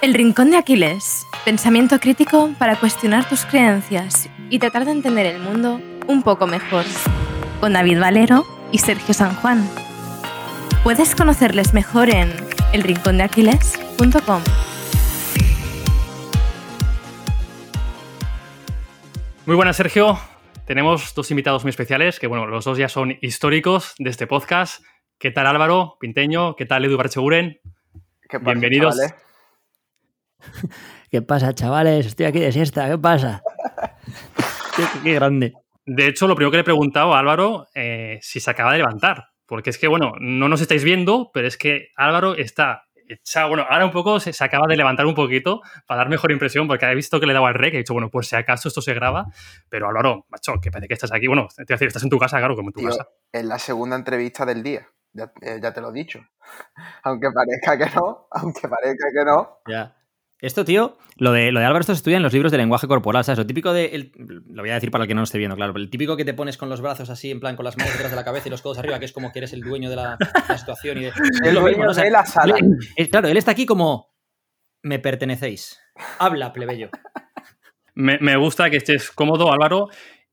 El Rincón de Aquiles. Pensamiento crítico para cuestionar tus creencias y tratar de entender el mundo un poco mejor. Con David Valero y Sergio San Juan. Puedes conocerles mejor en elrincondeaquiles.com. Muy buenas, Sergio. Tenemos dos invitados muy especiales, que bueno, los dos ya son históricos de este podcast. ¿Qué tal Álvaro Pinteño? ¿Qué tal Edu Barcheguren? ¿Qué pasa, Bienvenidos. chavales? ¿Qué pasa, chavales? Estoy aquí de siesta, ¿qué pasa? qué, qué grande. De hecho, lo primero que le he preguntado a Álvaro, eh, si se acaba de levantar. Porque es que, bueno, no nos estáis viendo, pero es que Álvaro está echado. Bueno, ahora un poco se, se acaba de levantar un poquito para dar mejor impresión, porque he visto que le daba al rec y he dicho, bueno, pues si acaso esto se graba. Pero Álvaro, macho, que parece que estás aquí. Bueno, te voy a decir, estás en tu casa, claro, como en tu Tío, casa. es la segunda entrevista del día. Ya, eh, ya te lo he dicho. Aunque parezca que no, aunque parezca que no. Ya. Esto, tío, lo de, lo de Álvaro, esto se estudia en los libros de lenguaje corporal, ¿sabes? Lo típico de. el- lo voy a decir para el que no lo esté viendo, claro. pero El típico que te pones con los brazos así, en plan, con las manos detrás de la cabeza y los codos arriba, que es como que eres el dueño de la, de la situación y de. El lo dueño mismo, ¿no? O sea, de la sala. él- él- claro, él está aquí como. Me pertenecéis. Habla, plebeyo. Me, me gusta que estés cómodo, Álvaro.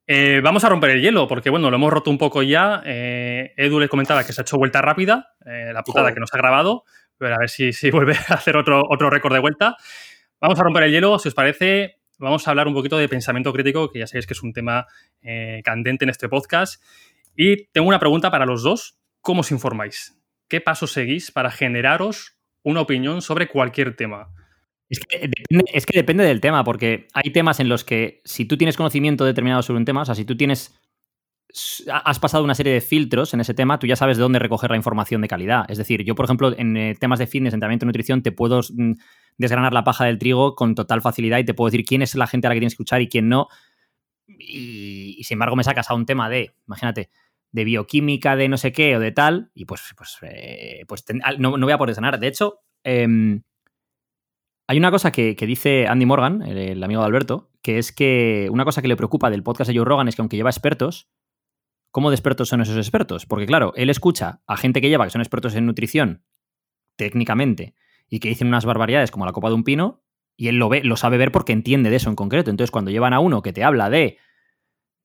Eh, vamos a romper el hielo, porque bueno, lo hemos roto un poco ya. Eh, Edu les comentaba que se ha hecho vuelta rápida, eh, la putada Joder. que nos ha grabado, pero a ver si, si vuelve a hacer otro, otro récord de vuelta. Vamos a romper el hielo, si os parece. Vamos a hablar un poquito de pensamiento crítico, que ya sabéis que es un tema eh, candente en este podcast. Y tengo una pregunta para los dos. ¿Cómo os informáis? ¿Qué pasos seguís para generaros una opinión sobre cualquier tema? Es que, depende, es que depende del tema, porque hay temas en los que si tú tienes conocimiento determinado sobre un tema, o sea, si tú tienes. Has pasado una serie de filtros en ese tema, tú ya sabes de dónde recoger la información de calidad. Es decir, yo, por ejemplo, en eh, temas de fitness, entrenamiento y nutrición, te puedo mm, desgranar la paja del trigo con total facilidad y te puedo decir quién es la gente a la que tienes que escuchar y quién no. Y, sin embargo, me sacas a un tema de, imagínate, de bioquímica, de no sé qué o de tal, y pues, pues, eh, pues no, no voy a poder sanar. De hecho, em, hay una cosa que, dice Andy Morgan, el amigo de Alberto, que es que una cosa que le preocupa del podcast de Joe Rogan es que aunque lleva expertos, ¿cómo de expertos son esos expertos? Porque claro, él escucha a gente que lleva, que son expertos en nutrición, técnicamente, y que dicen unas barbaridades como la copa de un pino, y él lo ve, lo sabe ver porque entiende de eso en concreto. Entonces, cuando llevan a uno que te habla de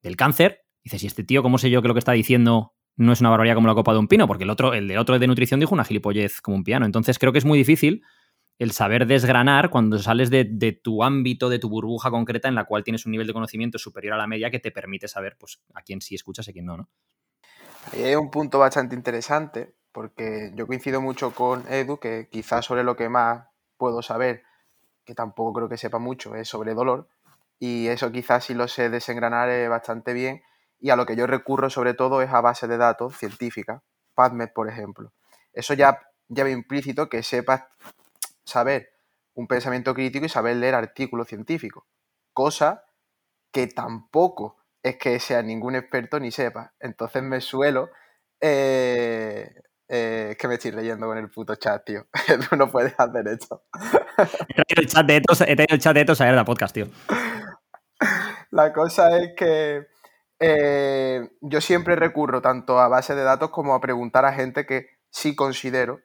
del cáncer, dices, ¿y este tío cómo sé yo que lo que está diciendo no es una barbaridad como la copa de un pino? Porque el otro, el de otro de nutrición dijo una gilipollez como un piano. Entonces, creo que es muy difícil el saber desgranar cuando sales de, tu ámbito, de tu burbuja concreta en la cual tienes un nivel de conocimiento superior a la media que te permite saber pues, a quién sí escuchas y a quién no, ¿no? Ahí hay un punto bastante interesante, porque yo coincido mucho con Edu, que quizás sobre lo que más puedo saber, que tampoco creo que sepa mucho, es sobre dolor. Y eso quizás sí lo sé desengranar bastante bien. Y a lo que yo recurro sobre todo es a base de datos científicas, PubMed, por ejemplo. Eso ya lleva implícito que sepas saber un pensamiento crítico y saber leer artículos científicos. Cosa que tampoco es que sea ningún experto ni sepa. Entonces me suelo. eh, eh, es que me estoy leyendo con el puto chat, tío. Tú no puedes hacer esto. He traído el chat de Etos, he traído el chat de Etos a la podcast, tío. La cosa es que eh, yo siempre recurro tanto a base de datos como a preguntar a gente que sí considero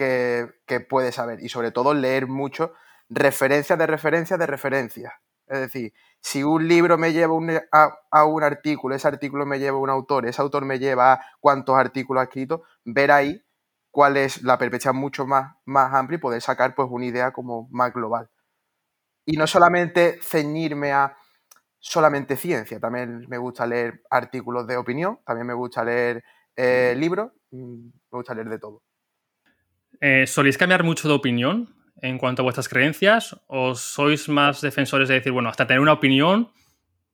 que, que puede saber. Y sobre todo leer mucho referencias de referencias de referencias. Es decir, si un libro me lleva un- a, a un artículo, ese artículo me lleva a un autor, ese autor me lleva a cuántos artículos ha escrito, ver ahí cuál es la perspectiva mucho más, más amplia y poder sacar pues una idea como más global. Y no solamente ceñirme a solamente ciencia, también me gusta leer artículos de opinión, también me gusta leer eh, libros, mm, me gusta leer de todo. Eh, ¿Soléis cambiar mucho de opinión en cuanto a vuestras creencias? ¿O sois más defensores de decir, bueno, hasta tener una opinión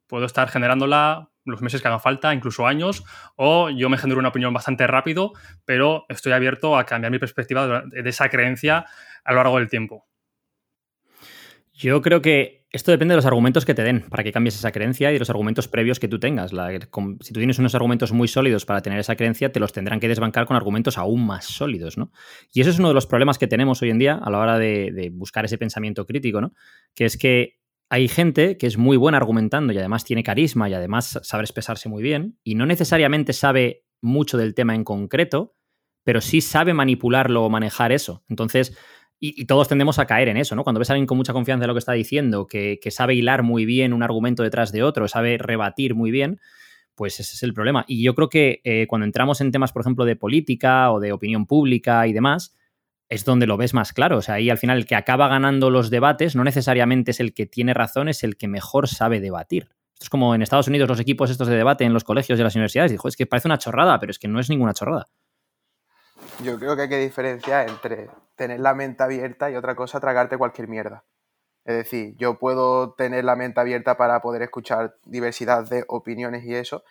puedo estar generándola los meses que hagan falta, incluso años? ¿O yo me genero una opinión bastante rápido, pero estoy abierto a cambiar mi perspectiva de esa creencia a lo largo del tiempo? Yo creo que esto depende de los argumentos que te den para que cambies esa creencia y de los argumentos previos que tú tengas. Si tú tienes unos argumentos muy sólidos para tener esa creencia, te los tendrán que desbancar con argumentos aún más sólidos, ¿no? Y eso es uno de los problemas que tenemos hoy en día a la hora de, de buscar ese pensamiento crítico, ¿no? Que es que hay gente que es muy buena argumentando y además tiene carisma y además sabe expresarse muy bien y no necesariamente sabe mucho del tema en concreto, pero sí sabe manipularlo o manejar eso. Entonces, Y, todos tendemos a caer en eso, ¿no? Cuando ves a alguien con mucha confianza en lo que está diciendo, que, sabe hilar muy bien un argumento detrás de otro, sabe rebatir muy bien, pues ese es el problema. Y yo creo que eh, cuando entramos en temas, por ejemplo, de política o de opinión pública y demás, es donde lo ves más claro. O sea, ahí al final el que acaba ganando los debates no necesariamente es el que tiene razón, es el que mejor sabe debatir. Esto es como en Estados Unidos los equipos estos de debate en los colegios y las universidades. Dijo, es que parece una chorrada, pero es que no es ninguna chorrada. Yo creo que hay que diferenciar entre tener la mente abierta y otra cosa, tragarte cualquier mierda. Es decir, yo puedo tener la mente abierta para poder escuchar diversidad de opiniones y eso,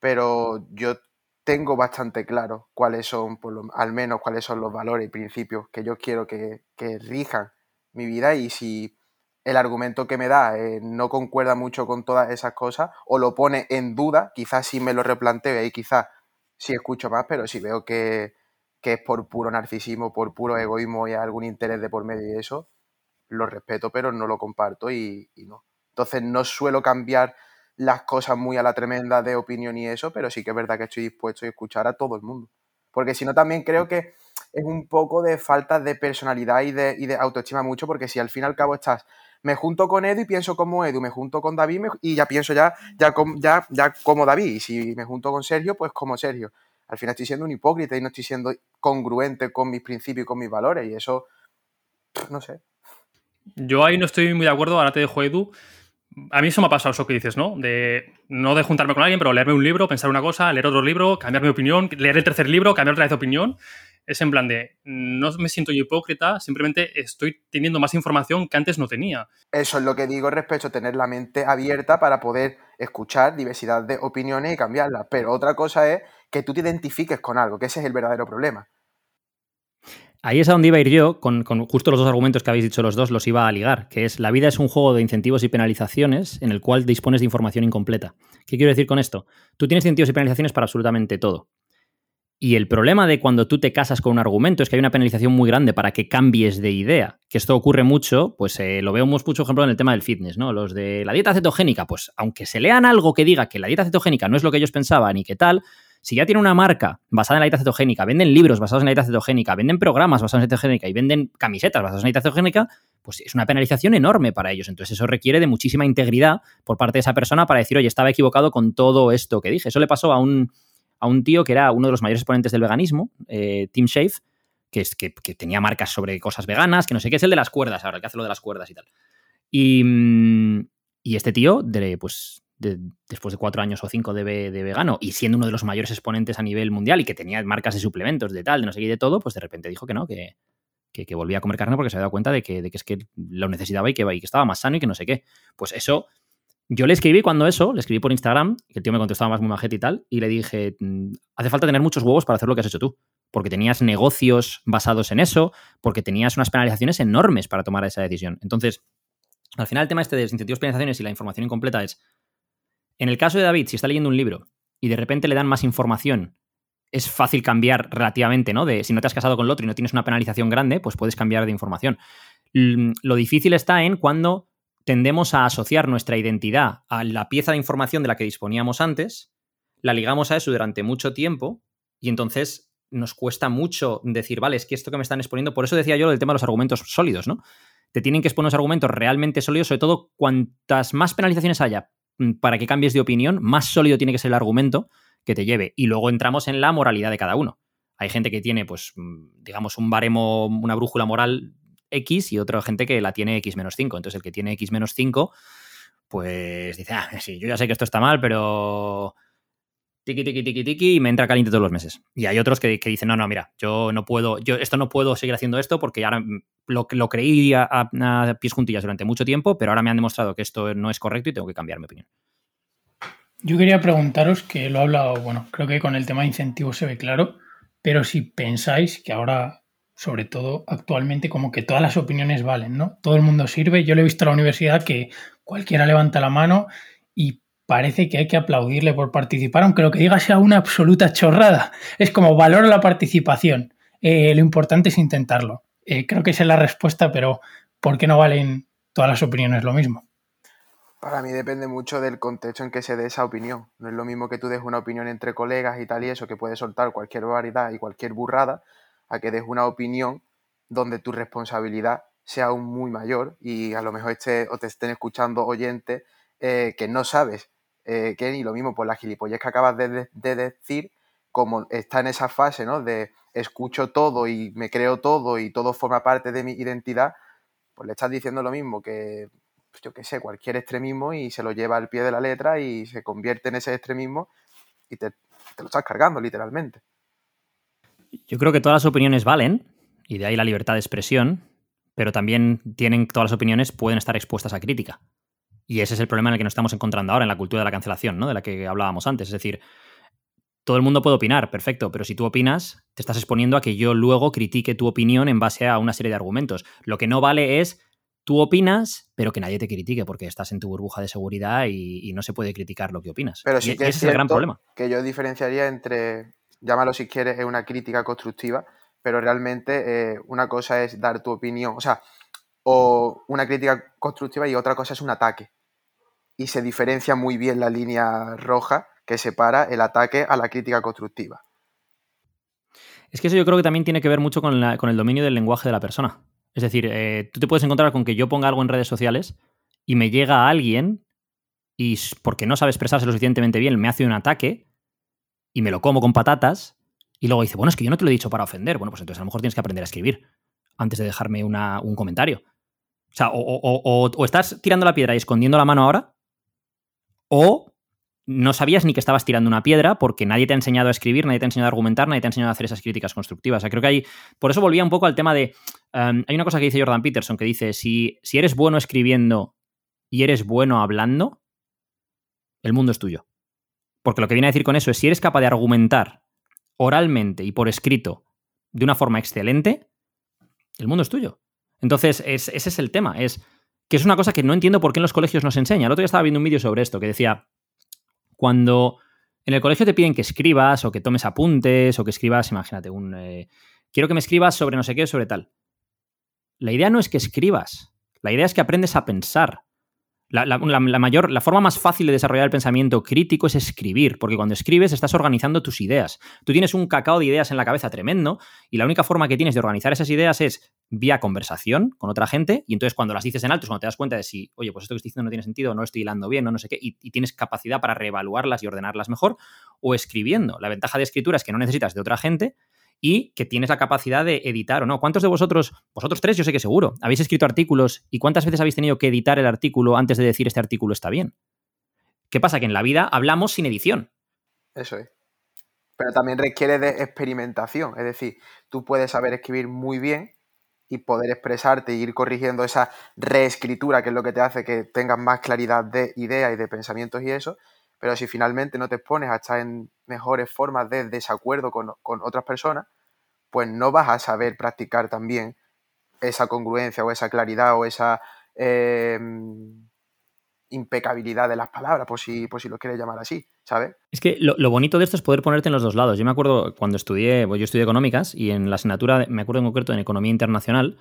pero yo tengo bastante claro cuáles son, por lo, al menos cuáles son los valores y principios que yo quiero que, que rijan mi vida y si el argumento que me da eh, no concuerda mucho con todas esas cosas o lo pone en duda, quizás sí me lo replanteo y quizás sí escucho más, pero si veo que, que es por puro narcisismo, por puro egoísmo y algún interés de por medio y eso, lo respeto, pero no lo comparto y, no. Entonces no suelo cambiar las cosas muy a la tremenda de opinión y eso, pero sí que es verdad que estoy dispuesto a escuchar a todo el mundo. Porque si no, también creo que es un poco de falta de personalidad y de, y de autoestima mucho, porque si al fin y al cabo estás, me junto con Edu y pienso como Edu, me junto con David y ya pienso ya, ya, ya, ya como David, y si me junto con Sergio, pues como Sergio al final estoy siendo un hipócrita y no estoy siendo congruente con mis principios y con mis valores. Y eso, no sé. Yo ahí no estoy muy de acuerdo, ahora te dejo Edu. A mí eso me ha pasado, eso que dices, ¿no? De no de juntarme con alguien, pero leerme un libro, pensar una cosa, leer otro libro, cambiar mi opinión, leer el tercer libro, cambiar otra vez de opinión. Es en plan de, no me siento yo hipócrita, simplemente estoy teniendo más información que antes no tenía. Eso es lo que digo respecto a tener la mente abierta para poder escuchar diversidad de opiniones y cambiarlas. Pero otra cosa es que tú te identifiques con algo, que ese es el verdadero problema. Ahí es a donde iba a ir yo, con, justo los dos argumentos que habéis dicho los dos, los iba a ligar, que es la vida es un juego de incentivos y penalizaciones en el cual dispones de información incompleta. ¿Qué quiero decir con esto? Tú tienes incentivos y penalizaciones para absolutamente todo. Y el problema de cuando tú te casas con un argumento es que hay una penalización muy grande para que cambies de idea. Que esto ocurre mucho, pues eh, lo veo mucho, ejemplo, en el tema del fitness, ¿no? Los de la dieta cetogénica, pues aunque se lean algo que diga que la dieta cetogénica no es lo que ellos pensaban y qué tal, si ya tiene una marca basada en la dieta cetogénica, venden libros basados en la dieta cetogénica, venden programas basados en la dieta cetogénica y venden camisetas basadas en la dieta cetogénica, pues es una penalización enorme para ellos. Entonces eso requiere de muchísima integridad por parte de esa persona para decir, oye, estaba equivocado con todo esto que dije. Eso le pasó a un, a un tío que era uno de los mayores exponentes del veganismo, eh, Tim Shave, que, es, que, tenía marcas sobre cosas veganas, que no sé qué, es el de las cuerdas ahora, el que hace lo de las cuerdas y tal. Y, mm, y este tío, de, pues después de cuatro años o cinco de, vegano y siendo uno de los mayores exponentes a nivel mundial y que tenía marcas de suplementos, de tal, de no sé qué, de todo, pues de repente dijo que no, que, que, volvía a comer carne porque se había dado cuenta de que, de que es que lo necesitaba y que, y que estaba más sano y que no sé qué. Pues eso, yo le escribí cuando eso, le escribí por Instagram, que el tío me contestaba más muy majete y tal, y le dije, mm, hace falta tener muchos huevos para hacer lo que has hecho tú, porque tenías negocios basados en eso, porque tenías unas penalizaciones enormes para tomar esa decisión. Entonces, al final el tema este de los incentivos, penalizaciones y la información incompleta es, en el caso de David, si está leyendo un libro y de repente le dan más información, es fácil cambiar relativamente, ¿no? De si no te has casado con el otro y no tienes una penalización grande, pues puedes cambiar de información. Lo difícil está en cuando tendemos a asociar nuestra identidad a la pieza de información de la que disponíamos antes, la ligamos a eso durante mucho tiempo y entonces nos cuesta mucho decir, vale, es que esto que me están exponiendo, por eso decía yo el tema de los argumentos sólidos, ¿no? Te tienen que exponer los argumentos realmente sólidos, sobre todo cuantas más penalizaciones haya Mm, para que cambies de opinión, más sólido tiene que ser el argumento que te lleve. Y luego entramos en la moralidad de cada uno. Hay gente que tiene, pues, mm, digamos, un baremo, una brújula moral X y otra gente que la tiene X menos 5. Entonces, el que tiene X menos 5, pues dice, ah, sí, yo ya sé que esto está mal, pero tiki, tiki, tiki, tiki, y me entra caliente todos los meses. Y hay otros que, dicen, no, no, mira, yo no puedo, yo esto no puedo seguir haciendo esto porque ahora lo, lo creí a, a, pies juntillas durante mucho tiempo, pero ahora me han demostrado que esto no es correcto y tengo que cambiar mi opinión. Yo quería preguntaros, que lo he hablado, bueno, creo que con el tema de incentivos se ve claro, pero si pensáis que ahora, sobre todo actualmente, como que todas las opiniones valen, ¿no? Todo el mundo sirve. Yo le he visto a la universidad que cualquiera levanta la mano y parece que hay que aplaudirle por participar, aunque lo que diga sea una absoluta chorrada. Es como valoro la participación. Eh, lo importante es intentarlo. Eh, creo que esa es la respuesta, pero ¿por qué no valen todas las opiniones lo mismo? Para mí depende mucho del contexto en que se dé esa opinión. No es lo mismo que tú des una opinión entre colegas y tal y eso, que puede soltar cualquier variedad y cualquier burrada, a que des una opinión donde tu responsabilidad sea aún muy mayor y a lo mejor esté, o te estén escuchando oyentes eh, que no sabes eh, ni lo mismo por la gilipollez que acabas de, decir, como está en esa fase ¿no? de escucho todo y me creo todo y todo forma parte de mi identidad, pues le estás diciendo lo mismo que, pues yo qué sé, cualquier extremismo y se lo lleva al pie de la letra y se convierte en ese extremismo y te, te lo estás cargando literalmente. Yo creo que todas las opiniones valen, y de ahí la libertad de expresión, pero también tienen todas las opiniones pueden estar expuestas a crítica. Y ese es el problema en el que nos estamos encontrando ahora en la cultura de la cancelación, ¿no? De la que hablábamos antes. Es decir, todo el mundo puede opinar, perfecto, pero si tú opinas, te estás exponiendo a que yo luego critique tu opinión en base a una serie de argumentos. Lo que no vale es tú opinas, pero que nadie te critique porque estás en tu burbuja de seguridad y, no se puede criticar lo que opinas. Pero sí y que ese es el gran problema. Que yo diferenciaría entre, llámalo si quieres, es una crítica constructiva, pero realmente eh, una cosa es dar tu opinión, o sea, o una crítica constructiva y otra cosa es un ataque. Y se diferencia muy bien la línea roja que separa el ataque a la crítica constructiva. Es que eso yo creo que también tiene que ver mucho con, el dominio del lenguaje de la persona. Es decir, eh, tú te puedes encontrar con que yo ponga algo en redes sociales y me llega a alguien y porque no sabe expresarse lo suficientemente bien me hace un ataque y me lo como con patatas y luego dice, bueno, es que yo no te lo he dicho para ofender. Bueno, pues entonces a lo mejor tienes que aprender a escribir antes de dejarme un comentario. O sea, o, estás tirando la piedra y escondiendo la mano ahora, o no sabías ni que estabas tirando una piedra porque nadie te ha enseñado a escribir, nadie te ha enseñado a argumentar, nadie te ha enseñado a hacer esas críticas constructivas. O sea, creo que hay. Por eso volvía un poco al tema de. Em, hay una cosa que dice Jordan Peterson que dice: si, si eres bueno escribiendo y eres bueno hablando, el mundo es tuyo. Porque lo que viene a decir con eso es: si eres capaz de argumentar oralmente y por escrito de una forma excelente, el mundo es tuyo. Entonces, ese es el tema. Es que es una cosa que no entiendo por qué en los colegios no se enseña. El otro día estaba viendo un vídeo sobre esto que decía cuando en el colegio te piden que escribas o que tomes apuntes o que escribas, imagínate, un... Eh, quiero que me escribas sobre no sé qué, sobre tal. La idea no es que escribas, la idea es que aprendes a pensar. La, mayor, la forma más fácil de desarrollar el pensamiento crítico es escribir, porque cuando escribes estás organizando tus ideas. Tú tienes un cacao de ideas en la cabeza tremendo y la única forma que tienes de organizar esas ideas es vía conversación con otra gente y entonces cuando las dices en alto es cuando te das cuenta de si, oye, pues esto que estoy diciendo no tiene sentido, no estoy hilando bien, no, no sé qué, y, y tienes capacidad para reevaluarlas y ordenarlas mejor, o escribiendo. La ventaja de escritura es que no necesitas de otra gente y que tienes la capacidad de editar o no. ¿Cuántos de vosotros, vosotros tres, yo sé que seguro, habéis escrito artículos y cuántas veces habéis tenido que editar el artículo antes de decir este artículo está bien? ¿Qué pasa? Que en la vida hablamos sin edición. Eso es. Pero también requiere de experimentación. Es decir, tú puedes saber escribir muy bien y poder expresarte y ir corrigiendo esa reescritura, que es lo que te hace que tengas más claridad de ideas y de pensamientos y eso, pero si finalmente no te expones a estar en mejores formas de desacuerdo con, otras personas, pues no vas a saber practicar también esa congruencia o esa claridad o esa em, impecabilidad de las palabras, por si, por si lo quieres llamar así, ¿sabes? Es que lo, bonito de esto es poder ponerte en los dos lados. Yo me acuerdo cuando estudié, pues yo estudié económicas y en la asignatura, me acuerdo en concreto en economía internacional,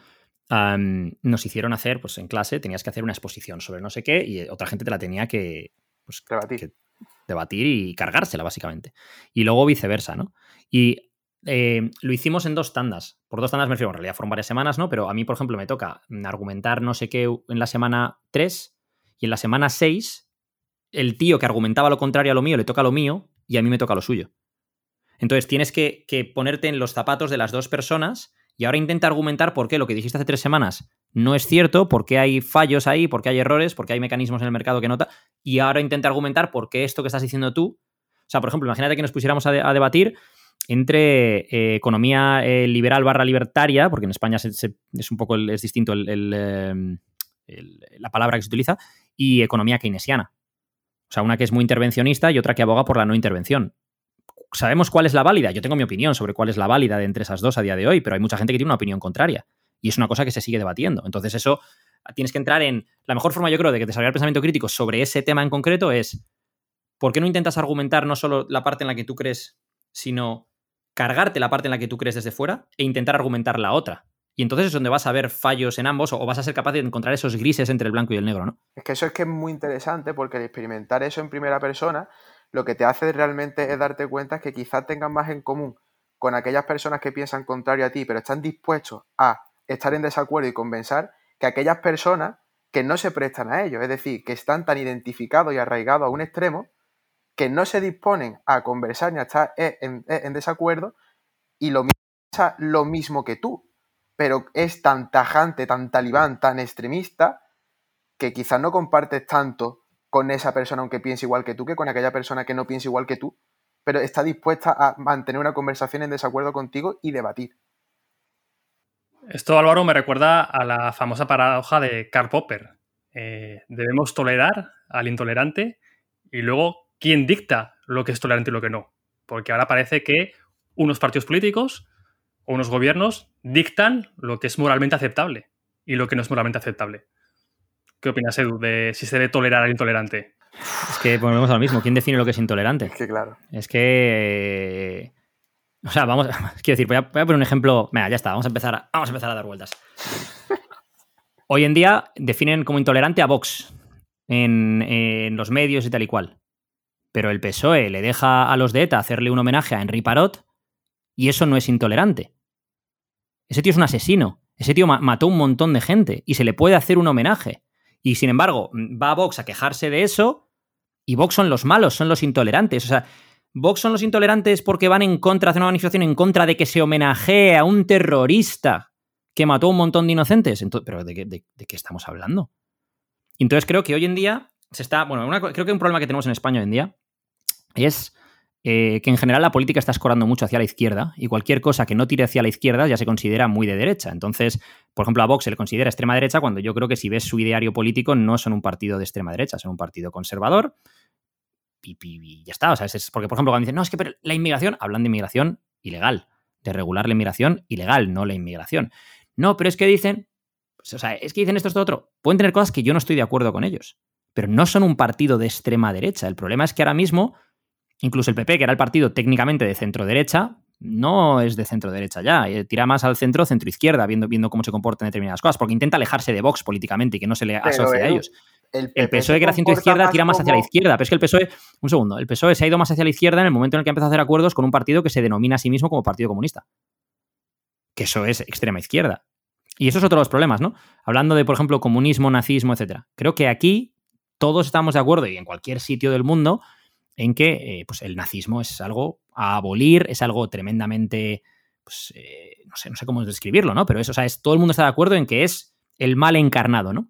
nos hicieron hacer, pues en clase tenías que hacer una exposición sobre no sé qué y otra gente te la tenía que, pues, debatir debatir y cargársela, básicamente. Y luego viceversa, ¿no? Y eh, lo hicimos en dos tandas. Por dos tandas me refiero, en realidad fueron varias semanas, ¿no? Pero a mí, por ejemplo, me toca argumentar no sé qué en la semana 3 y en la semana 6 el tío que argumentaba lo contrario a lo mío le toca lo mío y a mí me toca lo suyo. Entonces tienes que, que ponerte en los zapatos de las dos personas y ahora intenta argumentar por qué lo que dijiste hace tres semanas no es cierto, por qué hay fallos ahí, por qué hay errores, por qué hay mecanismos en el mercado que nota, y ahora intenta argumentar por qué esto que estás diciendo tú. O sea, por ejemplo, imagínate que nos pusiéramos a, debatir entre eh, economía eh, liberal barra libertaria, porque en España es un poco es distinto em, la palabra que se utiliza, y economía keynesiana. O sea, una que es muy intervencionista y otra que aboga por la no intervención sabemos cuál es la válida. Yo tengo mi opinión sobre cuál es la válida de entre esas dos a día de hoy, pero hay mucha gente que tiene una opinión contraria. Y es una cosa que se sigue debatiendo. Entonces, eso tienes que entrar en. La mejor forma, yo creo, de que desarrollar pensamiento crítico sobre ese tema en concreto es. ¿Por qué no intentas argumentar no solo la parte en la que tú crees, sino cargarte la parte en la que tú crees desde fuera e intentar argumentar la otra? Y entonces es donde vas a ver fallos en ambos o vas a ser capaz de encontrar esos grises entre el blanco y el negro, ¿no? Es que eso es que es muy interesante porque el experimentar eso en primera persona lo que te hace realmente es darte cuenta que quizás tengas más en común con aquellas personas que piensan contrario a ti, pero están dispuestos a estar en desacuerdo y compensar que aquellas personas que no se prestan a ello, es decir, que están tan identificados y arraigados a un extremo que no se disponen a conversar ni a estar en, desacuerdo y lo mismo, lo mismo que tú, pero es tan tajante, tan talibán, tan extremista, que quizás no compartes tanto con esa persona aunque piense igual que tú que con aquella persona que no piensa igual que tú, pero está dispuesta a mantener una conversación en desacuerdo contigo y debatir. Esto, Álvaro, me recuerda a la famosa paradoja de Karl Popper. Eh, debemos tolerar al intolerante y luego, ¿quién dicta lo que es tolerante y lo que no? Porque ahora parece que unos partidos políticos o unos gobiernos dictan lo que es moralmente aceptable y lo que no es moralmente aceptable. ¿Qué opinas, Edu, de si se debe tolerar al intolerante? Es que volvemos a lo mismo. ¿Quién define lo que es intolerante? Es que claro. Es que. O sea, vamos. Quiero decir, voy a, poner un ejemplo. Venga, ya está. Vamos a empezar, vamos a, empezar a dar vueltas. Hoy en día definen como intolerante a Vox en, en, los medios y tal y cual. Pero el PSOE le deja a los de ETA hacerle un homenaje a Henry Parot y eso no es intolerante. Ese tío es un asesino. Ese tío mató un montón de gente y se le puede hacer un homenaje. Y sin embargo, va Vox a quejarse de eso y Vox son los malos, son los intolerantes. O sea, Vox son los intolerantes porque van en contra, hacen una manifestación en contra de que se homenajee a un terrorista que mató a un montón de inocentes. ¿Pero de qué, estamos hablando? Entonces creo que hoy en día se está. Bueno, creo que un problema que tenemos en España hoy en día es eh, que en general la política está escorando mucho hacia la izquierda y cualquier cosa que no tire hacia la izquierda ya se considera muy de derecha. Entonces, por ejemplo, a Vox se le considera extrema derecha cuando yo creo que si ves su ideario político no son un partido de extrema derecha, son un partido conservador. Y, ya está. O sea, es, porque, por ejemplo, cuando dicen, no, es que la inmigración, hablan de inmigración ilegal, de regular la inmigración ilegal, no la inmigración. No, pero es que dicen, pues, o sea, es que dicen esto, esto, otro. Pueden tener cosas que yo no estoy de acuerdo con ellos, pero no son un partido de extrema derecha. El problema es que ahora mismo Incluso el PP, que era el partido técnicamente de centro-derecha, no es de centro-derecha ya. Eh, tira más al centro, centro-izquierda, viendo, viendo cómo se comportan determinadas cosas, porque intenta alejarse de Vox políticamente y que no se le asocie a ellos. El, PSOE, que era centro-izquierda, tira más hacia la izquierda. Pero es que el PSOE, un segundo, el PSOE se ha ido más hacia la izquierda en el momento en el que empieza a hacer acuerdos con un partido que se denomina a sí mismo como Partido Comunista. Que eso es extrema izquierda. Y eso es otro de los problemas, ¿no? Hablando de, por ejemplo, comunismo, nazismo, etcétera. Creo que aquí todos estamos de acuerdo y en cualquier sitio del mundo en que eh, pues el nazismo es algo a abolir, es algo tremendamente, pues, eh, no, sé, no sé cómo describirlo, ¿no? Pero eso, o sea, es, todo el mundo está de acuerdo en que es el mal encarnado, ¿no?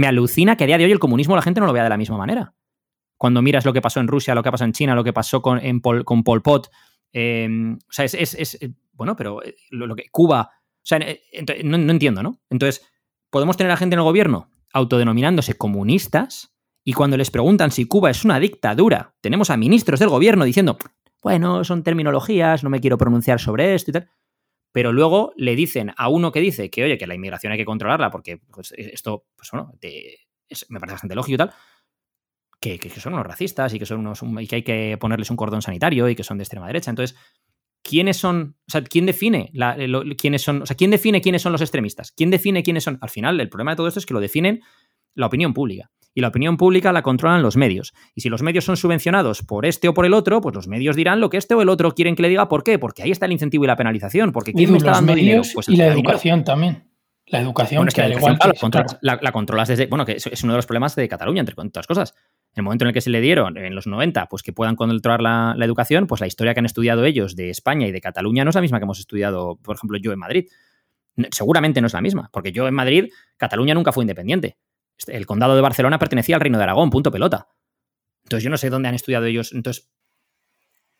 Me alucina que a día de hoy el comunismo la gente no lo vea de la misma manera. Cuando miras lo que pasó en Rusia, lo que pasó en China, lo que pasó con, Pol, con Pol Pot, em, o sea, es, bueno, pero eh, lo, que Cuba, o sea, no, no entiendo, ¿no? Entonces, ¿podemos tener a gente en el gobierno autodenominándose comunistas y cuando les preguntan si Cuba es una dictadura, tenemos a ministros del gobierno diciendo, bueno, son terminologías, no me quiero pronunciar sobre esto y tal. Pero luego le dicen a uno que dice que, oye, que la inmigración hay que controlarla porque pues, esto, pues bueno, me parece bastante lógico y tal, que, son unos racistas y que, son unos, y que hay que ponerles un cordón sanitario y que son de extrema derecha. Entonces, ¿quiénes son, o sea, quién define quiénes son, o sea, quién define quiénes son los extremistas? ¿Quién define quiénes son? Al final, el problema de todo esto es que lo definen la opinión pública y la opinión pública la controlan los medios. Y si los medios son subvencionados por este o por el otro, pues los medios dirán lo que este o el otro quieren que le diga. ¿Por qué? Porque ahí está el incentivo y la penalización. Porque ¿quién me está dando dinero? Pues y la educación también. La educación, que, al igual la, controlas desde. Bueno, que es, uno de los problemas de Cataluña, entre otras cosas. En el momento en el que se le dieron, en los 90, pues que puedan controlar la, la, educación, pues la historia que han estudiado ellos de España y de Cataluña no es la misma que hemos estudiado, por ejemplo, yo en Madrid. Seguramente no es la misma, porque yo en Madrid, Cataluña nunca fue independiente. Este, el condado de Barcelona pertenecía al Reino de Aragón, punto pelota. Entonces yo no sé dónde han estudiado ellos. Entonces.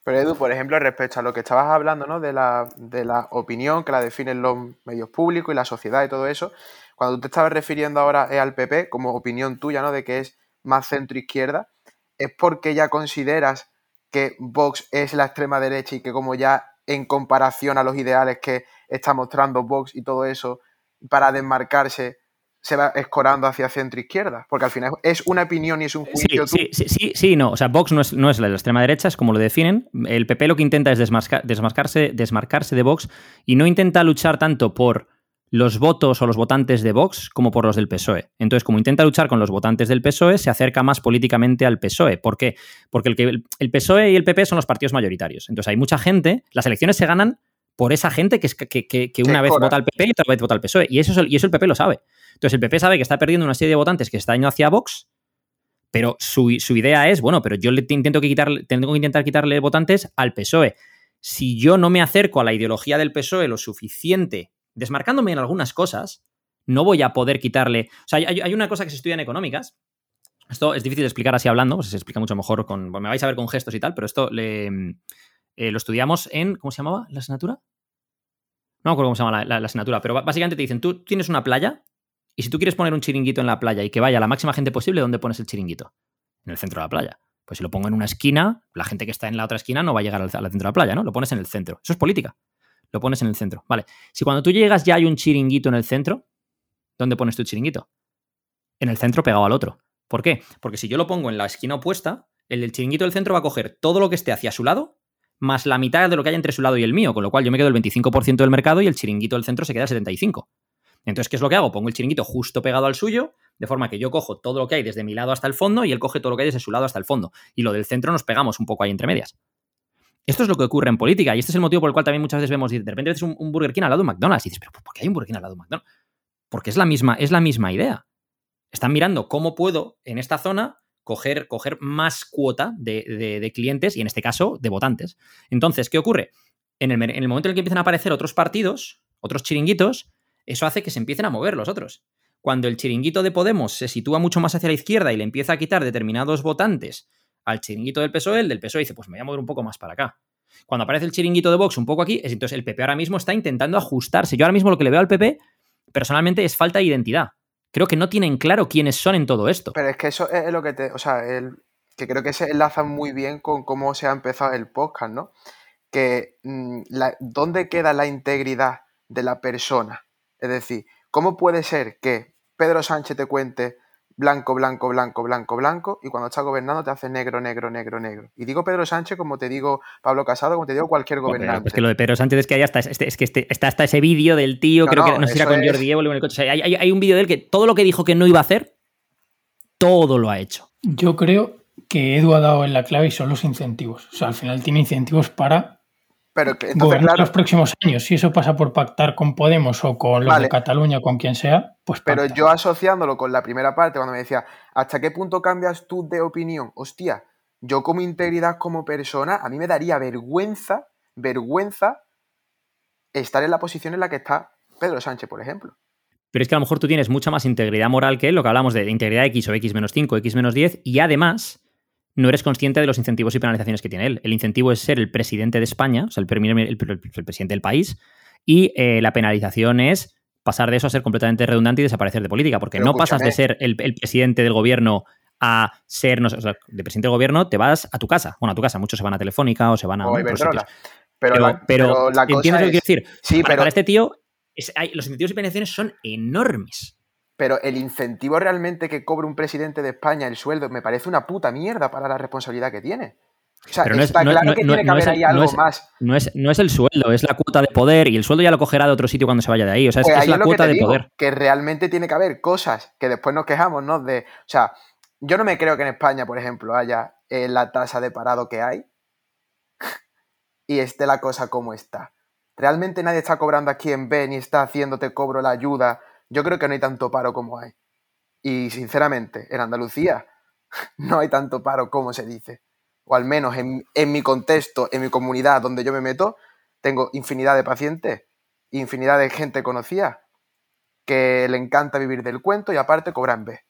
Pero Edu, por ejemplo, respecto a lo que estabas hablando, ¿no? De la, de la opinión que la definen los medios públicos y la sociedad y todo eso, cuando tú te estabas refiriendo ahora al PP como opinión tuya, ¿no? De que es más centro izquierda, es porque ya consideras que Vox es la extrema derecha y que como ya en comparación a los ideales que está mostrando Vox y todo eso, para desmarcarse, se va escorando hacia centro izquierda, porque al final es una opinión y es un juicio. Sí, sí, sí, sí, no. O sea, Vox no es, no es la de la extrema derecha, es como lo definen. El PP lo que intenta es desmarcarse, desmarcarse de Vox y no intenta luchar tanto por los votos o los votantes de Vox como por los del PSOE. Entonces, como intenta luchar con los votantes del PSOE, se acerca más políticamente al PSOE. ¿Por qué? Porque el, que, el PSOE y el PP son los partidos mayoritarios. Entonces, hay mucha gente, las elecciones se ganan por esa gente que, es, que, una vez vota al PP y otra vez vota al PSOE. Y eso, y eso el PP lo sabe. Entonces el PP sabe que está perdiendo una serie de votantes que está yendo hacia Vox, pero su, idea es, bueno, pero yo le intento que quitarle, tengo que intentar quitarle votantes al PSOE. Si yo no me acerco a la ideología del PSOE lo suficiente, desmarcándome en algunas cosas, no voy a poder quitarle. O sea, hay, una cosa que se estudia en económicas. Esto es difícil de explicar así hablando, pues se explica mucho mejor con. me vais a ver con gestos y tal, pero esto le, eh, lo estudiamos en. ¿Cómo se llamaba la asignatura? No me acuerdo cómo se llama la, asignatura, pero básicamente te dicen: tú tienes una playa y si tú quieres poner un chiringuito en la playa y que vaya la máxima gente posible, ¿dónde pones el chiringuito? En el centro de la playa. Pues si lo pongo en una esquina, la gente que está en la otra esquina no va a llegar al, centro de la playa, ¿no? Lo pones en el centro. Eso es política. Lo pones en el centro. Vale. Si cuando tú llegas ya hay un chiringuito en el centro, ¿dónde pones tu chiringuito? En el centro pegado al otro. ¿Por qué? Porque si yo lo pongo en la esquina opuesta, el del chiringuito del centro va a coger todo lo que esté hacia su lado, más la mitad de lo que hay entre su lado y el mío, con lo cual yo me quedo el 25% del mercado y el chiringuito del centro se queda el 75%. Entonces, ¿qué es lo que hago? Pongo el chiringuito justo pegado al suyo, de forma que yo cojo todo lo que hay desde mi lado hasta el fondo y él coge todo lo que hay desde su lado hasta el fondo. Y lo del centro nos pegamos un poco ahí entre medias. Esto es lo que ocurre en política y este es el motivo por el cual también muchas veces vemos, de repente ves un, Burger King al lado de un McDonald's y dices, pero ¿por qué hay un Burger King al lado de un McDonald's? Porque es la misma, es la misma idea. Están mirando cómo puedo en esta zona coger, coger más cuota de, clientes y en este caso de votantes. Entonces, ¿qué ocurre? En el, en el momento en el que empiezan a aparecer otros partidos, otros chiringuitos, eso hace que se empiecen a mover los otros. Cuando el chiringuito de Podemos se sitúa mucho más hacia la izquierda y le empieza a quitar determinados votantes al chiringuito del PSOE, el del PSOE dice, pues me voy a mover un poco más para acá. Cuando aparece el chiringuito de Vox un poco aquí, entonces el PP ahora mismo está intentando ajustarse. Yo ahora mismo lo que le veo al PP, personalmente, es falta de identidad. Creo que no tienen claro quiénes son en todo esto. Pero es que eso es lo que te. O sea, el, que creo que se enlaza muy bien con cómo se ha empezado el podcast, ¿no? Que mm, ¿dónde queda la integridad de la persona? Es decir, ¿cómo puede ser que Pedro Sánchez te cuente blanco, blanco, blanco, blanco, blanco, y cuando está gobernando te hace negro, negro, negro, negro. Y digo Pedro Sánchez como te digo Pablo Casado, como te digo cualquier gobernante. Es que lo de Pedro Sánchez es que hay hasta, este, es que este, está hasta ese vídeo del tío, creo que no sé si era con Jordi Evo en el coche. hay, hay, un vídeo de él que todo lo que dijo que no iba a hacer, todo lo ha hecho. Yo creo que Edu ha dado en la clave y son los incentivos. O sea, al final tiene incentivos para pero gobernar los próximos años. Si eso pasa por pactar con Podemos o con los de Cataluña, con quien sea, pues. Pero yo asociándolo con la primera parte, cuando me decía, ¿hasta qué punto cambias tú de opinión? Hostia, yo como integridad como persona, a mí me daría vergüenza, vergüenza estar en la posición en la que está Pedro Sánchez, por ejemplo. Pero es que a lo mejor tú tienes mucha más integridad moral que él, lo que hablamos de integridad X o X menos 5, X menos 10, y además no eres consciente de los incentivos y penalizaciones que tiene él. El incentivo es ser el presidente de España, o sea, el, presidente del país, y eh, la penalización es pasar de eso a ser completamente redundante y desaparecer de política, porque no pasas de ser el, presidente del gobierno a ser, o sea, de presidente del gobierno, te vas a tu casa. Bueno, a tu casa, muchos se van a Telefónica o se van a sitios. Pero, pero, ¿entiendes lo que quiero decir? Sí, para, este tío, los incentivos y penalizaciones son enormes pero el incentivo realmente que cobre un presidente de España, el sueldo, me parece una puta mierda para la responsabilidad que tiene. O sea, está claro que tiene que haber ahí algo más. No es, no es el sueldo, es la cuota de poder y el sueldo ya lo cogerá de otro sitio cuando se vaya de ahí. O sea, es, pues la cuota de poder. Que realmente tiene que haber cosas que después nos quejamos, ¿no? De, o sea, yo no me creo que en España, por ejemplo, haya eh, la tasa de parado que hay y esté la cosa como está. Realmente nadie está cobrando aquí en B ni está haciéndote cobro la ayuda yo creo que no hay tanto paro como hay. Y sinceramente, en Andalucía no hay tanto paro como se dice. O al menos en, mi contexto, en mi comunidad donde yo me meto, tengo infinidad de pacientes, infinidad de gente conocida que le encanta vivir del cuento y aparte cobran B.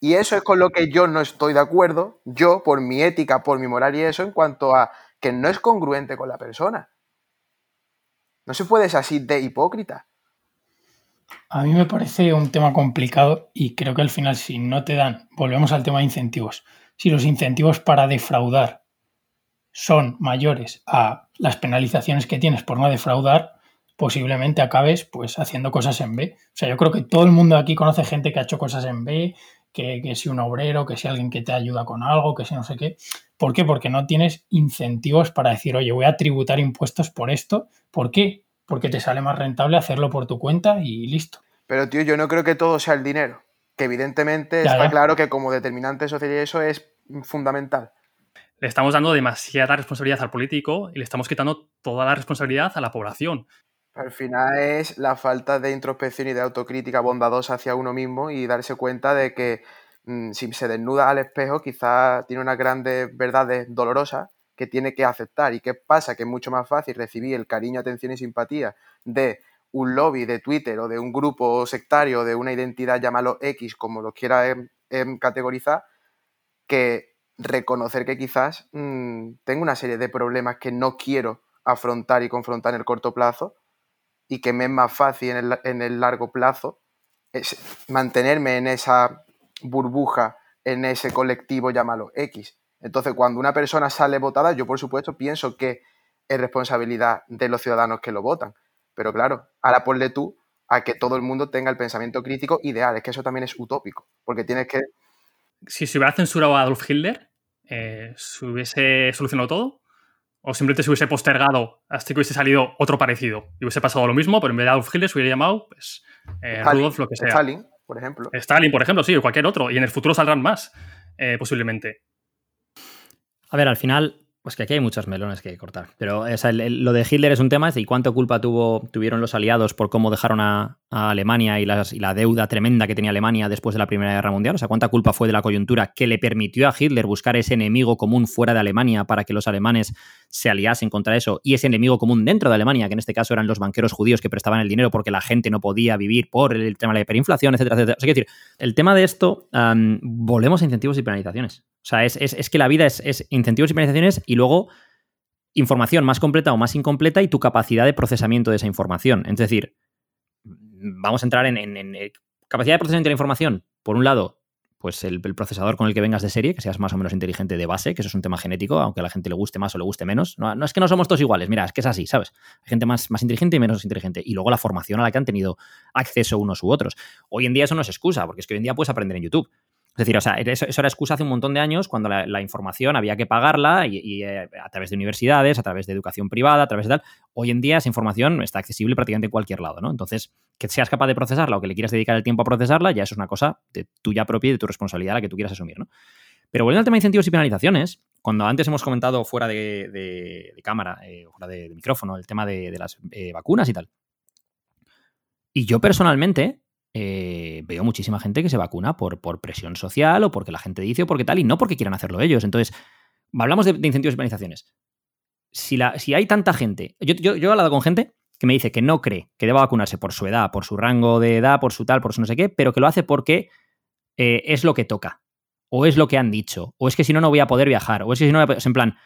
Y eso es con lo que yo no estoy de acuerdo, yo por mi ética, por mi moral y eso, en cuanto a que no es congruente con la persona. No se puede ser así de hipócrita. A mí me parece un tema complicado y creo que al final si no te dan, volvemos al tema de incentivos, si los incentivos para defraudar son mayores a las penalizaciones que tienes por no defraudar, posiblemente acabes pues haciendo cosas en B. O sea, yo creo que todo el mundo aquí conoce gente que ha hecho cosas en B, que, que si un obrero, que si alguien que te ayuda con algo, que si no sé qué. ¿Por qué? Porque no tienes incentivos para decir, oye, voy a tributar impuestos por esto. ¿Por qué? Porque te sale más rentable hacerlo por tu cuenta y listo. Pero tío, yo no creo que todo sea el dinero, que evidentemente está claro que como determinante social eso es fundamental. le estamos dando demasiada responsabilidad al político y le estamos quitando toda la responsabilidad a la población. Al final es la falta de introspección y de autocrítica bondadosa hacia uno mismo y darse cuenta de que mm, si se desnuda al espejo quizás tiene unas grandes verdades dolorosas que tiene que aceptar. ¿Y qué pasa? Que es mucho más fácil recibir el cariño, atención y simpatía de un lobby de Twitter o de un grupo sectario, de una identidad, llámalo X, como lo quiera em, em, categorizar, que reconocer que quizás mm, tengo una serie de problemas que no quiero afrontar y confrontar en el corto plazo y que me es más fácil en el, largo plazo es mantenerme en esa burbuja, en ese colectivo, llámalo X. Entonces, cuando una persona sale votada, yo por supuesto pienso que es responsabilidad de los ciudadanos que lo votan. Pero claro, ahora ponle tú a que todo el mundo tenga el pensamiento crítico ideal. Es que eso también es utópico, porque tienes que... Si se hubiera censurado a Adolf Hitler, eh, ¿se hubiese solucionado todo? O simplemente se hubiese postergado hasta que hubiese salido otro parecido y hubiese pasado lo mismo, pero en vez de Adolf Hitler se hubiera llamado pues, eh, Rudolf, lo que sea. Stalin, por ejemplo. Stalin, por ejemplo, sí, o cualquier otro. Y en el futuro saldrán más, eh, posiblemente. A ver, al final, pues que aquí hay muchos melones que cortar. Pero lo de Hitler es un tema, y cuánto culpa tuvo, tuvieron los aliados por cómo dejaron a, Alemania y, la deuda tremenda que tenía Alemania después de la Primera Guerra Mundial. O sea, cuánta culpa fue de la coyuntura que le permitió a Hitler buscar ese enemigo común fuera de Alemania para que los alemanes se aliasen contra eso, y ese enemigo común dentro de Alemania, que en este caso eran los banqueros judíos que prestaban el dinero porque la gente no podía vivir por el tema de la hiperinflación, etcétera, etcétera. O sea, decir, el tema de esto, volvemos a incentivos y penalizaciones. O sea, es, que la vida es, incentivos y penalizaciones y luego información más completa o más incompleta y tu capacidad de procesamiento de esa información. Es decir, vamos a entrar en, eh, capacidad de procesamiento de la información. Por un lado, pues el, procesador con el que vengas de serie, que seas más o menos inteligente de base, que eso es un tema genético, aunque a la gente le guste más o le guste menos. No, no, es que no somos todos iguales, mira, es que es así, ¿sabes? Hay gente más, más inteligente y menos inteligente. Y luego la formación a la que han tenido acceso unos u otros. Hoy en día eso no es excusa, porque es que hoy en día puedes aprender en YouTube. Es decir, o sea, eso, era excusa hace un montón de años cuando la, información había que pagarla y, eh, a través de universidades, a través de educación privada, a través de tal. Hoy en día esa información está accesible prácticamente en cualquier lado, ¿no? Entonces, que seas capaz de procesarla o que le quieras dedicar el tiempo a procesarla, ya eso es una cosa de tuya propia y de tu responsabilidad la que tú quieras asumir, ¿no? Pero volviendo al tema de incentivos y penalizaciones, cuando antes hemos comentado fuera de, cámara, eh, fuera de, micrófono, el tema de, las eh, vacunas y tal. Y yo personalmente eh, veo muchísima gente que se vacuna por, presión social o porque la gente dice o porque tal, y no porque quieran hacerlo ellos. Entonces, hablamos de, incentivos y penalizaciones. Si, hay tanta gente, yo, he hablado con gente que me dice que no cree que deba vacunarse por su edad, por su rango de edad, por su tal, por su no sé qué, pero que lo hace porque eh, es lo que toca, o es lo que han dicho, o es que si no, no voy a poder viajar, o es que si no, en plan,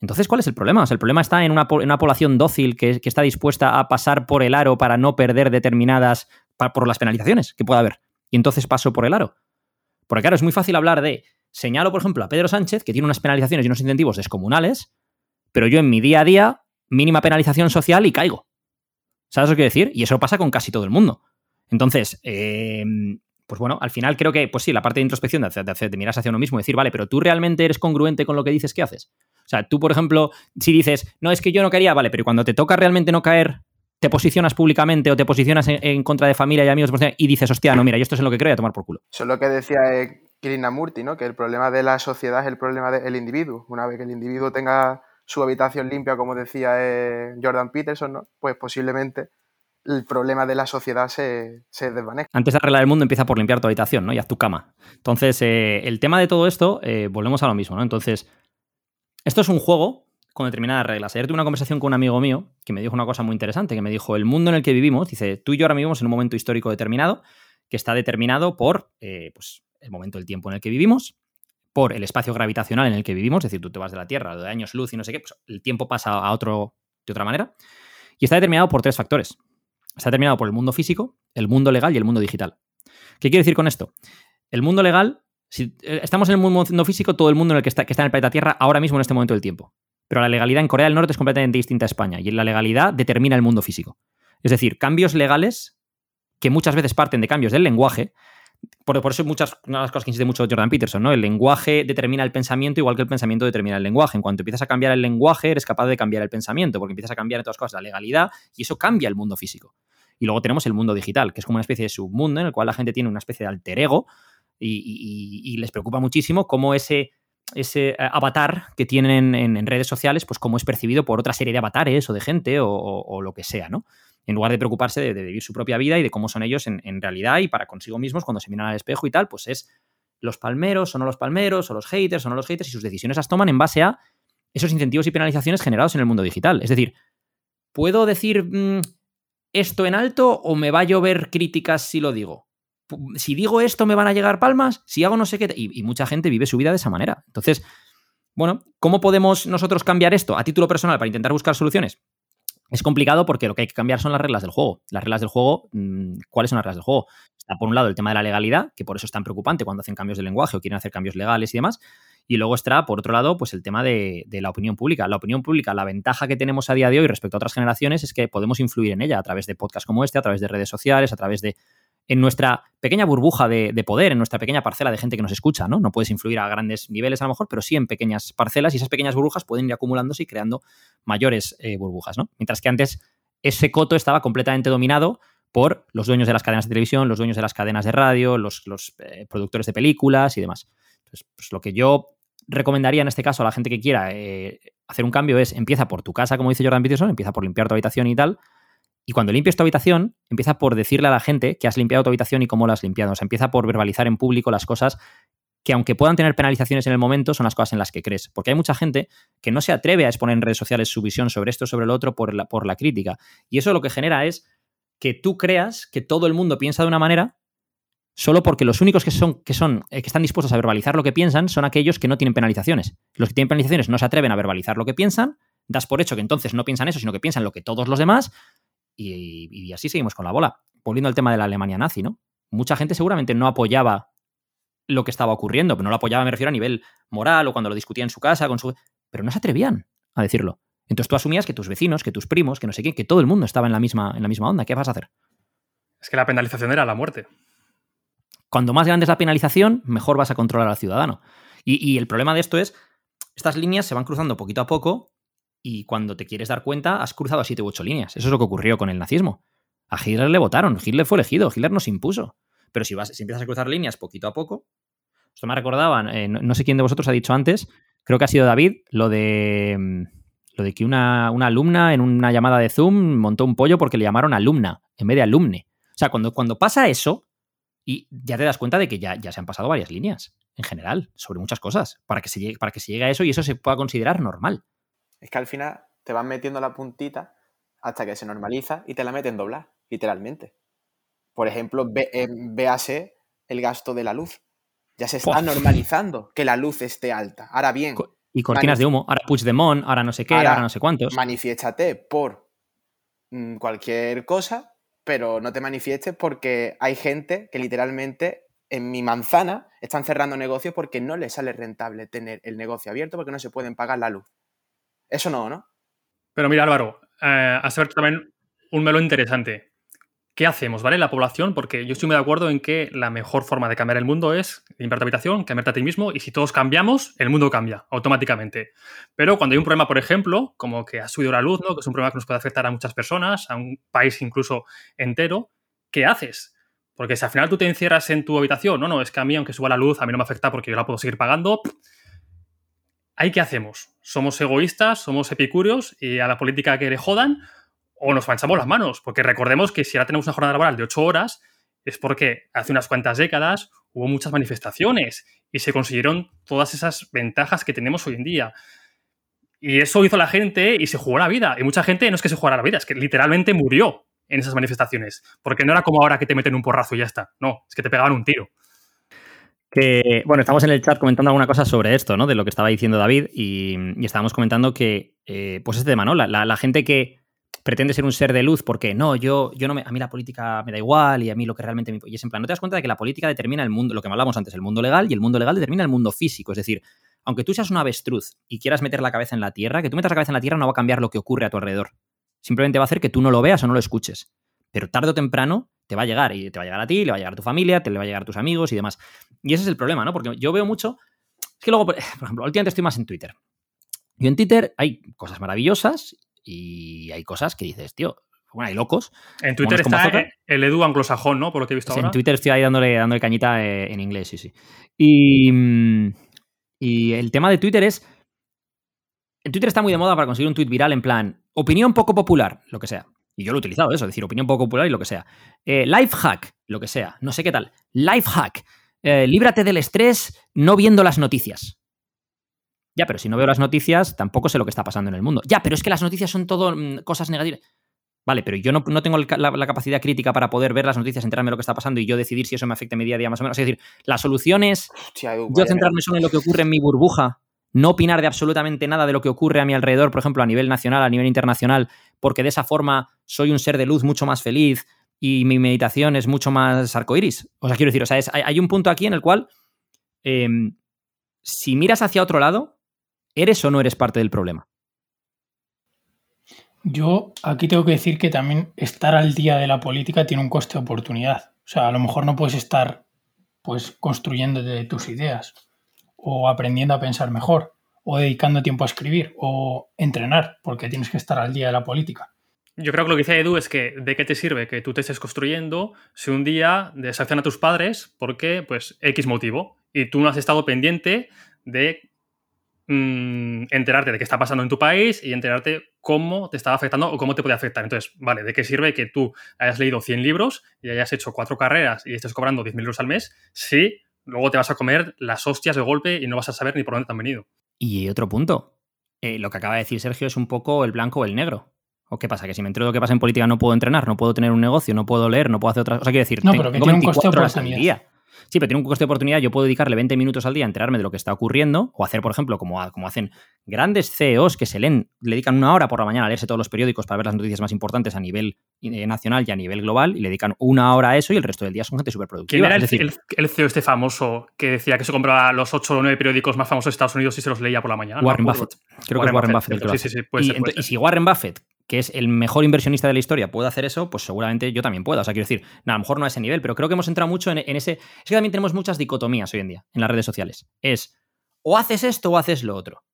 entonces, ¿cuál es el problema? O sea, el problema está en una, población dócil que, está dispuesta a pasar por el aro para no perder determinadas por las penalizaciones que pueda haber. Y entonces paso por el aro. Porque claro, es muy fácil hablar de, señalo por ejemplo a Pedro Sánchez, que tiene unas penalizaciones y unos incentivos descomunales, pero yo en mi día a día, mínima penalización social y caigo. ¿Sabes lo que decir? Y eso pasa con casi todo el mundo. Entonces, em, pues bueno, al final creo que, pues sí, la parte de introspección, de, de, de, mirar hacia uno mismo y decir, vale, pero tú realmente eres congruente con lo que dices que haces. O sea, tú, por ejemplo, si dices, no, es que yo no quería, vale, pero cuando te toca realmente no caer, te posicionas públicamente o te posicionas en, contra de familia y amigos y dices, hostia, no, mira, yo esto es en lo que creo y a tomar por culo. Eso es lo que decía eh, Krishnamurti, ¿no? Que el problema de la sociedad es el problema del individuo. Una vez que el individuo tenga su habitación limpia, como decía eh, Jordan Peterson, ¿no? Pues posiblemente el problema de la sociedad se, se desvanezca. Antes de arreglar el mundo empieza por limpiar tu habitación, ¿no? Y haz tu cama. Entonces, eh, el tema de todo esto, volvemos a lo mismo, ¿no? Entonces, esto es un juego con determinadas reglas. Ayer tuve una conversación con un amigo mío que me dijo una cosa muy interesante, que me dijo, el mundo en el que vivimos, dice, tú y yo ahora vivimos en un momento histórico determinado, que está determinado por eh, pues, el momento del tiempo en el que vivimos, por el espacio gravitacional en el que vivimos, es decir, tú te vas de la Tierra de años luz y no sé qué, pues el tiempo pasa a otro de otra manera, y está determinado por tres factores. Está determinado por el mundo físico, el mundo legal y el mundo digital. ¿Qué quiero decir con esto? El mundo legal, si eh, estamos en el mundo físico, todo el mundo en el que está, que está en el planeta Tierra ahora mismo en este momento del tiempo pero la legalidad en Corea del Norte es completamente distinta a España y la legalidad determina el mundo físico. Es decir, cambios legales que muchas veces parten de cambios del lenguaje. Por, eso muchas una de las cosas que insiste mucho Jordan Peterson, ¿no? El lenguaje determina el pensamiento igual que el pensamiento determina el lenguaje. En cuanto empiezas a cambiar el lenguaje, eres capaz de cambiar el pensamiento, porque empiezas a cambiar en todas cosas la legalidad y eso cambia el mundo físico. Y luego tenemos el mundo digital, que es como una especie de submundo en el cual la gente tiene una especie de alter ego y les preocupa muchísimo cómo ese ese eh, avatar que tienen en, redes sociales, pues cómo es percibido por otra serie de avatares o de gente o, lo que sea, ¿no? En lugar de preocuparse de, vivir su propia vida y de cómo son ellos en, realidad y para consigo mismos cuando se miran al espejo y tal, pues es los palmeros o no los palmeros, o los haters o no los haters, y sus decisiones las toman en base a esos incentivos y penalizaciones generados en el mundo digital. Es decir, ¿puedo decir mm, esto en alto o me va a llover críticas si lo digo? Si digo esto me van a llegar palmas, si hago no sé qué, y, mucha gente vive su vida de esa manera. Entonces, bueno, ¿cómo podemos nosotros cambiar esto a título personal para intentar buscar soluciones? Es complicado porque lo que hay que cambiar son las reglas del juego. Las reglas del juego, mm, ¿cuáles son las reglas del juego? Está por un lado el tema de la legalidad, que por eso es tan preocupante cuando hacen cambios de lenguaje o quieren hacer cambios legales y demás. Y luego está, por otro lado, pues el tema de, de, la opinión pública. La opinión pública, la ventaja que tenemos a día de hoy respecto a otras generaciones es que podemos influir en ella a través de podcasts como este, a través de redes sociales, a través de en nuestra pequeña burbuja de, poder, en nuestra pequeña parcela de gente que nos escucha, ¿no? No puedes influir a grandes niveles a lo mejor, pero sí en pequeñas parcelas y esas pequeñas burbujas pueden ir acumulándose y creando mayores eh, burbujas, ¿no? Mientras que antes ese coto estaba completamente dominado por los dueños de las cadenas de televisión, los dueños de las cadenas de radio, los, eh, productores de películas y demás. Entonces, pues lo que yo recomendaría en este caso a la gente que quiera eh, hacer un cambio es empieza por tu casa, como dice Jordan Peterson, empieza por limpiar tu habitación y tal, y cuando limpies tu habitación, empieza por decirle a la gente que has limpiado tu habitación y cómo la has limpiado. O sea, empieza por verbalizar en público las cosas que aunque puedan tener penalizaciones en el momento, son las cosas en las que crees. Porque hay mucha gente que no se atreve a exponer en redes sociales su visión sobre esto, sobre lo otro, por la, por la crítica. Y eso lo que genera es que tú creas que todo el mundo piensa de una manera solo porque los únicos que son, que son, eh, que están dispuestos a verbalizar lo que piensan son aquellos que no tienen penalizaciones. Los que tienen penalizaciones no se atreven a verbalizar lo que piensan, das por hecho que entonces no piensan eso, sino que piensan lo que todos los demás, y, así seguimos con la bola. Volviendo al tema de la Alemania nazi, ¿no? Mucha gente seguramente no apoyaba lo que estaba ocurriendo, pero no lo apoyaba, me refiero a nivel moral o cuando lo discutía en su casa, con su... pero no se atrevían a decirlo. Entonces tú asumías que tus vecinos, que tus primos, que no sé qué, que todo el mundo estaba en la misma, en la misma onda. ¿Qué vas a hacer? Es que la penalización era la muerte. Cuando más grande es la penalización, mejor vas a controlar al ciudadano. Y, y el problema de esto es, estas líneas se van cruzando poquito a poco y cuando te quieres dar cuenta has cruzado siete u ocho líneas. Eso es lo que ocurrió con el nazismo. A Hitler le votaron, Hitler fue elegido, Hitler nos impuso. Pero si, vas, si empiezas a cruzar líneas poquito a poco, esto me recordaban, eh, no, sé quién de vosotros ha dicho antes, creo que ha sido David, lo de, mm, lo de que una, alumna en una llamada de Zoom montó un pollo porque le llamaron alumna en vez de alumne. O sea, cuando, cuando pasa eso, y ya te das cuenta de que ya, ya se han pasado varias líneas, en general, sobre muchas cosas, para que, se llegue, para que se llegue a eso y eso se pueda considerar normal. Es que al final te van metiendo la puntita hasta que se normaliza y te la meten doblar, literalmente. Por ejemplo, véase el gasto de la luz. Ya se está normalizando que la luz esté alta. Ahora bien. Y cortinas de humo. Ahora Puigdemont, ahora no sé qué, ahora, no sé cuántos. Manifiéstate por mm, cualquier cosa, pero no te manifiestes porque hay gente que literalmente en mi manzana están cerrando negocios porque no les sale rentable tener el negocio abierto porque no se pueden pagar la luz. Eso no, ¿no? Pero mira, Álvaro, eh, has también un melo interesante. ¿Qué hacemos, vale? La población, porque yo estoy muy de acuerdo en que la mejor forma de cambiar el mundo es limpiar tu habitación, cambiarte a ti mismo, y si todos cambiamos, el mundo cambia automáticamente. Pero cuando hay un problema, por ejemplo, como que ha subido la luz, ¿no? que es un problema que nos puede afectar a muchas personas, a un país incluso entero, ¿qué haces? Porque si al final tú te encierras en tu habitación, no, no, es que a mí, aunque suba la luz, a mí no me afecta porque yo la puedo seguir pagando, ¿ahí qué hacemos? ¿Somos egoístas? ¿Somos epicúreos y a la política que le jodan? ¿O nos manchamos las manos? Porque recordemos que si ahora tenemos una jornada laboral de ocho horas, es porque hace unas cuantas décadas hubo muchas manifestaciones y se consiguieron todas esas ventajas que tenemos hoy en día. Y eso hizo la gente y se jugó la vida. Y mucha gente no es que se jugara la vida, es que literalmente murió en esas manifestaciones. Porque no era como ahora que te meten un porrazo y ya está. No, es que te pegaban un tiro. Que, bueno, estamos en el chat comentando alguna cosa sobre esto, ¿no? De lo que estaba diciendo David y, estábamos comentando que, eh, pues este tema, ¿no? La, gente que pretende ser un ser de luz porque no, yo, yo no me, a mí la política me da igual y a mí lo que realmente me... Y es en plan, no te das cuenta de que la política determina el mundo, lo que hablábamos antes, el mundo legal y el mundo legal determina el mundo físico. Es decir, aunque tú seas un avestruz y quieras meter la cabeza en la tierra, que tú metas la cabeza en la tierra no va a cambiar lo que ocurre a tu alrededor. Simplemente va a hacer que tú no lo veas o no lo escuches. Pero tarde o temprano te va a llegar y te va a llegar a ti, le va a llegar a tu familia, te le va a llegar a tus amigos y demás. Y ese es el problema, ¿no? Porque yo veo mucho. Es que luego, por ejemplo, últimamente estoy más en Twitter. Y en Twitter hay cosas maravillosas y hay cosas que dices, tío, bueno, hay locos. En Twitter está el Edu anglosajón, ¿no? Por lo que he visto ahora. En Twitter estoy ahí dándole, dándole cañita eh, en inglés, sí, sí. Y, mm, Y el tema de Twitter es. En Twitter está muy de moda para conseguir un tweet viral en plan, opinión poco popular, lo que sea. Y yo lo he utilizado eso, decir opinión poco popular y lo que sea. Eh, life hack, lo que sea. No sé qué tal. Life hack. Eh, líbrate del estrés no viendo las noticias. Ya, pero si no veo las noticias, tampoco sé lo que está pasando en el mundo. Ya, pero es que las noticias son todo mm, cosas negativas. Vale, pero yo no, tengo la, capacidad crítica para poder ver las noticias, enterarme de lo que está pasando y yo decidir si eso me afecta en mi día a día más o menos. Es decir, la solución es yo centrarme solo en lo que ocurre en mi burbuja, no opinar de absolutamente nada de lo que ocurre a mi alrededor, por ejemplo, a nivel nacional, a nivel internacional, porque de esa forma soy un ser de luz mucho más feliz y mi meditación es mucho más arcoiris. O sea, quiero decir, o sea, hay, un punto aquí en el cual em, si miras hacia otro lado, ¿eres o no eres parte del problema? Yo aquí tengo que decir que también estar al día de la política tiene un coste de oportunidad. O sea, a lo mejor no puedes estar pues construyendo tus ideas o aprendiendo a pensar mejor o dedicando tiempo a escribir o entrenar porque tienes que estar al día de la política. Yo creo que lo que dice Edu es que de qué te sirve que tú te estés construyendo si un día desaccionan a tus padres porque, pues, X motivo y tú no has estado pendiente de Mm, enterarte de qué está pasando en tu país y enterarte cómo te estaba afectando o cómo te puede afectar. Entonces, vale, ¿de qué sirve que tú hayas leído 100 libros y hayas hecho cuatro carreras y estés cobrando 10.000 euros al mes si luego te vas a comer las hostias de golpe y no vas a saber ni por dónde te han venido? Y otro punto, eh, lo que acaba de decir Sergio es un poco el blanco o el negro. ¿O qué pasa? Que si me entero de lo que pasa en política no puedo entrenar, no puedo tener un negocio, no puedo leer, no puedo hacer otras cosas. O sea, quiero decir, no, pero que tiene un coste de día. Sí, pero tiene un coste de oportunidad. Yo puedo dedicarle 20 minutos al día a enterarme de lo que está ocurriendo o hacer, por ejemplo, como, como hacen grandes CEOs que se leen, le dedican una hora por la mañana a leerse todos los periódicos para ver las noticias más importantes a nivel eh, nacional y a nivel global y le dedican una hora a eso y el resto del día son gente súper productiva. ¿Quién era el, CEO este famoso que decía que se compraba los 8 o 9 periódicos más famosos de Estados Unidos y se los leía por la mañana? Warren Buffett. Creo que es Warren Buffett, el que sí, sí, sí, y si Warren Buffett que es el mejor inversionista de la historia, puede hacer eso, pues seguramente yo también pueda. O sea, quiero decir, a lo mejor no a ese nivel, pero creo que hemos entrado mucho en, ese. Es que también tenemos muchas dicotomías hoy en día en las redes sociales. Es o haces esto o haces lo otro.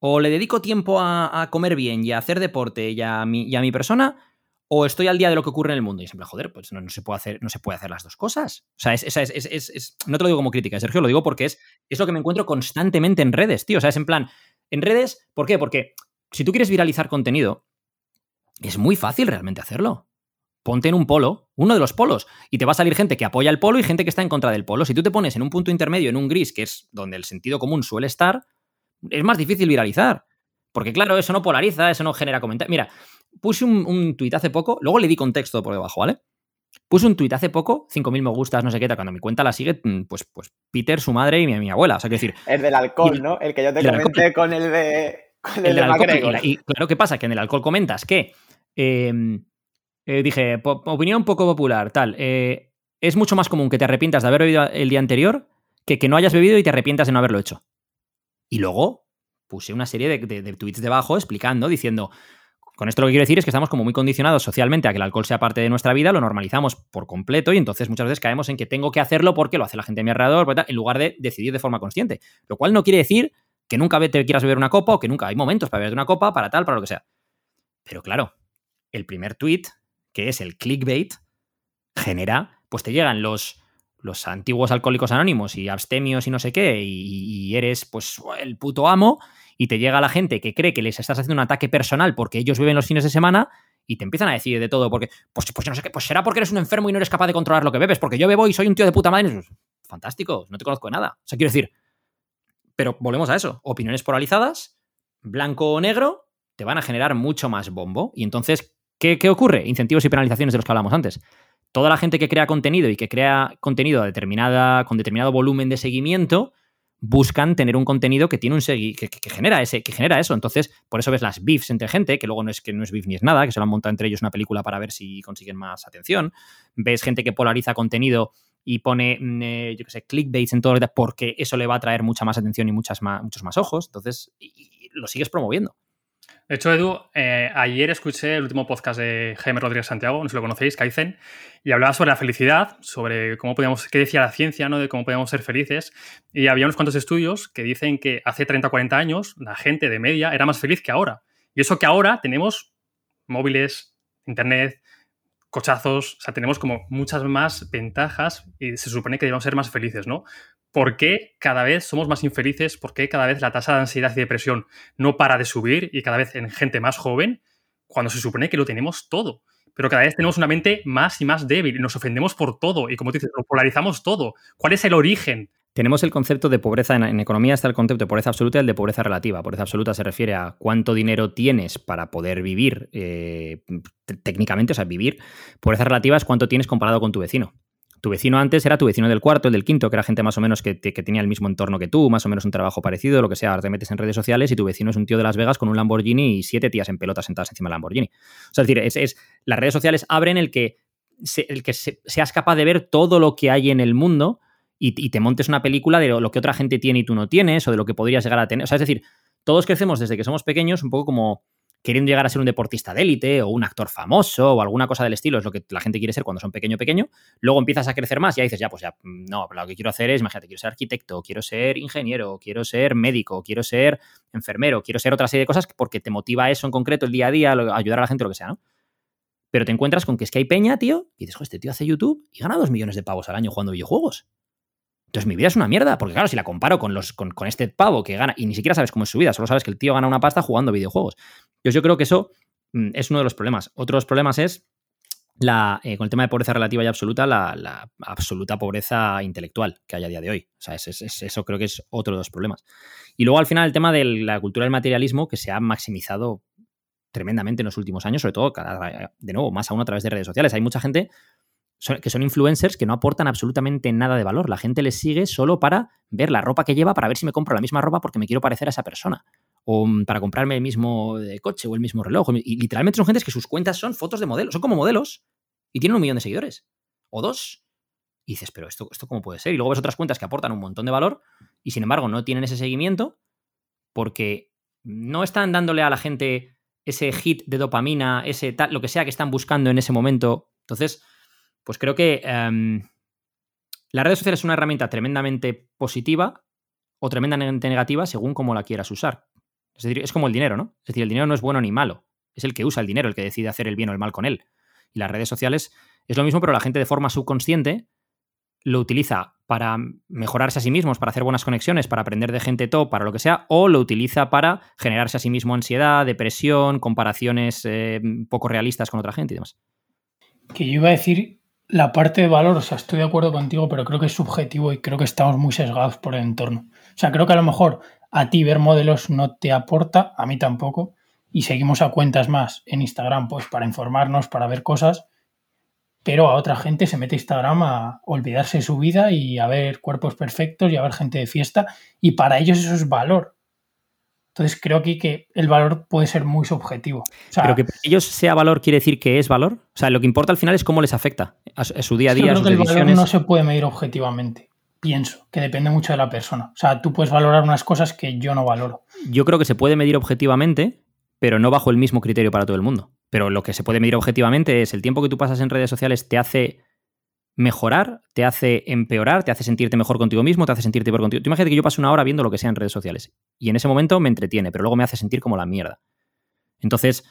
O le dedico tiempo a, comer bien y a hacer deporte y a, mi, y a mi persona, o estoy al día de lo que ocurre en el mundo. Y siempre, joder, pues no, se, puede hacer, no se puede hacer las dos cosas. O sea, es, no te lo digo como crítica, Sergio, lo digo porque es, es lo que me encuentro constantemente en redes, tío. O sea, es en plan, en redes, ¿por qué? Porque si tú quieres viralizar contenido, es muy fácil realmente hacerlo. Ponte en un polo, uno de los polos, y te va a salir gente que apoya el polo y gente que está en contra del polo. Si tú te pones en un punto intermedio, en un gris, que es donde el sentido común suele estar, es más difícil viralizar. Porque claro, eso no polariza, eso no genera comentarios. Mira, puse un, un tuit hace poco, luego le di contexto por debajo, ¿vale? Puse un tuit hace poco, 5.000 me gustas, no sé qué, cuando mi cuenta la sigue, mm, pues, pues Peter, su madre y mi, abuela. O sea, decir. El del alcohol, ¿no? El que yo te comenté con el de. Con el, del alcohol. Y, claro, ¿qué pasa? Que en el alcohol comentas que Em, eh, dije, opinión poco popular, tal. Eh, es mucho más común que te arrepientas de haber bebido el día anterior que que no hayas bebido y te arrepientas de no haberlo hecho. Y luego puse una serie de, tweets debajo explicando, diciendo, con esto lo que quiero decir es que estamos como muy condicionados socialmente a que el alcohol sea parte de nuestra vida, lo normalizamos por completo y entonces muchas veces caemos en que tengo que hacerlo porque lo hace la gente a mi alrededor, en lugar de decidir de forma consciente. Lo cual no quiere decir que nunca te quieras beber una copa o que nunca hay momentos para beber una copa, para tal, para lo que sea. Pero claro, el primer tweet, que es el clickbait, genera, pues te llegan los, los antiguos alcohólicos anónimos y abstemios y no sé qué, y, eres pues el puto amo, y te llega la gente que cree que les estás haciendo un ataque personal porque ellos beben los fines de semana y te empiezan a decir de todo, porque, pues, pues yo no sé qué, pues será porque eres un enfermo y no eres capaz de controlar lo que bebes, porque yo bebo y soy un tío de puta madre. Fantástico, no te conozco de nada. O sea, quiero decir, pero volvemos a eso, opiniones polarizadas, blanco o negro, te van a generar mucho más bombo y entonces ¿Qué, ocurre? Incentivos y penalizaciones de los que hablamos antes. Toda la gente que crea contenido y que crea contenido determinada, con determinado volumen de seguimiento buscan tener un contenido que tiene un que, genera ese, que genera eso. Entonces, por eso ves las beefs entre gente, que luego no es que no es beef ni es nada, que se han montado entre ellos una película para ver si consiguen más atención. Ves gente que polariza contenido y pone, mm, eh, yo qué sé, clickbaits en todo porque eso le va a traer mucha más atención y muchas más, muchos más ojos. Entonces, lo sigues promoviendo. De hecho, Edu, eh, ayer escuché el último podcast de Jaime Rodríguez Santiago, no sé si lo conocéis, Kaizen, y hablaba sobre la felicidad, sobre cómo podíamos, qué decía la ciencia, ¿no? De cómo podíamos ser felices. Y había unos cuantos estudios que dicen que hace 30 o 40 años la gente de media era más feliz que ahora. Y eso que ahora tenemos móviles, internet, cochazos, o sea, tenemos como muchas más ventajas y se supone que debemos ser más felices, ¿no? ¿Por qué cada vez somos más infelices? ¿Por qué cada vez la tasa de ansiedad y depresión no para de subir y cada vez en gente más joven cuando se supone que lo tenemos todo? Pero cada vez tenemos una mente más y más débil y nos ofendemos por todo y como tú dices, lo polarizamos todo. ¿Cuál es el origen tenemos el concepto de pobreza, en, economía está el concepto de pobreza absoluta y el de pobreza relativa. Pobreza absoluta se refiere a cuánto dinero tienes para poder vivir eh, técnicamente, o sea, vivir. Pobreza relativa es cuánto tienes comparado con tu vecino. Tu vecino antes era tu vecino del cuarto, el del quinto, que era gente más o menos que, tenía el mismo entorno que tú, más o menos un trabajo parecido, lo que sea. Ahora te metes en redes sociales y tu vecino es un tío de Las Vegas con un Lamborghini y siete tías en pelotas sentadas encima del Lamborghini. O sea, es decir, es, las redes sociales abren el que, el que seas capaz de ver todo lo que hay en el mundo y, te montes una película de lo que otra gente tiene y tú no tienes, o de lo que podrías llegar a tener. O sea, es decir, todos crecemos desde que somos pequeños un poco como queriendo llegar a ser un deportista de élite o un actor famoso o alguna cosa del estilo, es lo que la gente quiere ser cuando son pequeño pequeño. Luego empiezas a crecer más y ya dices, ya, pues ya, mm, no, lo que quiero hacer es, imagínate, quiero ser arquitecto, quiero ser ingeniero, quiero ser médico, quiero ser enfermero, quiero ser otra serie de cosas porque te motiva eso en concreto el día a día, ayudar a la gente, lo que sea, ¿no? Pero te encuentras con que es que hay peña, tío, y dices, joder, este tío hace YouTube y gana dos millones de pavos al año jugando videojuegos. Entonces mi vida es una mierda, porque claro, si la comparo con, los, con, este pavo que gana, y ni siquiera sabes cómo es su vida, solo sabes que el tío gana una pasta jugando videojuegos. Entonces yo creo que eso mm, es uno de los problemas. Otros problemas es la, eh, con el tema de pobreza relativa y absoluta, la, absoluta pobreza intelectual que hay a día de hoy. O sea, eso creo que es otro de los problemas. Y luego al final el tema de la cultura del materialismo que se ha maximizado tremendamente en los últimos años, sobre todo, de nuevo, más aún a través de redes sociales. Hay mucha gente que son influencers que no aportan absolutamente nada de valor. La gente les sigue solo para ver la ropa que lleva, para ver si me compro la misma ropa porque me quiero parecer a esa persona. O mm, para comprarme el mismo eh, coche o el mismo reloj. Y literalmente son gentes que sus cuentas son fotos de modelos, son como modelos y tienen un millón de seguidores. O dos. Y dices, pero esto, esto cómo puede ser. Y luego ves otras cuentas que aportan un montón de valor y sin embargo no tienen ese seguimiento porque no están dándole a la gente ese hit de dopamina, ese tal, lo que sea que están buscando en ese momento. Entonces, pues creo que em, las redes sociales es una herramienta tremendamente positiva o tremendamente negativa según cómo la quieras usar. Es decir, es como el dinero, ¿no? Es decir, el dinero no es bueno ni malo. Es el que usa el dinero el que decide hacer el bien o el mal con él. Y las redes sociales es lo mismo, pero la gente de forma subconsciente lo utiliza para mejorarse a sí mismos, para hacer buenas conexiones, para aprender de gente top, para lo que sea, o lo utiliza para generarse a sí mismo ansiedad, depresión, comparaciones eh, poco realistas con otra gente y demás. Que yo iba a decir la parte de valor, o sea, estoy de acuerdo contigo, pero creo que es subjetivo y creo que estamos muy sesgados por el entorno. O sea, creo que a lo mejor a ti ver modelos no te aporta, a mí tampoco, y seguimos a cuentas más en Instagram, pues para informarnos, para ver cosas, pero a otra gente se mete Instagram a olvidarse de su vida y a ver cuerpos perfectos y a ver gente de fiesta, y para ellos eso es valor. Entonces creo aquí que el valor puede ser muy subjetivo. Pero que para ellos sea valor quiere decir que es valor. O sea, lo que importa al final es cómo les afecta a su día a día. Yo creo que el valor no se puede medir objetivamente. Pienso que depende mucho de la persona. O sea, tú puedes valorar unas cosas que yo no valoro. Yo creo que se puede medir objetivamente, pero no bajo el mismo criterio para todo el mundo. Pero lo que se puede medir objetivamente es el tiempo que tú pasas en redes sociales te hace mejorar, te hace empeorar, te hace sentirte mejor contigo mismo, te hace sentirte peor contigo. Tú imagínate que yo paso una hora viendo lo que sea en redes sociales y en ese momento me entretiene, pero luego me hace sentir como la mierda. Entonces,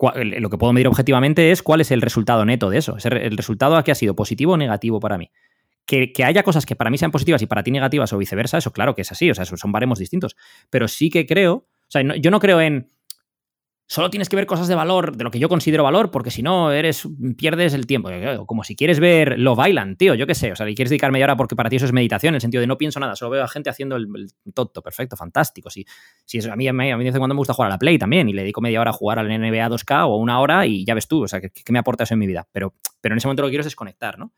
lo que puedo medir objetivamente es cuál es el resultado neto de eso. ¿El resultado a qué ha sido positivo o negativo para mí? Que, que, haya cosas que para mí sean positivas y para ti negativas o viceversa, eso claro que es así, o sea, son baremos distintos. Pero sí que creo, o sea, yo no creo en solo tienes que ver cosas de valor, de lo que yo considero valor, porque si no, eres, pierdes el tiempo. Como si quieres ver lo bailan, tío, yo qué sé. O sea, y quieres dedicarme ahora porque para ti eso es meditación, en el sentido de no pienso nada, solo veo a gente haciendo el, tonto, perfecto, fantástico. Si, si a, mí, a mí de vez cuando me gusta jugar a la Play también, y le dedico media hora a jugar al NBA 2K o una hora, y ya ves tú, o sea, ¿qué, me aporta eso en mi vida? Pero, pero en ese momento lo que quiero es desconectar, ¿no?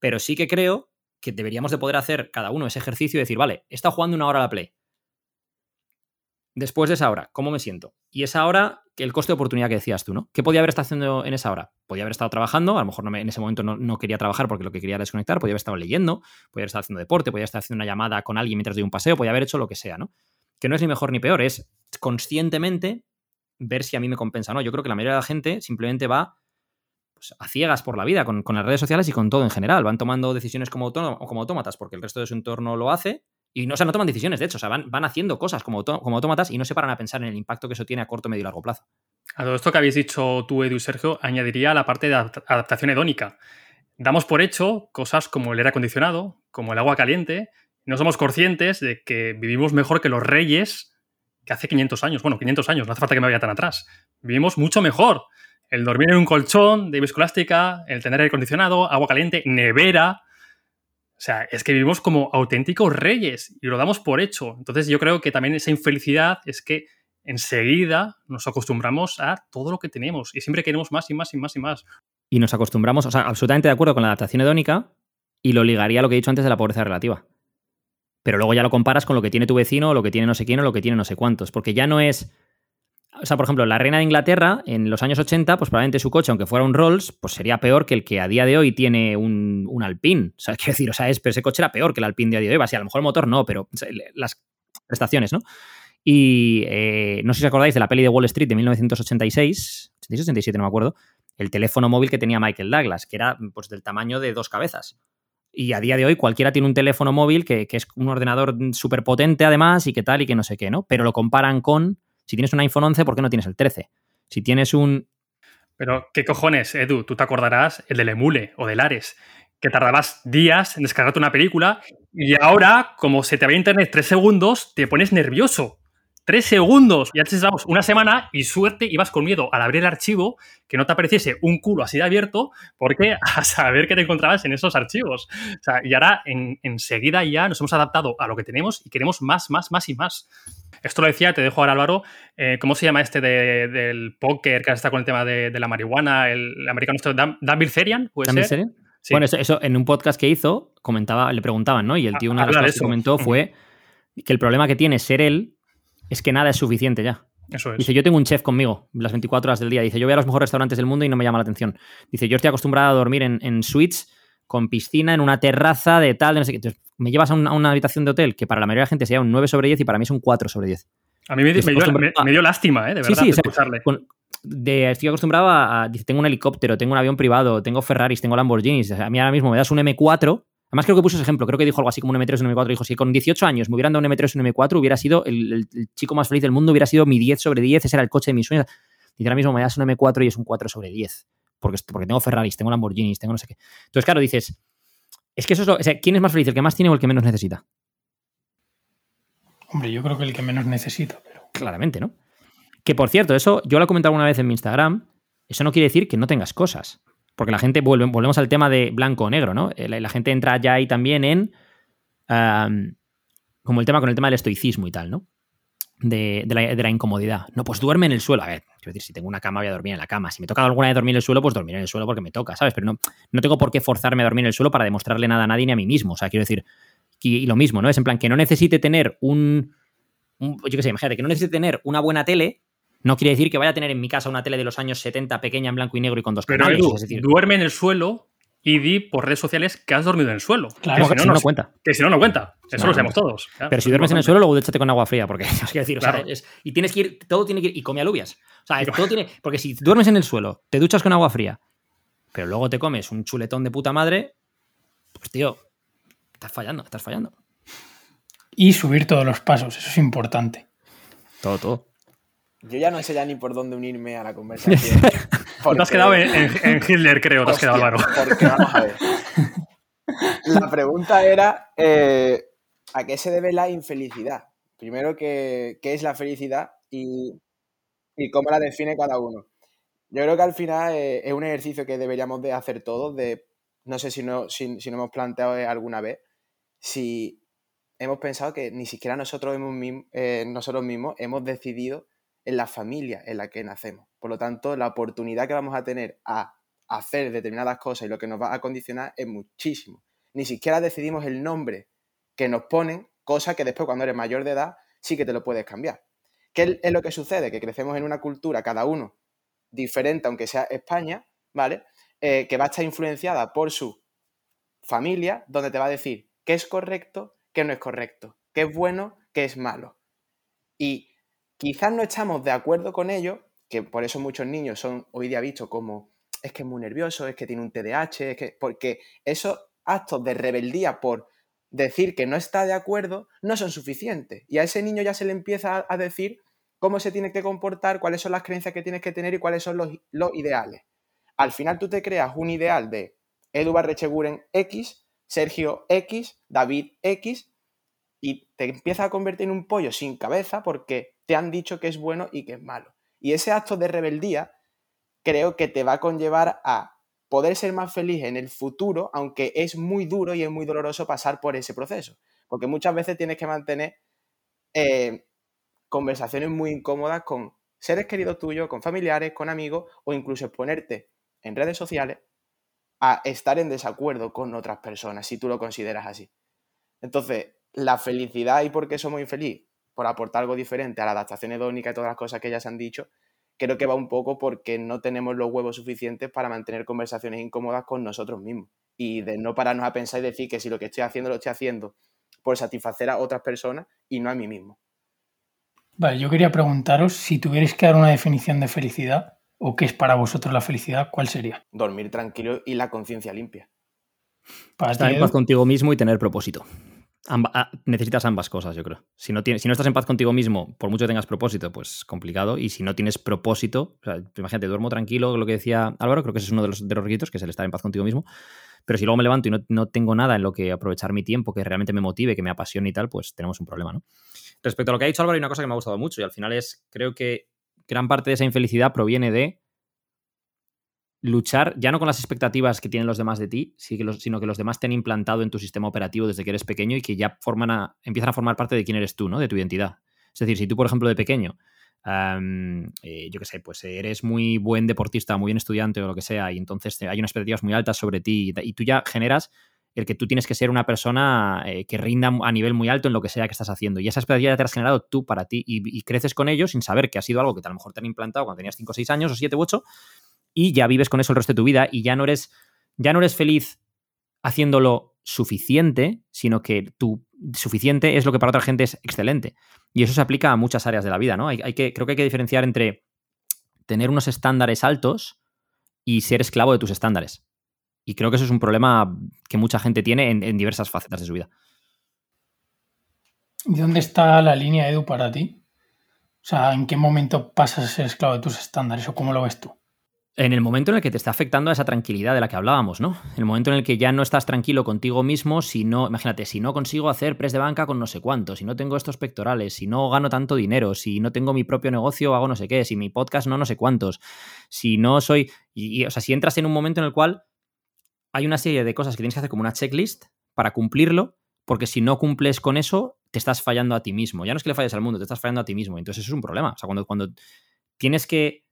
Pero sí que creo que deberíamos de poder hacer cada uno ese ejercicio y decir, vale, he estado jugando una hora a la Play después de esa hora, ¿cómo me siento? Y esa hora, el coste de oportunidad que decías tú, ¿no? ¿Qué podía haber estado haciendo en esa hora? Podía haber estado trabajando, a lo mejor en ese momento no, quería trabajar porque lo que quería era desconectar, podía haber estado leyendo, podía haber estado haciendo deporte, podía estar haciendo una llamada con alguien mientras doy un paseo, podía haber hecho lo que sea, ¿no? Que no es ni mejor ni peor, es conscientemente ver si a mí me compensa o no. Yo creo que la mayoría de la gente simplemente va pues, a ciegas por la vida con, las redes sociales y con todo en general. Van tomando decisiones como, como autómatas porque el resto de su entorno lo hace y no, o toman decisiones, de hecho, o sea, van, van haciendo cosas como, como autómatas y no se paran a pensar en el impacto que eso tiene a corto, medio y largo plazo. A todo esto que habéis dicho tú, Edu y Sergio, añadiría la parte de adaptación hedónica. Damos por hecho cosas como el aire acondicionado, como el agua caliente, no somos conscientes de que vivimos mejor que los reyes que hace 500 años. Bueno, 500 años, no hace falta que me vaya tan atrás. Vivimos mucho mejor. El dormir en un colchón de viscoelástica, el tener aire acondicionado, agua caliente, nevera. O sea, es que vivimos como auténticos reyes y lo damos por hecho. Entonces yo creo que también esa infelicidad es que enseguida nos acostumbramos a todo lo que tenemos y siempre queremos más y más y más y más. Y nos acostumbramos, o sea, absolutamente de acuerdo con la adaptación hedónica y lo ligaría a lo que he dicho antes de la pobreza relativa. Pero luego ya lo comparas con lo que tiene tu vecino, lo que tiene no sé quién, o lo que tiene no sé cuántos. Porque ya no es. O sea, por ejemplo, la reina de Inglaterra en los años 80, pues probablemente su coche, aunque fuera un Rolls, pues sería peor que el que a día de hoy tiene un, un Alpine. O sea, quiero decir, o sea, pero ese coche era peor que el Alpine de a día de hoy. a lo mejor el motor no, pero las prestaciones, ¿no? Y eh, no sé si os acordáis de la peli de Wall Street de 1986, 86-87, no me acuerdo, el teléfono móvil que tenía Michael Douglas, que era pues del tamaño de dos cabezas. Y a día de hoy cualquiera tiene un teléfono móvil que, es un ordenador súper potente además y que tal y que no sé qué, ¿no? Pero lo comparan con, si tienes un iPhone 11, ¿por qué no tienes el 13? Si tienes un... Pero, ¿qué cojones, Edu? Tú te acordarás el del Emule o del Ares, que tardabas días en descargarte una película y ahora, como se te va internet tres segundos, te pones nervioso tres segundos. Y antes estábamos una semana y suerte ibas con miedo al abrir el archivo que no te apareciese un culo así de abierto porque a saber qué te encontrabas en esos archivos. O sea, y ahora enseguida ya nos hemos adaptado a lo que tenemos y queremos más, más, más y más. Esto lo decía, te dejo ahora Álvaro, eh, ¿cómo se llama este del póker que está con el tema de, la marihuana? El, americano, Dan, Dan Bilzerian, ¿puede ser? Bueno, eso, en un podcast que hizo, comentaba, le preguntaban, ¿no? Y el tío una de las cosas que comentó fue que el problema que tiene ser él es que nada es suficiente ya. Eso es. Dice, yo tengo un chef conmigo las 24 horas del día. Dice, yo voy a los mejores restaurantes del mundo y no me llama la atención. Dice, yo estoy acostumbrado a dormir en, suites con piscina, en una terraza de tal, de no sé qué. Entonces, me llevas a, una habitación de hotel que para la mayoría de la gente sería un 9 sobre 10 y para mí es un 4 sobre 10. A mí me, dio, lástima, ¿eh? de verdad, sí, sí, escucharle. estoy acostumbrado a, Dice, tengo un helicóptero, tengo un avión privado, tengo Ferraris, tengo Lamborghinis. a mí ahora mismo me das un M4 Además, creo que puso ese ejemplo. Creo que dijo algo así como un M3 o un M4. Dijo: Si con 18 años me hubieran dado un M3 o un M4, hubiera sido el, chico más feliz del mundo, hubiera sido mi 10 sobre 10. Ese era el coche de mis sueños. Y ahora mismo me das un M4 y es un 4 sobre 10. Porque, porque tengo Ferraris, tengo Lamborghinis, tengo no sé qué. Entonces, claro, dices: Es que eso es lo. O sea, ¿quién es más feliz? ¿El que más tiene o el que menos necesita? Hombre, yo creo que el que menos necesita. Pero... Claramente, ¿no? Que por cierto, eso yo lo he comentado alguna vez en mi Instagram. Eso no quiere decir que no tengas cosas. Porque la gente, vuelve, volvemos al tema de blanco o negro, ¿no? Eh, la, gente entra ya ahí también en. como el tema con el tema del estoicismo y tal, ¿no? De, la, incomodidad. No, pues duerme en el suelo. A ver, quiero decir, si tengo una cama, voy a dormir en la cama. Si me toca alguna vez dormir en el suelo, pues dormir en el suelo porque me toca, ¿sabes? Pero no, no tengo por qué forzarme a dormir en el suelo para demostrarle nada a nadie ni a mí mismo. O sea, quiero decir, y, lo mismo, ¿no? Es en plan que no necesite tener un, un yo qué sé, imagínate, que no necesite tener una buena tele no quiere decir que vaya a tener en mi casa una tele de los años 70 pequeña en blanco y negro y con dos Pero canales. duerme en el suelo y di por redes sociales que has dormido en el suelo. Claro, que si no, no, cuenta. Que si no, no cuenta. Eso lo sabemos todos. Pero si duermes en el suelo, luego échate con agua fría, porque es decir, y tienes que ir, todo tiene que ir, y come alubias. O sea, todo tiene, porque si duermes en el suelo, te duchas con agua fría, pero luego te comes un chuletón de puta madre, pues tío, estás fallando, estás fallando. Y subir todos los pasos, eso es importante. Todo, todo. Yo ya no sé ya ni por dónde unirme a la conversación. Te has quedado en, Hitler, creo, te has quedado, Álvaro. Porque vamos a ver. La pregunta era: eh, ¿a qué se debe la infelicidad? Primero, ¿qué, qué es la felicidad y, y, cómo la define cada uno? Yo creo que al final eh, es un ejercicio que deberíamos de hacer todos. De, no sé si no, si, si no hemos planteado alguna vez si hemos pensado que ni siquiera nosotros, hemos, eh, nosotros mismos hemos decidido en la familia en la que nacemos. Por lo tanto, la oportunidad que vamos a tener a hacer determinadas cosas y lo que nos va a condicionar es muchísimo. Ni siquiera decidimos el nombre que nos ponen, cosa que después cuando eres mayor de edad sí que te lo puedes cambiar. ¿Qué es lo que sucede? Que crecemos en una cultura, cada uno diferente, aunque sea España, ¿vale? Eh, que va a estar influenciada por su familia, donde te va a decir qué es correcto, qué no es correcto, qué es bueno, qué es malo. Y Quizás no estamos de acuerdo con ello, que por eso muchos niños son hoy día vistos como es que es muy nervioso, es que tiene un TDAH, es que porque esos actos de rebeldía por decir que no está de acuerdo no son suficientes. Y a ese niño ya se le empieza a decir cómo se tiene que comportar, cuáles son las creencias que tienes que tener y cuáles son los, ideales. Al final tú te creas un ideal de Edu Barrecheguren X, Sergio X, David X, y te empiezas a convertir en un pollo sin cabeza porque te han dicho que es bueno y que es malo. Y ese acto de rebeldía creo que te va a conllevar a poder ser más feliz en el futuro, aunque es muy duro y es muy doloroso pasar por ese proceso. Porque muchas veces tienes que mantener eh, conversaciones muy incómodas con seres queridos tuyos, con familiares, con amigos, o incluso exponerte en redes sociales a estar en desacuerdo con otras personas, si tú lo consideras así. Entonces, la felicidad y por qué somos infelices, por aportar algo diferente a la adaptación hedónica y todas las cosas que ya se han dicho, creo que va un poco porque no tenemos los huevos suficientes para mantener conversaciones incómodas con nosotros mismos y de no pararnos a pensar y decir que si lo que estoy haciendo lo estoy haciendo por satisfacer a otras personas y no a mí mismo. Vale, yo quería preguntaros si tuvierais que dar una definición de felicidad o qué es para vosotros la felicidad, ¿cuál sería? Dormir tranquilo y la conciencia limpia. Para Estar en paz contigo mismo y tener propósito. Ah, necesitas ambas cosas, yo creo. Si no, tienes, si no estás en paz contigo mismo, por mucho que tengas propósito, pues complicado. Y si no tienes propósito, imagínate, duermo tranquilo, lo que decía Álvaro, creo que ese es uno de los, de requisitos, que es el estar en paz contigo mismo. Pero si luego me levanto y no, no, tengo nada en lo que aprovechar mi tiempo, que realmente me motive, que me apasione y tal, pues tenemos un problema, ¿no? Respecto a lo que ha dicho Álvaro, hay una cosa que me ha gustado mucho y al final es, creo que gran parte de esa infelicidad proviene de luchar ya no con las expectativas que tienen los demás de ti, sino que los demás te han implantado en tu sistema operativo desde que eres pequeño y que ya forman a, empiezan a formar parte de quién eres tú, ¿no? De tu identidad. Es decir, si tú, por ejemplo, de pequeño, eh, yo qué sé, pues eres muy buen deportista, muy buen estudiante o lo que sea, y entonces hay unas expectativas muy altas sobre ti y, tú ya generas el que tú tienes que ser una persona eh, que rinda a nivel muy alto en lo que sea que estás haciendo. Y esa expectativa te has generado tú para ti y, creces con ello sin saber que ha sido algo que a lo mejor te han implantado cuando tenías 5 o 6 años o 7 u 8 y ya vives con eso el resto de tu vida y ya no eres, ya no eres feliz haciéndolo suficiente, sino que tu suficiente es lo que para otra gente es excelente. Y eso se aplica a muchas áreas de la vida, ¿no? Hay, que, creo que hay que diferenciar entre tener unos estándares altos y ser esclavo de tus estándares. Y creo que eso es un problema que mucha gente tiene en, en diversas facetas de su vida. ¿Y dónde está la línea, Edu, para ti? O sea, ¿en qué momento pasas a ser esclavo de tus estándares o cómo lo ves tú? En el momento en el que te está afectando a esa tranquilidad de la que hablábamos, ¿no? El momento en el que ya no estás tranquilo contigo mismo, si no, imagínate, si no consigo hacer press de banca con no sé cuánto, si no tengo estos pectorales, si no gano tanto dinero, si no tengo mi propio negocio, hago no sé qué, si mi podcast no no sé cuántos, si no soy, y, o sea, si entras en un momento en el cual hay una serie de cosas que tienes que hacer como una checklist para cumplirlo, porque si no cumples con eso, te estás fallando a ti mismo. Ya no es que le falles al mundo, te estás fallando a ti mismo. Entonces eso es un problema. O sea, cuando, cuando tienes que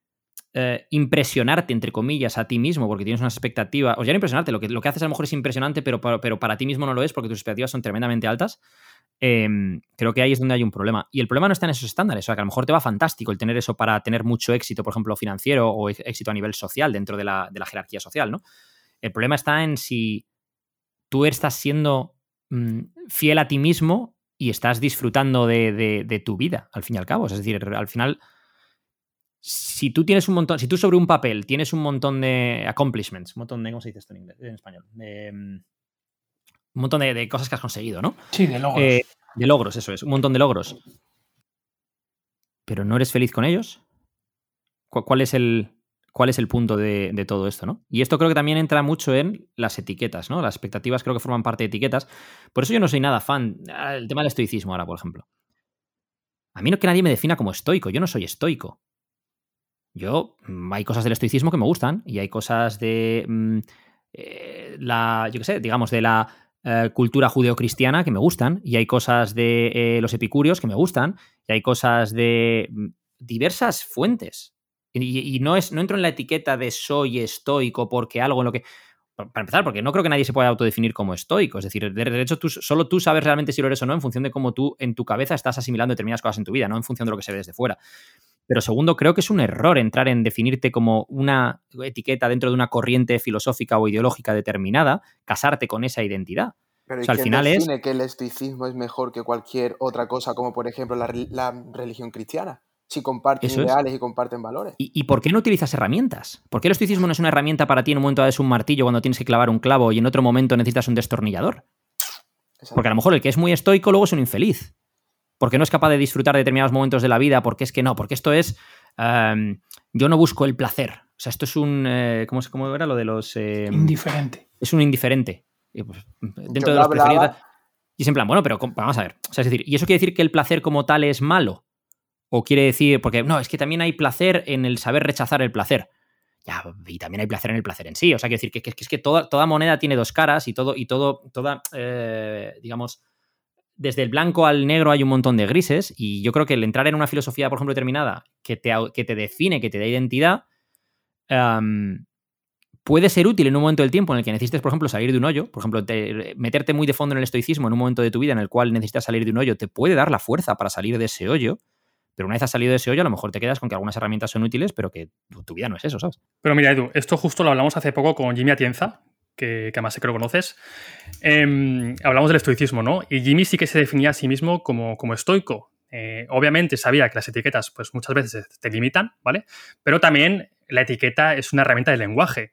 eh, impresionarte, entre comillas, a ti mismo, porque tienes una expectativa, o ya no impresionarte, lo que, lo que haces a lo mejor es impresionante, pero, pero para ti mismo no lo es porque tus expectativas son tremendamente altas, em, creo que ahí es donde hay un problema. Y el problema no está en esos estándares, o sea, que a lo mejor te va fantástico el tener eso para tener mucho éxito, por ejemplo, financiero o éxito a nivel social dentro de la, jerarquía social, ¿no? El problema está en si tú estás siendo mm, fiel a ti mismo y estás disfrutando de, de tu vida, al fin y al cabo. Es decir, al final si tú tienes un montón, si tú sobre un papel tienes un montón de accomplishments, un montón de, ¿cómo se dice esto en, inglés, en español? Mm, un montón de, cosas que has conseguido, ¿no? Sí, de logros. Eh, de logros, eso es, un montón de logros. Pero no eres feliz con ellos. ¿Cuál es el, cuál es el punto de, de, todo esto, ¿no? Y esto creo que también entra mucho en las etiquetas, ¿no? Las expectativas creo que forman parte de etiquetas. Por eso yo no soy nada fan. Ah, el tema del estoicismo ahora, por ejemplo. A mí no que nadie me defina como estoico. Yo no soy estoico. Yo, mm, hay cosas del estoicismo que me gustan y hay cosas de mm, eh, la, yo qué sé, digamos, de la eh, cultura judeocristiana que me gustan y hay cosas de eh, los epicúreos que me gustan y hay cosas de mm, diversas fuentes. Y, no, es, no entro en la etiqueta de soy estoico porque algo en lo que... Para empezar, porque no creo que nadie se pueda autodefinir como estoico. Es decir, de hecho, tú, solo tú sabes realmente si lo eres o no en función de cómo tú en tu cabeza estás asimilando determinadas cosas en tu vida, no en función de lo que se ve desde fuera. Pero segundo, creo que es un error entrar en definirte como una etiqueta dentro de una corriente filosófica o ideológica determinada, casarte con esa identidad. Pero al final es... que el estoicismo es mejor que cualquier otra cosa, como por ejemplo la, religión cristiana? Si comparten ideales y comparten valores. ¿Y, por qué no utilizas herramientas? ¿Por qué el estoicismo no es una herramienta para ti en un momento es un martillo cuando tienes que clavar un clavo y en otro momento necesitas un destornillador? Porque a lo mejor el que es muy estoico luego es un infeliz. porque no es capaz de disfrutar de determinados momentos de la vida, porque es que no, porque esto es, em, yo no busco el placer. O sea, esto es un, eh, ¿cómo, ¿cómo, era lo de los... Em, indiferente. Es un indiferente. Pues, dentro de los preferidos... Y es en plan, bueno, pero vamos a ver. O sea, es decir, ¿y eso quiere decir que el placer como tal es malo? O quiere decir, porque no, es que también hay placer en el saber rechazar el placer. Ya, y también hay placer en el placer en sí. O sea, quiere decir que, es que toda, moneda tiene dos caras y todo, y todo, toda, eh, digamos, desde el blanco al negro hay un montón de grises. Y yo creo que el entrar en una filosofía, por ejemplo, determinada, que te, que te define, que te da identidad, puede ser útil en un momento del tiempo en el que necesites, por ejemplo, salir de un hoyo. Por ejemplo, meterte muy de fondo en el estoicismo en un momento de tu vida en el cual necesitas salir de un hoyo, te puede dar la fuerza para salir de ese hoyo. Pero una vez has salido de ese hoyo, a lo mejor te quedas con que algunas herramientas son útiles, pero que tu vida no es eso, ¿sabes? Pero mira, Edu, esto justo lo hablamos hace poco con Jimmy Atienza, que, que además sé que lo conoces. Em, hablamos del estoicismo, ¿no? Y Jimmy sí que se definía a sí mismo como, como estoico. Eh, obviamente sabía que las etiquetas, pues muchas veces te limitan, ¿vale? Pero también la etiqueta es una herramienta de lenguaje.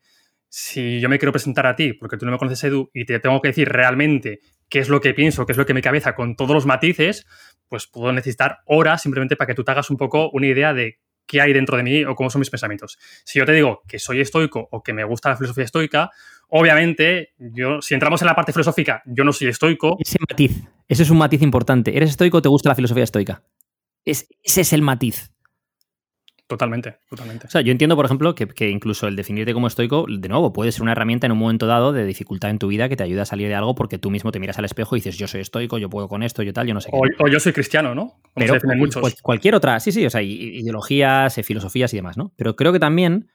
Si yo me quiero presentar a ti, porque tú no me conoces, Edu, y te tengo que decir realmente qué es lo que pienso, qué es lo que me cabeza con todos los matices, pues puedo necesitar horas simplemente para que tú te hagas un poco una idea de qué hay dentro de mí o cómo son mis pensamientos. Si yo te digo que soy estoico o que me gusta la filosofía estoica, obviamente, yo, si entramos en la parte filosófica, yo no soy estoico. Ese matiz, ese es un matiz importante. ¿Eres estoico o te gusta la filosofía estoica? ese es el matiz. Totalmente, totalmente. O sea, yo entiendo, por ejemplo, que, incluso el definirte como estoico, de nuevo, puede ser una herramienta en un momento dado de dificultad en tu vida que te ayuda a salir de algo porque tú mismo te miras al espejo y dices, yo soy estoico, yo puedo con esto, yo tal, yo no sé qué. O, yo soy cristiano, ¿no? Pero cualquier otra, sí, sí, o sea, ideologías, eh, filosofías y demás, ¿no? Pero creo que también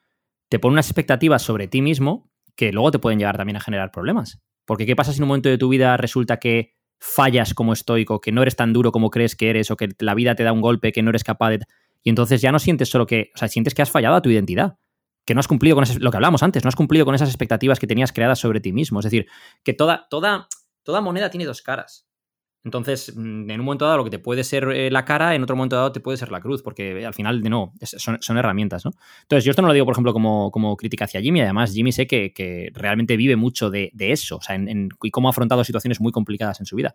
te pone unas expectativas sobre ti mismo que luego te pueden llegar también a generar problemas. Porque ¿qué pasa si en un momento de tu vida resulta que fallas como estoico, que no eres tan duro como crees que eres o que la vida te da un golpe que no eres capaz de y entonces ya no sientes solo que, o sea, sientes que has fallado a tu identidad, que no has cumplido con lo que hablamos antes, no has cumplido con esas expectativas que tenías creadas sobre ti mismo. Es decir, que toda, toda, toda moneda tiene dos caras. Entonces, mm, en un momento dado lo que te puede ser eh, la cara, en otro momento dado te puede ser la cruz, porque eh, al final, de no, son, herramientas, ¿no? Entonces, yo esto no lo digo, por ejemplo, como, como crítica hacia Jimmy, además Jimmy sé que, realmente vive mucho de, eso, o sea, en, y cómo ha afrontado situaciones muy complicadas en su vida.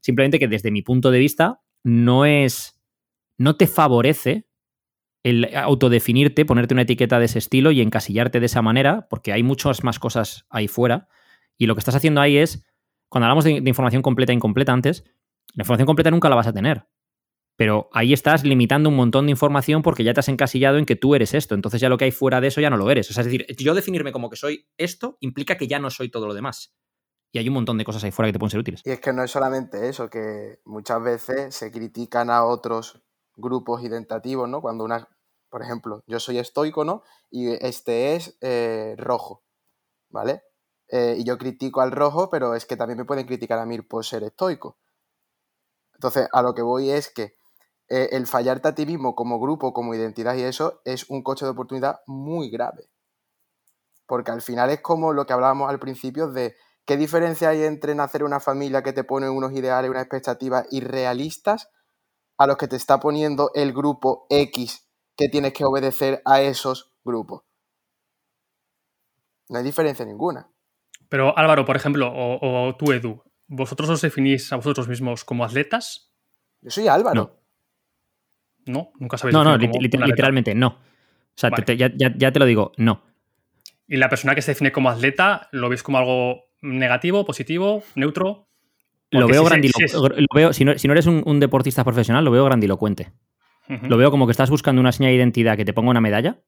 Simplemente que desde mi punto de vista no es, no te favorece el autodefinirte, ponerte una etiqueta de ese estilo y encasillarte de esa manera, porque hay muchas más cosas ahí fuera. Y lo que estás haciendo ahí es, cuando hablamos de, información completa e incompleta antes, la información completa nunca la vas a tener. Pero ahí estás limitando un montón de información porque ya te has encasillado en que tú eres esto. Entonces ya lo que hay fuera de eso ya no lo eres. Es decir, yo definirme como que soy esto implica que ya no soy todo lo demás. Y hay un montón de cosas ahí fuera que te pueden ser útiles. Y es que no es solamente eso, que muchas veces se critican a otros grupos identitativos, ¿no? Cuando una, por ejemplo, yo soy estoico, ¿no? Y este es eh, rojo, ¿vale? Eh, y yo critico al rojo, pero es que también me pueden criticar a mí por ser estoico. Entonces, a lo que voy es que eh, el fallarte a ti mismo como grupo, como identidad y eso, es un coche de oportunidad muy grave. Porque al final es como lo que hablábamos al principio de qué diferencia hay entre nacer una familia que te pone unos ideales, unas expectativas irrealistas, a los que te está poniendo el grupo X que tienes que obedecer a esos grupos. No hay diferencia ninguna. Pero Álvaro, por ejemplo, o, tú, Edu, ¿vosotros os definís a vosotros mismos como atletas? Yo soy Álvaro. No, nunca sabéis. No, no, literalmente no. O sea, ya, te lo digo, no. ¿Y la persona que se define como atleta, lo veis como algo negativo, positivo, neutro? lo veo grandilocuente. Si, no, eres un, deportista profesional, lo veo grandilocuente. Lo veo como que estás buscando una señal de identidad que te ponga una medalla.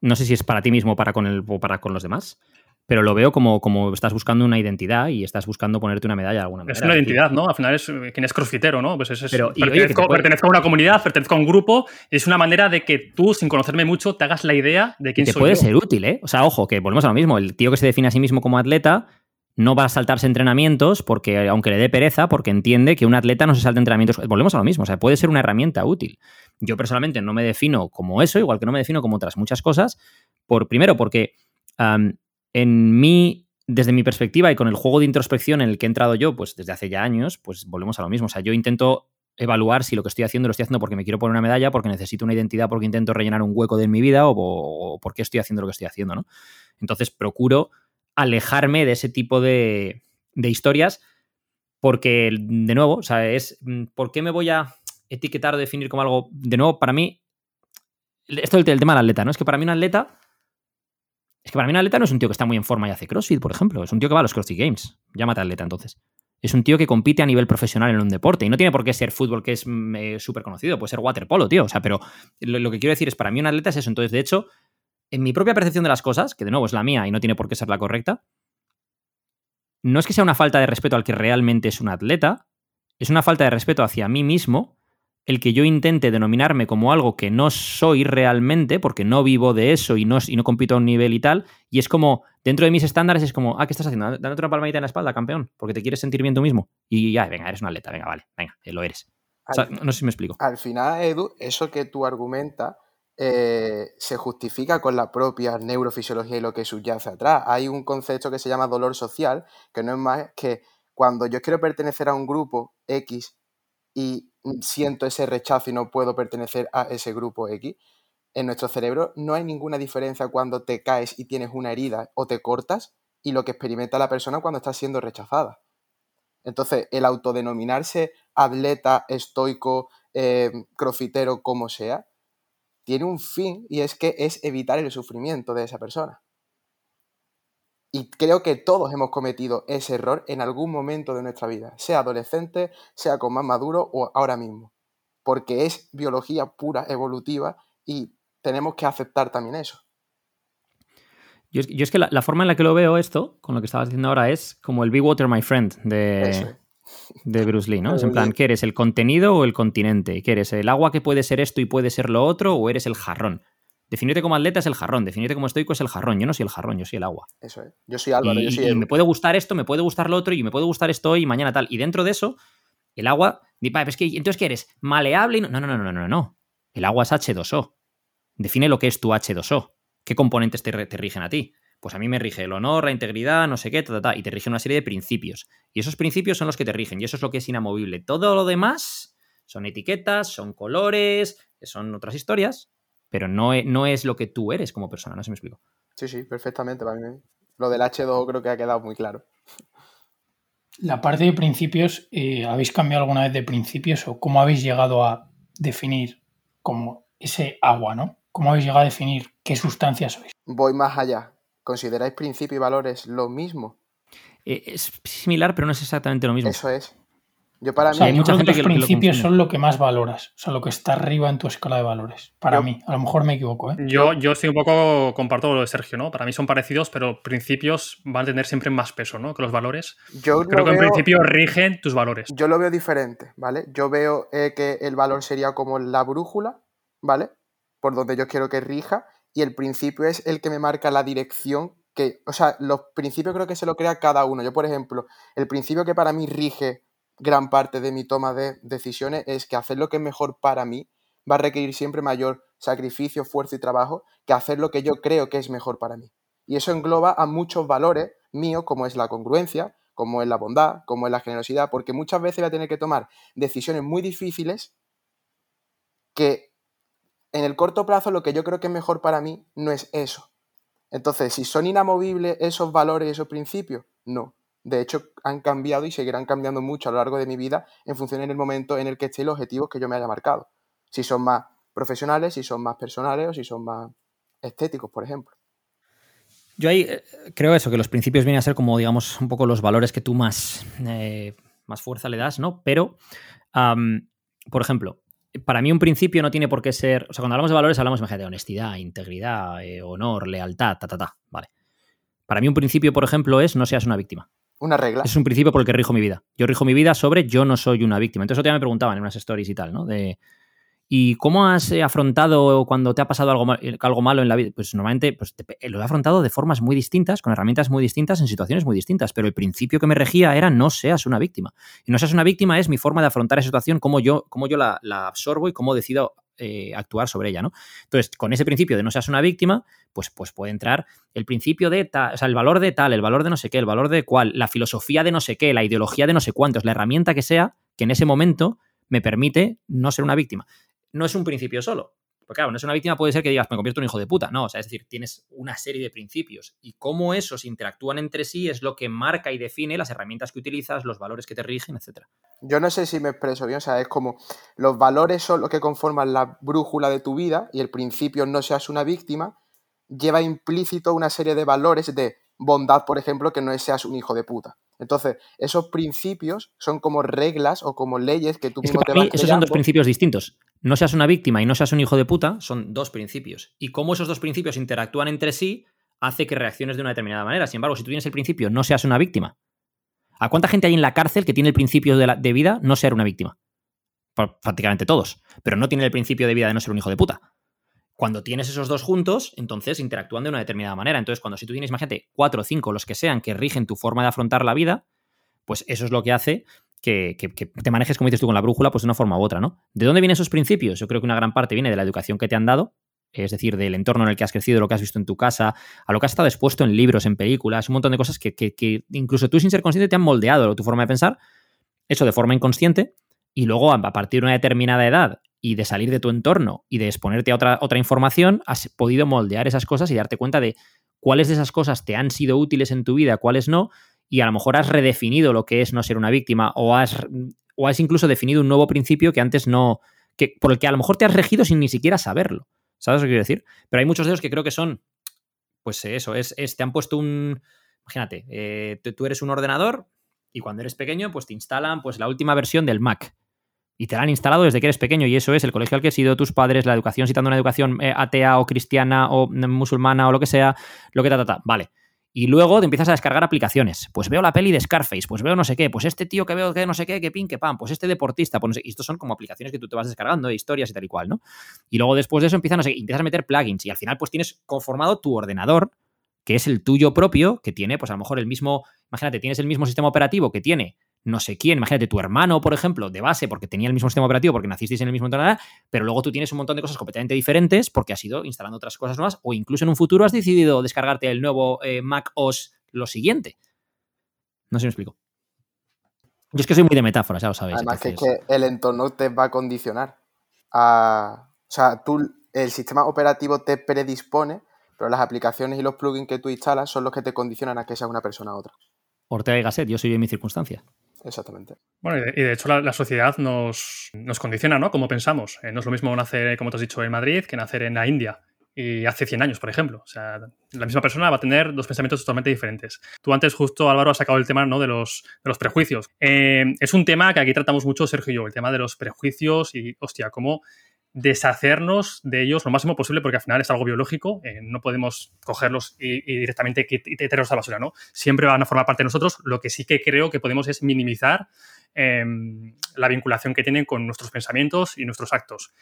No sé si es para ti mismo o para con, el, o para con los demás, pero lo veo como, como estás buscando una identidad y estás buscando ponerte una medalla de alguna manera. Es una identidad, ¿no? Al final es quien es crossfitero, ¿no? Pues es, pero, pertenezco, a una comunidad, pertenezco a un grupo, es una manera de que tú, sin conocerme mucho, te hagas la idea de quién te soy puede ser útil, ¿eh? O sea, ojo, que volvemos a lo mismo. El tío que se define a sí mismo como atleta no va a saltarse entrenamientos porque, aunque le dé pereza, porque entiende que un atleta no se salta entrenamientos. Volvemos a lo mismo, o sea, puede ser una herramienta útil. Yo personalmente no me defino como eso, igual que no me defino como otras muchas cosas. Por, primero, porque en mí, desde mi perspectiva y con el juego de introspección en el que he entrado yo, pues desde hace ya años, pues volvemos a lo mismo. O sea, yo intento evaluar si lo que estoy haciendo lo estoy haciendo porque me quiero poner una medalla, porque necesito una identidad, porque intento rellenar un hueco de mi vida o, o porque estoy haciendo lo que estoy haciendo, ¿no? Entonces procuro alejarme de ese tipo de, historias porque, de nuevo, o sea, es, mm, ¿por qué me voy a... etiquetar o definir como algo, de nuevo, para mí, esto es el, tema del atleta, ¿no? Es que para mí un atleta, es que para mí un atleta no es un tío que está muy en forma y hace CrossFit, por ejemplo, es un tío que va a los CrossFit Games, llámate atleta entonces. Es un tío que compite a nivel profesional en un deporte y no tiene por qué ser fútbol, que es mm, eh, súper conocido, puede ser waterpolo, tío. O sea, pero lo, lo, que quiero decir es, para mí un atleta es eso. Entonces, de hecho, en mi propia percepción de las cosas, que de nuevo es la mía y no tiene por qué ser la correcta, no es que sea una falta de respeto al que realmente es un atleta, es una falta de respeto hacia mí mismo el que yo intente denominarme como algo que no soy realmente, porque no vivo de eso y no, y no compito a un nivel y tal, y es como, dentro de mis estándares es como, ah, ¿qué estás haciendo? Dándote una palmadita en la espalda, campeón, porque te quieres sentir bien tú mismo. Y ya, venga, eres un atleta, venga, vale, venga, eh, lo eres. O sea, no sé si me explico. Al final, Edu, eso que tú argumentas eh, se justifica con la propia neurofisiología y lo que subyace atrás. Hay un concepto que se llama dolor social, que no es más que cuando yo quiero pertenecer a un grupo X y siento ese rechazo y no puedo pertenecer a ese grupo X, en nuestro cerebro no hay ninguna diferencia cuando te caes y tienes una herida o te cortas y lo que experimenta la persona cuando está siendo rechazada. Entonces, el autodenominarse atleta, estoico, eh, crofitero, como sea, tiene un fin y es que es evitar el sufrimiento de esa persona. Y creo que todos hemos cometido ese error en algún momento de nuestra vida, sea adolescente, sea con más maduro o ahora mismo, porque es biología pura, evolutiva y tenemos que aceptar también eso. Yo, es que la, forma en la que lo veo esto, con lo que estabas diciendo ahora, es como el Be Water My Friend de, de Bruce Lee, ¿no? Es en plan, ¿qué eres, el contenido o el continente? ¿Qué eres, el agua que puede ser esto y puede ser lo otro o eres el jarrón? Definirte como atleta es el jarrón, definirte como estoico es el jarrón. Yo no soy el jarrón, yo soy el agua. Eso es. Yo soy Álvaro, y, yo soy y me puede gustar esto, me puede gustar lo otro y me puede gustar esto hoy y mañana tal. Y dentro de eso, el agua. Es que, entonces, ¿qué eres? ¿Maleable? Y no, no, no, no, no, no. El agua es H2O. Define lo que es tu H2O. ¿Qué componentes te, te rigen a ti? Pues a mí me rige el honor, la integridad, no sé qué, ta, ta, y te rige una serie de principios. Y esos principios son los que te rigen, y eso es lo que es inamovible. Todo lo demás son etiquetas, son colores, son otras historias, pero no es, no es lo que tú eres como persona, no se me explico. Sí, sí, perfectamente. Para mí. Lo del H2 creo que ha quedado muy claro. La parte de principios, eh, ¿habéis cambiado alguna vez de principios o cómo habéis llegado a definir como ese agua, ¿no? ¿Cómo habéis llegado a definir qué sustancias sois? Voy más allá. ¿Consideráis principio y valores lo mismo? Eh, es similar, pero no es exactamente lo mismo. Eso es. Yo para mí. hay mucha gente que los principios son lo que más valoras, o sea, lo que está arriba en tu escala de valores. Para mí, a lo mejor me equivoco. ¿eh? Yo, yo estoy un poco, comparto lo de Sergio, ¿no? Para mí son parecidos, pero principios van a tener siempre más peso, ¿no? Que los valores. Yo Creo que en principio rigen tus valores. Yo lo veo diferente, ¿vale? Yo veo eh, que el valor sería como la brújula, ¿vale? Por donde yo quiero que rija, y el principio es el que me marca la dirección que, o sea, los principios creo que se lo crea cada uno. Yo, por ejemplo, el principio que para mí rige gran parte de mi toma de decisiones es que hacer lo que es mejor para mí va a requerir siempre mayor sacrificio, esfuerzo y trabajo que hacer lo que yo creo que es mejor para mí. Y eso engloba a muchos valores míos, como es la congruencia, como es la bondad, como es la generosidad, porque muchas veces voy a tener que tomar decisiones muy difíciles que en el corto plazo lo que yo creo que es mejor para mí no es eso. Entonces, si son inamovibles esos valores y esos principios, no. De hecho, han cambiado y seguirán cambiando mucho a lo largo de mi vida en función del momento en el que esté los objetivos que yo me haya marcado. Si son más profesionales, si son más personales o si son más estéticos, por ejemplo. Yo ahí eh, creo eso, que los principios vienen a ser como, digamos, un poco los valores que tú más, eh, más fuerza le das, ¿no? Pero, por ejemplo, para mí un principio no tiene por qué ser, o sea, cuando hablamos de valores hablamos de honestidad, integridad, eh, honor, lealtad, ta, ta, ta, vale. Para mí un principio, por ejemplo, es no seas una víctima. Una regla. Es un principio por el que rijo mi vida. Yo rijo mi vida sobre yo no soy una víctima. Entonces, otro día me preguntaban en unas stories y tal, ¿no? De, ¿Y cómo has eh, afrontado cuando te ha pasado algo, eh, algo malo en la vida? Pues normalmente pues, lo he afrontado de formas muy distintas, con herramientas muy distintas, en situaciones muy distintas, pero el principio que me regía era no seas una víctima. Y no seas una víctima es mi forma de afrontar esa situación, cómo yo, cómo yo la, absorbo y cómo decido eh, actuar sobre ella, ¿no? Entonces, con ese principio de no seas una víctima, pues, pues puede entrar el principio de tal, o sea, el valor de tal, el valor de no sé qué, el valor de cuál, la filosofía de no sé qué, la ideología de no sé cuántos, la herramienta que sea, que en ese momento me permite no ser una víctima no es un principio solo. Porque claro, no es una víctima, puede ser que digas, me convierto en un hijo de puta. No, o sea, es decir, tienes una serie de principios. Y cómo esos interactúan entre sí es lo que marca y define las herramientas que utilizas, los valores que te rigen, etc. Yo no sé si me expreso bien, o sea, es como los valores son los que conforman la brújula de tu vida y el principio no seas una víctima, lleva implícito una serie de valores de bondad, por ejemplo, que no seas un hijo de puta. Entonces, esos principios son como reglas o como leyes que tú mismo te vas Esos son dos principios distintos. No seas una víctima y no seas un hijo de puta son dos principios. Y cómo esos dos principios interactúan entre sí hace que reacciones de una determinada manera. Sin embargo, si tú tienes el principio no seas una víctima, ¿a cuánta gente hay en la cárcel que tiene el principio de, de vida no ser una víctima? Prácticamente todos. Pero no tiene el principio de vida de no ser un hijo de puta. Cuando tienes esos dos juntos, entonces interactúan de una determinada manera. Entonces, cuando si tú tienes, imagínate, cuatro o cinco, los que sean, que rigen tu forma de afrontar la vida, pues eso es lo que hace que, te manejes, como dices tú, con la brújula, pues de una forma u otra, ¿no? ¿De dónde vienen esos principios? Yo creo que una gran parte viene de la educación que te han dado, es decir, del entorno en el que has crecido, lo que has visto en tu casa, a lo que has estado expuesto en libros, en películas, un montón de cosas que, que incluso tú sin ser consciente te han moldeado tu forma de pensar, eso de forma inconsciente, y luego a partir de una determinada edad y de salir de tu entorno y de exponerte a otra, otra información, has podido moldear esas cosas y darte cuenta de cuáles de esas cosas te han sido útiles en tu vida, cuáles no, y a lo mejor has redefinido lo que es no ser una víctima o has, o has incluso definido un nuevo principio que antes no, que, por el que a lo mejor te has regido sin ni siquiera saberlo. ¿Sabes lo que quiero decir? Pero hay muchos de ellos que creo que son, pues eso, es, es te han puesto un, imagínate, eh, tú eres un ordenador y cuando eres pequeño, pues te instalan pues la última versión del Mac y te la han instalado desde que eres pequeño y eso es el colegio al que has ido, tus padres, la educación, si te una educación eh, atea o cristiana o mm, musulmana o lo que sea, lo que ta, ta, ta. Vale. Y luego te empiezas a descargar aplicaciones. Pues veo la peli de Scarface, pues veo no sé qué, pues este tío que veo que no sé qué, que pin, que pan, pues este deportista, pues no sé, y estos son como aplicaciones que tú te vas descargando, historias y tal y cual, ¿no? Y luego después de eso empiezan, a empiezas a meter plugins y al final pues tienes conformado tu ordenador, que es el tuyo propio, que tiene pues a lo mejor el mismo, imagínate, tienes el mismo sistema operativo que tiene no sé quién, imagínate tu hermano, por ejemplo, de base, porque tenía el mismo sistema operativo, porque nacisteis en el mismo entorno, pero luego tú tienes un montón de cosas completamente diferentes porque has ido instalando otras cosas nuevas o incluso en un futuro has decidido descargarte el nuevo eh, Mac OS lo siguiente. No sé si me explico. Yo es que soy muy de metáforas, ya lo sabéis. Además que, que el entorno te va a condicionar. A, o sea, tú, el sistema operativo te predispone, pero las aplicaciones y los plugins que tú instalas son los que te condicionan a que seas una persona u otra. Ortega y Gasset, yo soy en mi circunstancia. Exactamente. Bueno, y de, hecho la, sociedad nos, condiciona, ¿no? Como pensamos. Eh, no es lo mismo nacer, como te has dicho, en Madrid que nacer en la India. Y hace 100 años, por ejemplo. O sea, la misma persona va a tener dos pensamientos totalmente diferentes. Tú antes, justo, Álvaro, has sacado el tema ¿no? de, los, de los prejuicios. Eh, es un tema que aquí tratamos mucho, Sergio y yo, el tema de los prejuicios y, hostia, cómo deshacernos de ellos lo máximo posible porque al final es algo biológico, eh, no podemos cogerlos y, directamente tirarlos a la basura, ¿no? Siempre van a formar parte de nosotros, lo que sí que creo que podemos es minimizar em, la vinculación que tienen con nuestros pensamientos y nuestros actos.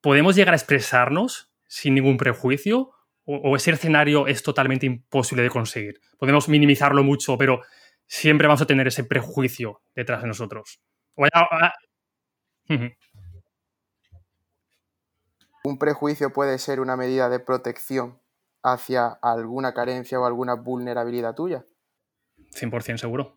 ¿Podemos llegar a expresarnos sin ningún prejuicio o, ese escenario es totalmente imposible de conseguir? Podemos minimizarlo mucho, pero siempre vamos a tener ese prejuicio detrás de nosotros. Un prejuicio puede ser una medida de protección hacia alguna carencia o alguna vulnerabilidad tuya. 100% seguro.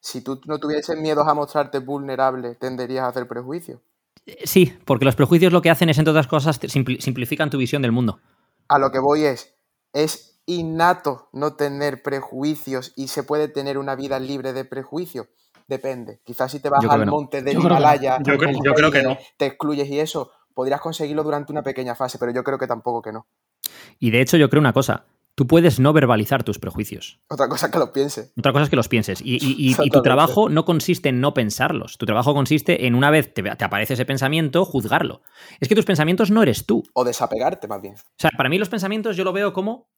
Si tú no tuvieses miedos a mostrarte vulnerable, tenderías a hacer prejuicios. Eh, sí, porque los prejuicios lo que hacen es, entre otras cosas, simplifican tu visión del mundo. A lo que voy es, es innato no tener prejuicios y se puede tener una vida libre de prejuicios. Depende. Quizás si te vas al monte de Himalaya, yo creo que no. te excluyes y eso, podrías conseguirlo durante una pequeña fase, pero yo creo que tampoco que no. Y de hecho yo creo una cosa, tú puedes no verbalizar tus prejuicios. Otra cosa es que los pienses. Otra cosa es que los pienses. Y, tu trabajo no consiste en no pensarlos. Tu trabajo consiste en una vez te, te, aparece ese pensamiento, juzgarlo. Es que tus pensamientos no eres tú. O desapegarte más bien. O sea, para mí los pensamientos yo lo veo como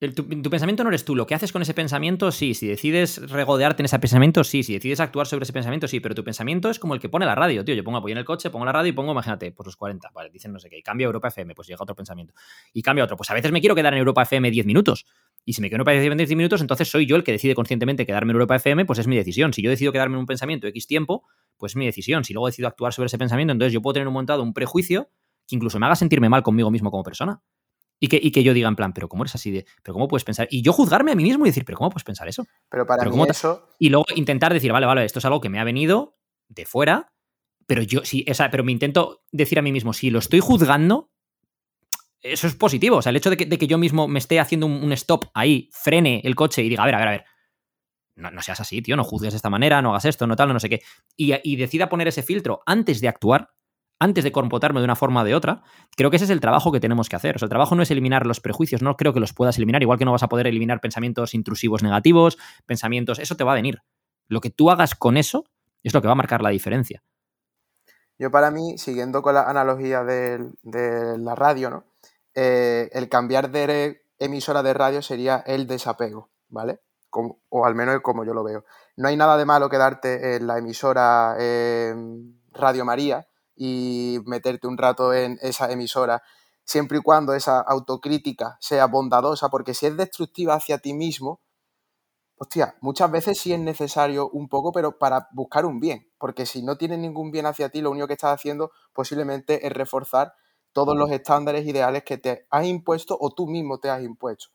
tu, pensamiento no eres tú. Lo que haces con ese pensamiento, sí. Si decides regodearte en ese pensamiento, sí. Si decides actuar sobre ese pensamiento, sí. Pero tu pensamiento es como el que pone la radio, tío. Yo pongo apoyo en el coche, pongo la radio y pongo, imagínate, pues los 40. Vale, dicen no sé qué. Y cambio a Europa FM, pues llega otro pensamiento. Y cambio a otro. Pues a veces me quiero quedar en Europa FM 10 minutos. Y si me quedo en Europa FM 10 minutos, entonces soy yo el que decide conscientemente quedarme en Europa FM, pues es mi decisión. Si yo decido quedarme en un pensamiento X tiempo, pues es mi decisión. Si luego decido actuar sobre ese pensamiento, entonces yo puedo tener un montado un prejuicio que incluso me haga sentirme mal conmigo mismo como persona. Y que, y que yo diga en plan, pero ¿cómo eres así de, pero cómo puedes pensar? Y yo juzgarme a mí mismo y decir, pero ¿cómo puedes pensar eso? Pero para mí eso... Y luego intentar decir, vale, vale, esto es algo que me ha venido de fuera, Pero yo, sí, esa, pero me intento decir a mí mismo, si lo estoy juzgando, eso es positivo. O sea, el hecho de que, yo mismo me esté haciendo un, stop ahí, frene el coche y diga, a ver, a ver, a ver. No, seas así, tío, no juzgues de esta manera, no hagas esto, no tal, no sé qué. Y, y decida poner ese filtro antes de actuar, antes de comportarme de una forma o de otra, creo que ese es el trabajo que tenemos que hacer. El trabajo no es eliminar los prejuicios, no creo que los puedas eliminar, igual que no vas a poder eliminar pensamientos intrusivos negativos, pensamientos, eso te va a venir. Lo que tú hagas con eso es lo que va a marcar la diferencia. Yo para mí, siguiendo con la analogía de, la radio, ¿no? Eh, el cambiar de emisora de radio sería el desapego, ¿vale? o al menos como yo lo veo. No hay nada de malo quedarte en la emisora Radio María, y meterte un rato en esa emisora, siempre y cuando esa autocrítica sea bondadosa, porque si es destructiva hacia ti mismo, hostia, muchas veces sí es necesario un poco, pero para buscar un bien, porque si no tienes ningún bien hacia ti, lo único que estás haciendo posiblemente es reforzar todos los estándares ideales que te has impuesto o tú mismo te has impuesto.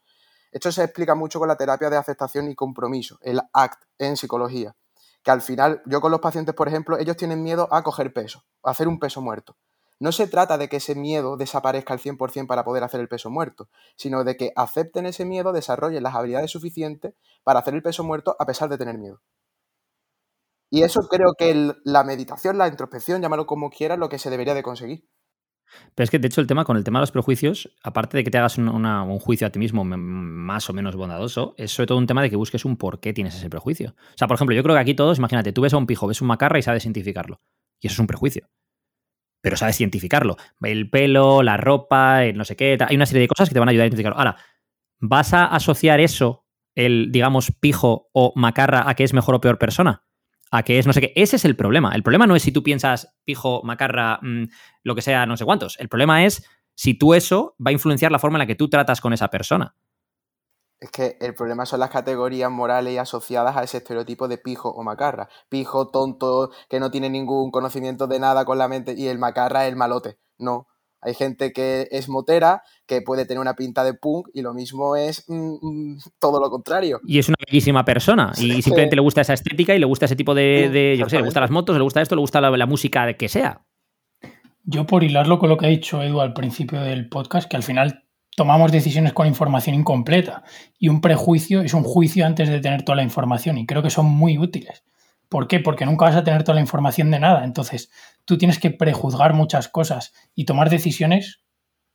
Esto se explica mucho con la terapia de aceptación y compromiso, el ACT en psicología que al final, yo con los pacientes, por ejemplo, ellos tienen miedo a coger peso, a hacer un peso muerto. No se trata de que ese miedo desaparezca al 100% para poder hacer el peso muerto, sino de que acepten ese miedo, desarrollen las habilidades suficientes para hacer el peso muerto a pesar de tener miedo. Y eso creo que la meditación, la introspección, llámalo como quieras, lo que se debería de conseguir. Pero es que, de hecho, el tema con el tema de los prejuicios, aparte de que te hagas un, juicio a ti mismo más o menos bondadoso, es sobre todo un tema de que busques un por qué tienes ese prejuicio. O sea, por ejemplo, yo creo que aquí todos, imagínate, tú ves a un pijo, ves un macarra y sabes identificarlo. Y eso es un prejuicio. Pero sabes identificarlo. El pelo, la ropa, el no sé qué, hay una serie de cosas que te van a ayudar a identificarlo. Ahora, ¿vas a asociar eso, el, digamos, pijo o macarra, a que es mejor o peor persona? A que es no sé qué. Ese es el problema. El problema no es si tú piensas pijo, macarra, mm, lo que sea, no sé cuántos. El problema es si tú eso va a influenciar la forma en la que tú tratas con esa persona. Es que el problema son las categorías morales asociadas a ese estereotipo de pijo o macarra. Pijo, tonto, que no tiene ningún conocimiento de nada con la mente y el macarra es el malote. No, hay gente que es motera, que puede tener una pinta de punk y lo mismo es mm, mm, todo lo contrario. Y es una bellísima persona y simplemente le gusta esa estética y le gusta ese tipo de, yo qué sé, le gustan las motos, le gusta esto, le gusta la, música de que sea. Yo por hilarlo con lo que ha dicho Edu al principio del podcast, que al final tomamos decisiones con información incompleta y un prejuicio es un juicio antes de tener toda la información y creo que son muy útiles. ¿Por qué? Porque nunca vas a tener toda la información de nada. Entonces, tú tienes que prejuzgar muchas cosas y tomar decisiones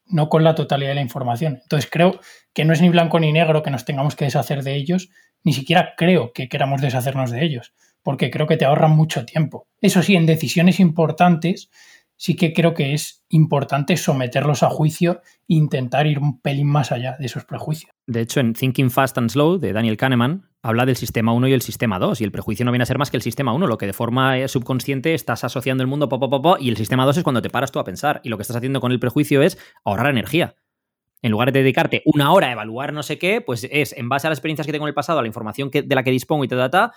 no con la totalidad de la información. Entonces, creo que no es ni blanco ni negro que nos tengamos que deshacer de ellos, ni siquiera creo que queramos deshacernos de ellos, porque creo que te ahorran mucho tiempo. Eso sí, en decisiones importantes, sí que creo que es importante someterlos a juicio e intentar ir un pelín más allá de esos prejuicios. De hecho, en Thinking Fast and Slow de Daniel Kahneman habla del sistema 1 y el sistema 2, y el prejuicio no viene a ser más que el sistema 1, lo que de forma eh, subconsciente estás asociando el mundo, po, y el sistema 2 es cuando te paras tú a pensar, y lo que estás haciendo con el prejuicio es ahorrar energía. En lugar de dedicarte una hora a evaluar no sé qué, pues es en base a las experiencias que tengo en el pasado, a la información que, de la que dispongo y te data,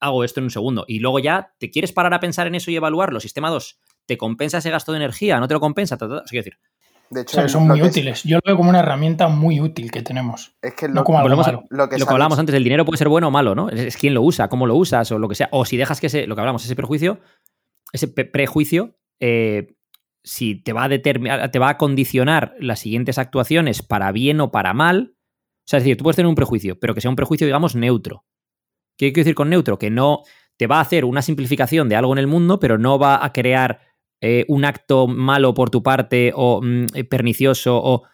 hago esto en un segundo. Y luego ya te quieres parar a pensar en eso y evaluarlo. Sistema 2, ¿te compensa ese gasto de energía? ¿No te lo compensa? O decir, de hecho, son muy útiles. Yo lo veo como una herramienta muy útil que tenemos. Es que lo, como lo que, hablábamos antes, el dinero puede ser bueno o malo, ¿no? Es, quién lo usa, cómo lo usas o lo que sea. O si dejas que ese, lo que hablamos, ese prejuicio, ese prejuicio, eh, si te va a determinar, te va a condicionar las siguientes actuaciones para bien o para mal. O sea, es decir, tú puedes tener un prejuicio, pero que sea un prejuicio, digamos, neutro. ¿Qué quiero decir con neutro? Que no te va a hacer una simplificación de algo en el mundo, pero no va a crear eh, un acto malo por tu parte o mm, eh, pernicioso o...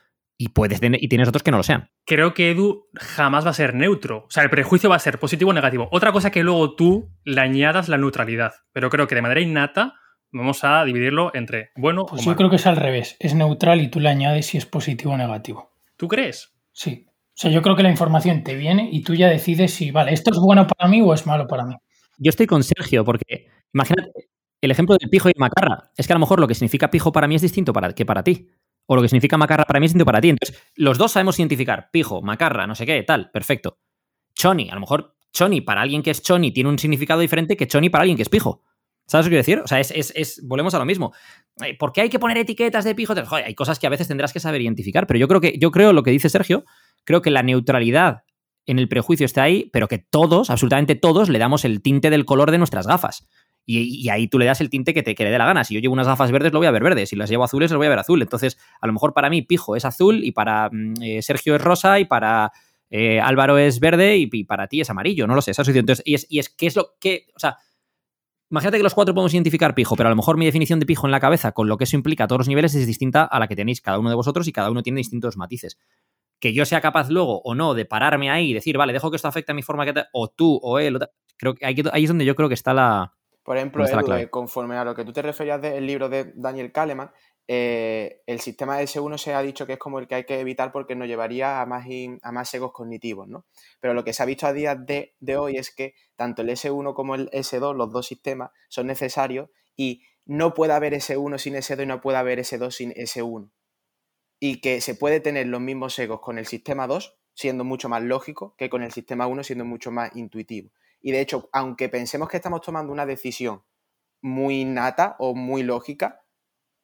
Y, puedes tener, y tienes otros que no lo sean. Creo que Edu jamás va a ser neutro. O sea, el prejuicio va a ser positivo o negativo. Otra cosa que luego tú le añadas la neutralidad. Pero creo que de manera innata vamos a dividirlo entre bueno pues yo creo que es al revés. Es neutral y tú le añades si es positivo o negativo. ¿Tú crees? Sí. O sea, yo creo que la información te viene y tú ya decides si, vale, esto es bueno para mí o es malo para mí. Yo estoy con Sergio, porque imagínate, el ejemplo del pijo y macarra. Es que a lo mejor lo que significa pijo para mí es distinto para, que para ti. O lo que significa macarra para mí es distinto para ti. Entonces, los dos sabemos identificar pijo, macarra, no sé qué, tal, perfecto. Choni, a lo mejor choni para alguien que es choni tiene un significado diferente que choni para alguien que es pijo. ¿Sabes lo que quiero decir? O sea, es, volvemos a lo mismo. Eh, ¿Por qué hay que poner etiquetas de pijo? Joder, hay cosas que a veces tendrás que saber identificar, pero yo creo que, yo creo lo que dice Sergio, creo que la neutralidad en el prejuicio está ahí, pero que todos, absolutamente todos, le damos el tinte del color de nuestras gafas. Y, ahí tú le das el tinte que te que le dé la gana. Si yo llevo unas gafas verdes, lo voy a ver verde. Si las llevo azules, lo voy a ver azul. Entonces, a lo mejor para mí, Pijo es azul y para mm, eh, Sergio es rosa y para eh, Álvaro es verde y, para ti es amarillo. No lo sé, esa es Entonces, y es, y es que es lo que. O sea, imagínate que los cuatro podemos identificar pijo, pero a lo mejor mi definición de pijo en la cabeza, con lo que eso implica a todos los niveles, es distinta a la que tenéis cada uno de vosotros y cada uno tiene distintos matices. Que yo sea capaz luego o no de pararme ahí y decir, vale, dejo que esto afecte a mi forma que o tú o él, creo que ahí es donde yo creo que está la, por ejemplo, eh, conforme a lo que tú te referías del libro de Daniel Kahneman, eh, el sistema S1 se ha dicho que es como el que hay que evitar porque nos llevaría a más, a más egos cognitivos, ¿no? Pero lo que se ha visto a día de, hoy es que tanto el S1 como el S2, los dos sistemas, son necesarios y no puede haber S1 sin S2 y no puede haber S2 sin S1. Y que se puede tener los mismos egos con el sistema 2 siendo mucho más lógico que con el sistema 1 siendo mucho más intuitivo. Y de hecho, aunque pensemos que estamos tomando una decisión muy nata o muy lógica,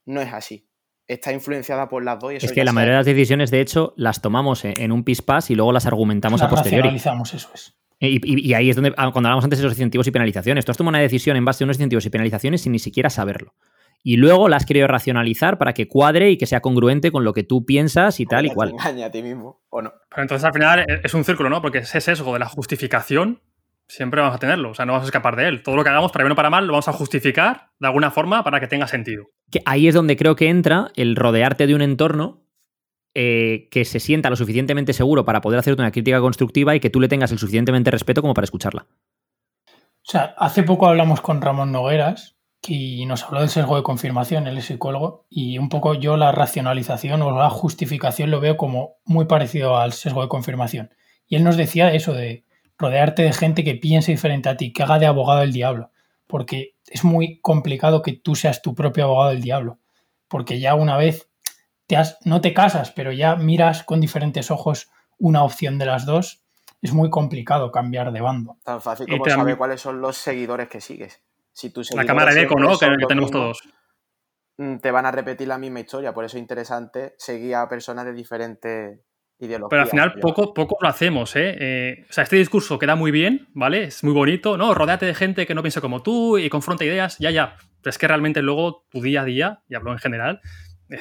no es así. Está influenciada por las dos. es que la mayoría de las decisiones, de hecho, las tomamos en un pispás y luego las argumentamos a posteriori. eso es. Y, y, ahí es donde, ah, cuando hablamos antes de los incentivos y penalizaciones, tú has tomado una decisión en base a unos incentivos y penalizaciones sin ni siquiera saberlo. Y luego la has querido racionalizar para que cuadre y que sea congruente con lo que tú piensas y tal y cual. engaña a ti mismo, ¿o no? Pero entonces al final es un círculo, ¿no? Porque ese sesgo de la justificación siempre vamos a tenerlo, o sea, no vamos a escapar de él. Todo lo que hagamos, para bien o para mal, lo vamos a justificar de alguna forma para que tenga sentido. Que ahí es donde creo que entra el rodearte de un entorno eh, que se sienta lo suficientemente seguro para poder hacerte una crítica constructiva y que tú le tengas el suficientemente respeto como para escucharla. O sea, hace poco hablamos con Ramón Nogueras y nos habló del sesgo de confirmación, él es psicólogo, y un poco yo la racionalización o la justificación lo veo como muy parecido al sesgo de confirmación. Y él nos decía eso de rodearte de gente que piense diferente a ti, que haga de abogado del diablo, porque es muy complicado que tú seas tu propio abogado del diablo, porque ya una vez te has, no te casas, pero ya miras con diferentes ojos una opción de las dos, es muy complicado cambiar de bando. Tan fácil como saber cuáles son los seguidores que sigues. Si la cámara de eco, ¿no? Que, tenemos todos. Mm, te van a repetir la misma historia, por eso es interesante seguir a personas de diferentes pero al final poco, poco lo hacemos, ¿eh? ¿eh? O sea, este discurso queda muy bien, ¿vale? Es muy bonito, ¿no? Rodéate de gente que no piense como tú y confronta ideas, ya, ya. Pero es que realmente luego tu día a día, y hablo en general,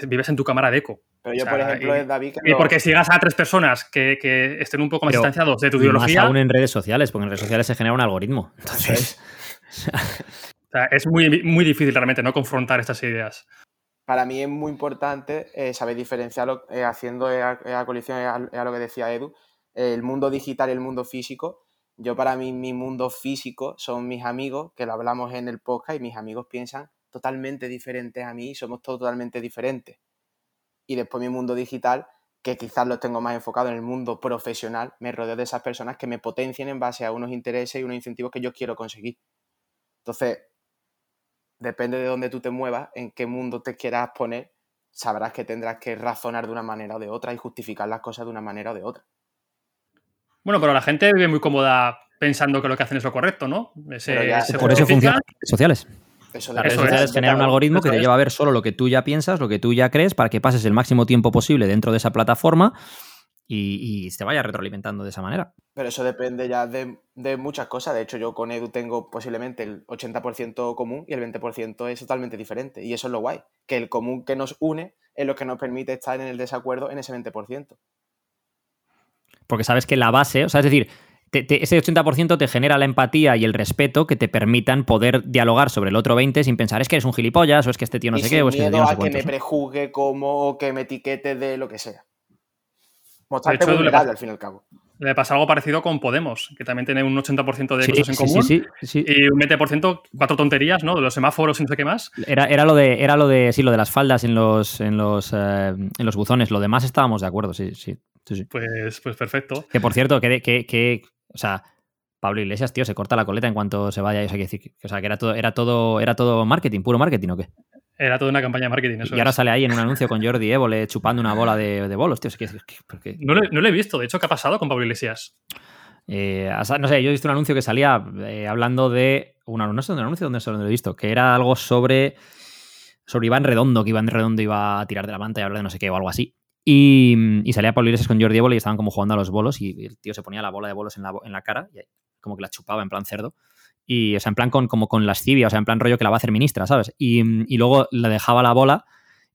vives en tu cámara de eco. Pero yo, por ejemplo, es David... y porque sigas a tres personas que, estén un poco más distanciados de tu ideología... Más aún en redes sociales, porque en redes sociales se genera un algoritmo. Entonces... o sea, es muy, muy difícil realmente no confrontar estas ideas para mí es muy importante eh, saber diferenciarlo, eh, haciendo la colisión a, lo que decía Edu, el mundo digital y el mundo físico. Yo para mí mi mundo físico son mis amigos, que lo hablamos en el podcast, y mis amigos piensan totalmente diferentes a mí, somos totalmente diferentes. Y después mi mundo digital, que quizás lo tengo más enfocado en el mundo profesional, me rodeo de esas personas que me potencien en base a unos intereses y unos incentivos que yo quiero conseguir. Entonces, depende de dónde tú te muevas, en qué mundo te quieras poner, sabrás que tendrás que razonar de una manera o de otra y justificar las cosas de una manera o de otra. Bueno, pero la gente vive muy cómoda pensando que lo que hacen es lo correcto, ¿no? por eso funcionan las redes sociales. las redes sociales generan un algoritmo que te lleva a ver solo lo que tú ya piensas, lo que tú ya crees, para que pases el máximo tiempo posible dentro de esa plataforma y, se vaya retroalimentando de esa manera. Pero eso depende ya de, muchas cosas. De hecho, yo con Edu tengo posiblemente el 80% común y el 20% es totalmente diferente. Y eso es lo guay, que el común que nos une es lo que nos permite estar en el desacuerdo en ese 20%. Porque sabes que la base, o sea, es decir, ese 80% te genera la empatía y el respeto que te permitan poder dialogar sobre el otro 20 sin pensar es que eres un gilipollas o es que este tío no sé qué o es que este tío no sé que me prejuzgue como o que me etiquete de lo que sea mostrarte hecho, vulnerable al fin y al cabo. Le pasa algo parecido con Podemos, que también tiene un 80% de cosas en común y un 20% cuatro tonterías, ¿no? De los semáforos y no sé qué más. Era, era lo de, era lo de, sí, lo de las faldas en los, en los, eh, en los buzones. Lo demás estábamos de acuerdo, sí, sí. Pues, pues perfecto. Que por cierto, que, que, o sea, Pablo Iglesias, tío, se corta la coleta en cuanto se vaya. O sea, que, o sea, que era todo, era todo, era todo marketing, puro marketing, ¿o qué? Era toda una campaña de marketing. Eso y ahora sale ahí en un anuncio con Jordi Évole chupando una bola de, bolos, tío. No, lo he visto. De hecho, ¿qué ha pasado con Pablo Iglesias? Eh, no sé, yo he visto un anuncio que salía eh, hablando de. Una, no sé un anuncio, ¿dónde, lo he visto? Que era algo sobre. Sobre Iván Redondo, que Iván Redondo iba a tirar de la manta y hablar de no sé qué o algo así. Y, salía Pablo Iglesias con Jordi Évole y estaban como jugando a los bolos y el tío se ponía la bola de bolos en la, en la cara. Y como que la chupaba en plan cerdo. Y, o sea, en plan con, como con lascivia, o sea, en plan rollo que la va a hacer ministra, ¿sabes? Y, y luego le dejaba la bola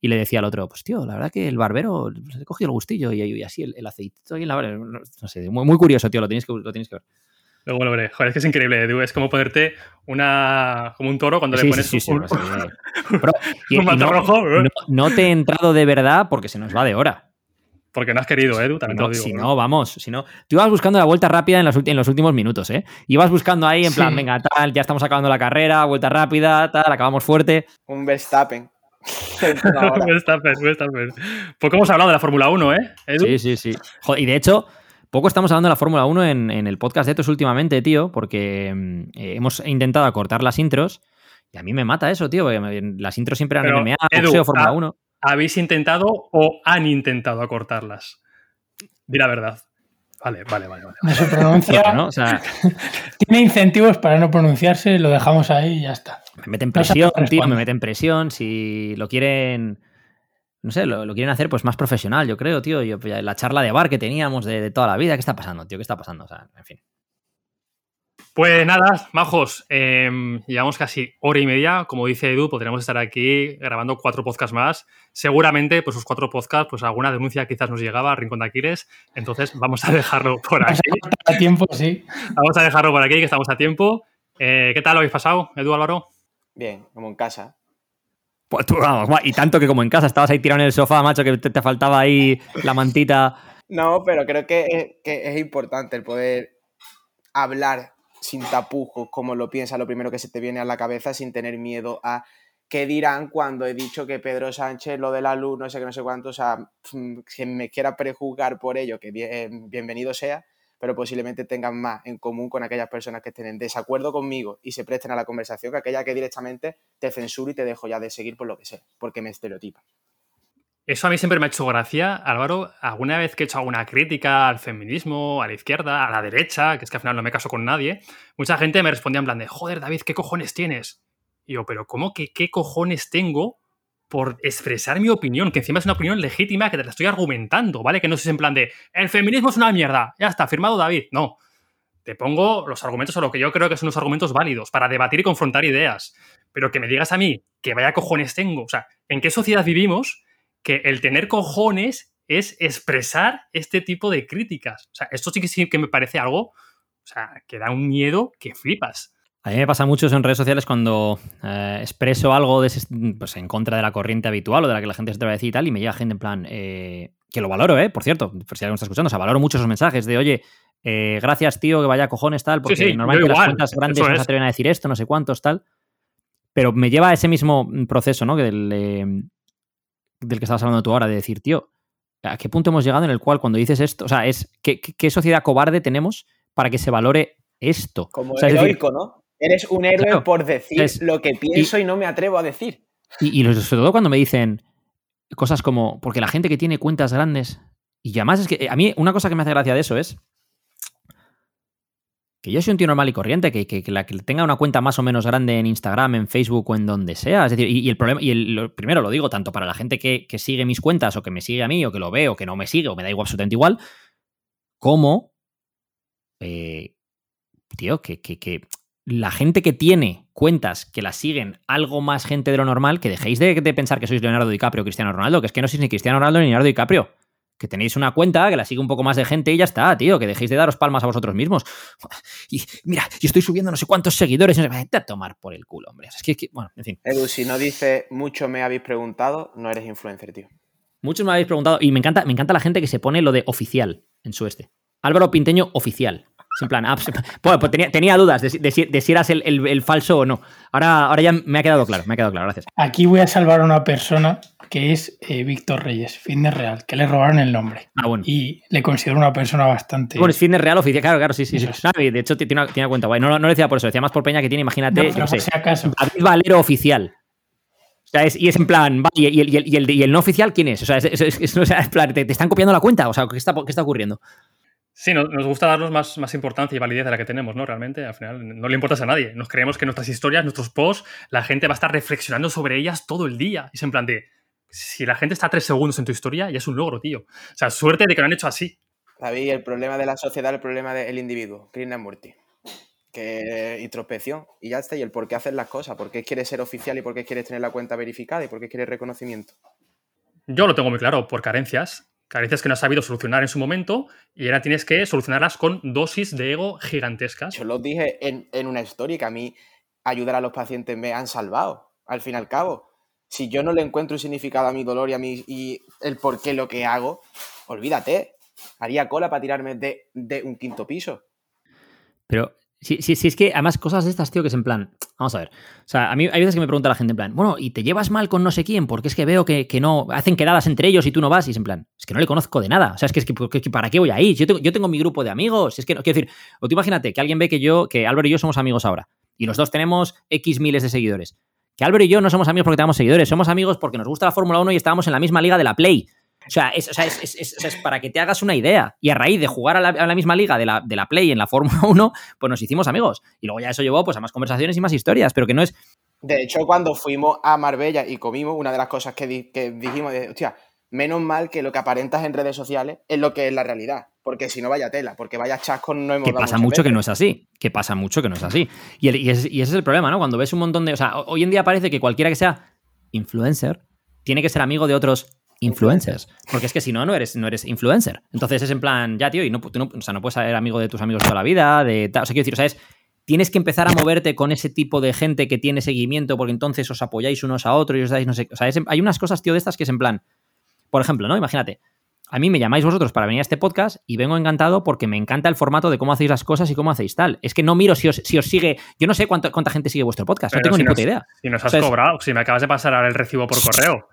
y le decía al otro, pues tío, la verdad que el barbero se le cogido el gustillo y, y así el, el aceitito en la no, sé, muy, muy, curioso, tío, lo tenéis que, lo tenéis que ver. Luego lo veré. Joder, es que es increíble, Edu. Es como ponerte una como un toro cuando sí, le pones sí, sí, un, y, un no, rojo. no, no, te he entrado de verdad porque se nos va de hora. Porque no has querido, Edu, también no, te lo digo. Si no, vamos, si no. Tú ibas buscando la vuelta rápida en los, en los últimos minutos, ¿eh? Ibas buscando ahí en plan, venga, tal, ya estamos acabando la carrera, vuelta rápida, tal, acabamos fuerte. Un Verstappen. Verstappen, Verstappen. Poco hemos hablado de la Fórmula 1, ¿eh? Edu? Sí, sí, sí. Joder, y de hecho, poco estamos hablando de la Fórmula 1 en, en, el podcast de estos últimamente, tío, porque eh, hemos intentado acortar las intros y a mí me mata eso, tío, porque me, las intros siempre eran Pero, MMA, Edu, boxeo, Fórmula ah, 1. ¿Habéis intentado o han intentado acortarlas? Di la verdad. Vale, vale, vale. vale. No se pronuncia. Porque, ¿no? O sea, Tiene incentivos para no pronunciarse, lo dejamos ahí y ya está. me meten presión, tío, me meten presión. Si lo quieren, no sé, lo, lo quieren hacer pues más profesional, yo creo, tío. Yo, pues, la charla de bar que teníamos de, de toda la vida, ¿qué está pasando, tío? ¿Qué está pasando? O sea, en fin. Pues nada, majos, eh, llevamos casi hora y media. Como dice Edu, podríamos estar aquí grabando cuatro podcasts más. Seguramente, pues esos cuatro podcasts, pues alguna denuncia quizás nos llegaba a Rincón de Aquiles. Entonces vamos a dejarlo por aquí. A tiempo, sí. Vamos a dejarlo por aquí, que estamos a tiempo. Eh, ¿Qué tal lo habéis pasado, Edu Álvaro? Bien, como en casa. Pues tú, vamos, y tanto que como en casa estabas ahí tirado en el sofá, macho, que te, te faltaba ahí la mantita. No, pero creo que es, que es importante el poder hablar sin tapujos, como lo piensa, lo primero que se te viene a la cabeza, sin tener miedo a qué dirán cuando he dicho que Pedro Sánchez, lo de la luz, no sé qué, no sé cuánto, o sea, quien me quiera prejuzgar por ello, que bien, bienvenido sea, pero posiblemente tengan más en común con aquellas personas que estén en desacuerdo conmigo y se presten a la conversación que aquella que directamente te censuro y te dejo ya de seguir por lo que sé, porque me estereotipa. Eso a mí siempre me ha hecho gracia, Álvaro. Alguna vez que he hecho alguna crítica al feminismo, a la izquierda, a la derecha, que es que al final no me caso con nadie, mucha gente me respondía en plan de, joder, David, ¿qué cojones tienes? Y yo, pero ¿cómo que qué cojones tengo por expresar mi opinión? Que encima es una opinión legítima que te la estoy argumentando, ¿vale? Que no es en plan de, el feminismo es una mierda, ya está, firmado David. No. Te pongo los argumentos o lo que yo creo que son los argumentos válidos para debatir y confrontar ideas. Pero que me digas a mí que vaya cojones tengo. O sea, ¿en qué sociedad vivimos? Que el tener cojones es expresar este tipo de críticas. O sea, esto sí que, sí que me parece algo, o sea, que da un miedo que flipas. A mí me pasa mucho eso en redes sociales cuando eh, expreso algo de ese, pues, en contra de la corriente habitual o de la que la gente se atreve a decir y tal, y me llega gente en plan, eh, que lo valoro, ¿eh? Por cierto, por si alguien está escuchando, o sea, valoro mucho esos mensajes de, oye, eh, gracias, tío, que vaya cojones, tal, porque Sí, sí, normalmente las cuentas grandes no se atreven a decir esto, no sé cuántos, tal. Pero me lleva a ese mismo proceso, ¿no? Que del, eh, del que estabas hablando tú ahora, de decir, tío, ¿a qué punto hemos llegado en el cual cuando dices esto, o sea, es ¿qué, qué- sociedad cobarde tenemos para que se valore esto? Como O sea, es decir, heroico, ¿no? Eres un héroe Claro, por decir es- lo que pienso y, no me atrevo a decir. Y, y sobre todo cuando me dicen cosas como, porque la gente que tiene cuentas grandes, y además es que eh, a mí una cosa que me hace gracia de eso es que yo soy un tío normal y corriente, que, que- que la que tenga una cuenta más o menos grande en Instagram, en Facebook o en donde sea. Es decir, y, el problema, y el- primero lo digo tanto para la gente que, que sigue mis cuentas o que me sigue a mí o que lo ve o que no me sigue o me da igual absolutamente igual, como, eh, tío, que, que- que la gente que tiene cuentas que las siguen algo más gente de lo normal, que dejéis de, de pensar que sois Leonardo DiCaprio o Cristiano Ronaldo, que es que no sois ni Cristiano Ronaldo ni Leonardo DiCaprio. Que tenéis una cuenta que la sigue un poco más de gente y ya está, tío. Que dejéis de daros palmas a vosotros mismos. Y mira, yo estoy subiendo no sé cuántos seguidores. y no sé- Vete a tomar por el culo, hombre. Es que, que- bueno, en fin. Edu, si no dice mucho me habéis preguntado, no eres influencer, tío. Muchos me habéis preguntado, y me encanta, me encanta la gente que se pone lo de oficial en su este. Álvaro Pinteño, oficial. Es en plan, ah, pues, pues, pues tenía, tenía dudas de, si- de si, de si eras el, el- el falso o no. Ahora, ahora ya me ha quedado claro, me ha quedado claro, gracias. Aquí voy a salvar a una persona que es eh, Víctor Reyes, fitness real, que le robaron el nombre. Ah, bueno. Y le considero una persona bastante. Bueno, es fitness real oficial, claro, claro, sí, sí. sí. Eso es. No, y de hecho, tiene una, tiene una cuenta guay. No, no lo decía por eso, decía más por Peña que tiene, imagínate, No, yo sé, si acaso. David Valero oficial. O sea, es, y es en plan, vale, y el, y, el, y, el, y el no oficial quién es? O sea, es, es, es- es- o sea, en plan, ¿te, te están copiando la cuenta? O sea, ¿qué está, qué está ocurriendo? Sí, nos, nos gusta darnos más, más importancia y validez de la que tenemos, ¿no? Realmente, al final, no le importas a nadie. Nos creemos que nuestras historias, nuestros posts, la gente va a estar reflexionando sobre ellas todo el día. Y es en plan de, si la gente está tres segundos en tu historia, ya es un logro, tío. O sea, suerte de que lo han hecho así. David, el problema de la sociedad, el problema del individuo. Krishnamurti. que introspección y ya está. Y el por qué hacer las cosas, por qué quieres ser oficial y por qué quieres tener la cuenta verificada y por qué quieres reconocimiento. Yo lo tengo muy claro, por carencias. Carencias que no has sabido solucionar en su momento y ahora tienes que solucionarlas con dosis de ego gigantescas. Yo lo dije en, en una historia que a mí ayudar a los pacientes me han salvado, al fin y al cabo. Si yo no le encuentro un significado a mi dolor y a mi y el por qué lo que hago, olvídate. Haría cola para tirarme de, de un quinto piso. Pero Sí, sí, sí, es que además cosas de estas, tío, que es en plan, vamos a ver. O sea, a mí hay veces que me pregunta la gente en plan, bueno, ¿y te llevas mal con no sé quién? Porque es que veo que, que no, hacen quedadas entre ellos y tú no vas. Y es en plan, es que no le conozco de nada. O sea, es que, es que, ¿para qué voy a ir? Yo tengo, yo tengo mi grupo de amigos. Es que, no, quiero decir, o tú imagínate que alguien ve que yo, que Álvaro y yo somos amigos ahora. Y los dos tenemos X miles de seguidores. Que Álvaro y yo no somos amigos porque tenemos seguidores, somos amigos porque nos gusta la Fórmula 1 y estábamos en la misma liga de la Play. O sea, es, para que te hagas una idea. Y a raíz de jugar a la, misma liga de la, de la, Play en la Fórmula 1, pues nos hicimos amigos. Y luego ya eso llevó pues, a más conversaciones y más historias, pero que no es... De hecho, cuando fuimos a Marbella y comimos, una de las cosas que dijimos, de, hostia, menos mal que lo que aparentas en redes sociales es lo que es la realidad. Porque si no, vaya tela, porque vaya chascos no hemos Que pasa mucho veces. que no es así. Que pasa mucho que no es así. Y, el, y, es, y ese es el problema, ¿no? Cuando ves un montón de... O sea, hoy en día parece que cualquiera que sea influencer tiene que ser amigo de otros influencers. Porque es que si no, no eres, no eres influencer. Entonces es en plan, ya, tío, y no, tú no, o sea, no puedes ser amigo de tus amigos toda la vida, de O sea, quiero decir, o sea, es, tienes que empezar a moverte con ese tipo de gente que tiene seguimiento, porque entonces os apoyáis unos a otros y os dais, no sé. O sea, es, hay unas cosas, tío, de estas que es en plan. Por ejemplo, ¿no? Imagínate. A mí me llamáis vosotros para venir a este podcast y vengo encantado porque me encanta el formato de cómo hacéis las cosas y cómo hacéis tal. Es que no miro si os, si os sigue. Yo no sé cuánto, cuánta gente sigue vuestro podcast. Pero no tengo si ni nos, puta idea. Si nos has o sea, cobrado, si me acabas de pasar ahora el recibo por correo.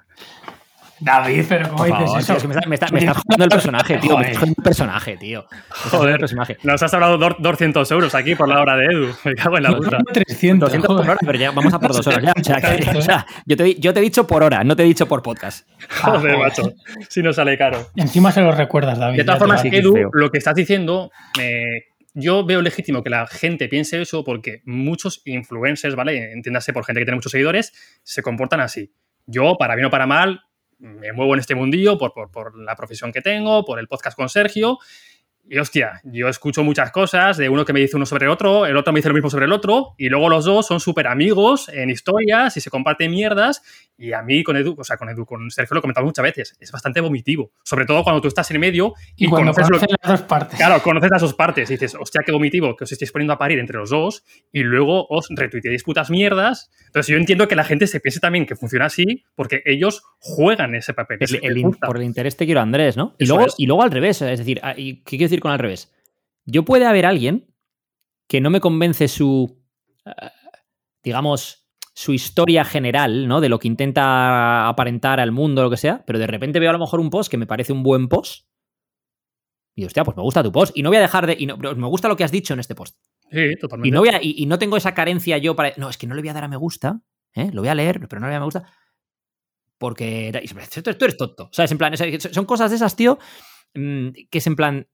David, pero ¿cómo dices favor, eso? Tío, es que me, está, me, está, me estás jugando el personaje, tío. Me estás jugando el personaje, tío. Joder, el personaje. nos has hablado 200 euros aquí por la hora de Edu. Me cago en la puta. 300, 200 por hora, pero ya vamos a por dos horas ya. O sea, que, o sea yo, te, yo, te, he dicho por hora, no te he dicho por podcast. Joder, macho. Si no sale caro. Encima se lo recuerdas, David. De todas formas, Edu, lo que estás diciendo, me, yo veo legítimo que la gente piense eso porque muchos influencers, ¿vale? Entiéndase por gente que tiene muchos seguidores, se comportan así. Yo, para bien o para mal, me muevo en este mundillo por, por, por, la profesión que tengo, por el podcast con Sergio. Y hostia, yo escucho muchas cosas de uno que me dice uno sobre el otro, el otro me dice lo mismo sobre el otro, y luego los dos son súper amigos en historias y se comparten mierdas. Y a mí con Edu, o sea, con Edu, con Sergio lo he comentado muchas veces, es bastante vomitivo. Sobre todo cuando tú estás en medio y, y cuando conoces, conoces lo, las dos partes. Claro, conoces las dos partes y dices, hostia, qué vomitivo que os estéis poniendo a parir entre los dos y luego os retuiteáis putas mierdas. Entonces yo entiendo que la gente se piense también que funciona así porque ellos juegan ese papel. El, el, el, por el interés te quiero Andrés, ¿no? Y luego, es. y luego al revés, es decir, ¿qué quiero decir con al revés? Yo puede haber alguien que no me convence su, digamos, su historia general, ¿no? De lo que intenta aparentar al mundo, lo que sea, pero de repente veo a lo mejor un post que me parece un buen post. Y hostia, pues me gusta tu post. Y no voy a dejar de. Y no, me gusta lo que has dicho en este post. Sí, totalmente. Y no, voy a, y, y no tengo esa carencia yo para. No, es que no le voy a dar a me gusta. ¿eh? Lo voy a leer, pero no le voy a dar a me gusta. Porque. Tú eres tonto. ¿Sabes? En plan, son cosas de esas, tío, mm, que es en plan.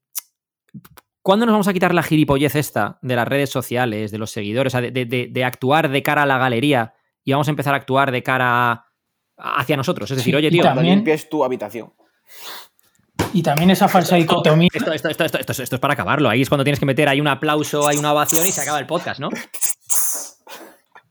¿Cuándo nos vamos a quitar la gilipollez esta de las redes sociales, de los seguidores, de, de, de, de, actuar de cara a la galería y vamos a empezar a actuar de cara hacia nosotros? Es decir, Sí, oye, tío, también- limpies tu habitación. Y también esa falsa dicotomía. esto, esto, esto, esto, esto, esto es para acabarlo. Ahí es cuando tienes que meter ahí un aplauso, hay una ovación y se acaba el podcast, ¿no?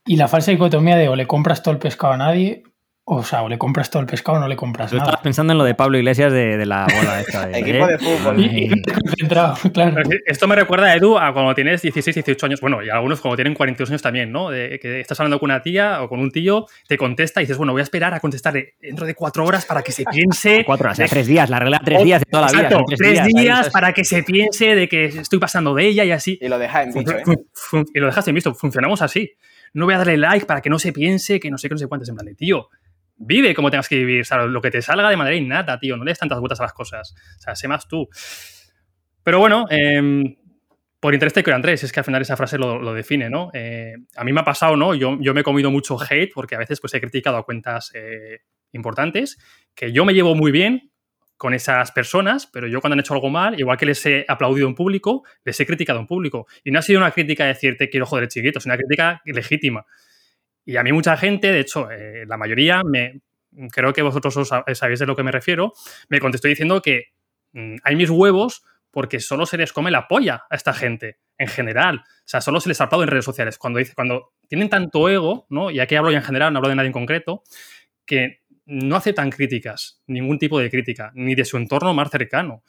Y la falsa dicotomía de o le compras todo el pescado a nadie, o sea, o le compras todo el pescado o no le compras Tú nada. estabas pensando en lo de Pablo Iglesias de, de la bola esta. De, Equipo de fútbol. Y, y concentrado, claro. Esto me recuerda, Edu, a cuando tienes 16, 18 años, bueno, y algunos cuando tienen 42 años también, ¿no? De que estás hablando con una tía o con un tío, te contesta y dices, bueno, voy a esperar a contestarle dentro de cuatro horas para que se piense. Cuatro horas, o sea, tres días, la regla de tres días de toda la vida. Exacto, tres, tres, días, para que se piense de que estoy pasando de ella y así. Y lo dejas en bicho, ¿eh? Y lo dejas en visto. Funcionamos así. No voy a darle like para que no se piense que no sé qué, no sé cuántos. En plan de, tío, vive como tengas que vivir. O sea, lo que te salga de manera innata, tío. No le des tantas vueltas a las cosas. O sea, sé más tú. Pero bueno, eh, por interés te quiero, Andrés. Es que al final esa frase lo, lo define, ¿no? Eh, a mí me ha pasado, ¿no? Yo, yo me he comido mucho hate porque a veces pues, he criticado a cuentas eh, importantes que yo me llevo muy bien con esas personas, pero yo cuando han hecho algo mal, igual que les he aplaudido en público, les he criticado en público. Y no ha sido una crítica de decirte quiero joder chiquito, es una crítica legítima. Y a mí mucha gente, de hecho, eh, la mayoría, me, creo que vosotros os sabéis de lo que me refiero, me contestó diciendo que mm, hay mis huevos porque solo se les come la polla a esta gente. en general. O sea, solo se les ha hablado en redes sociales. Cuando, dice, cuando tienen tanto ego, ¿no? Y aquí hablo ya en general, no hablo de nadie en concreto, que no aceptan críticas, ningún tipo de crítica, ni de su entorno más cercano.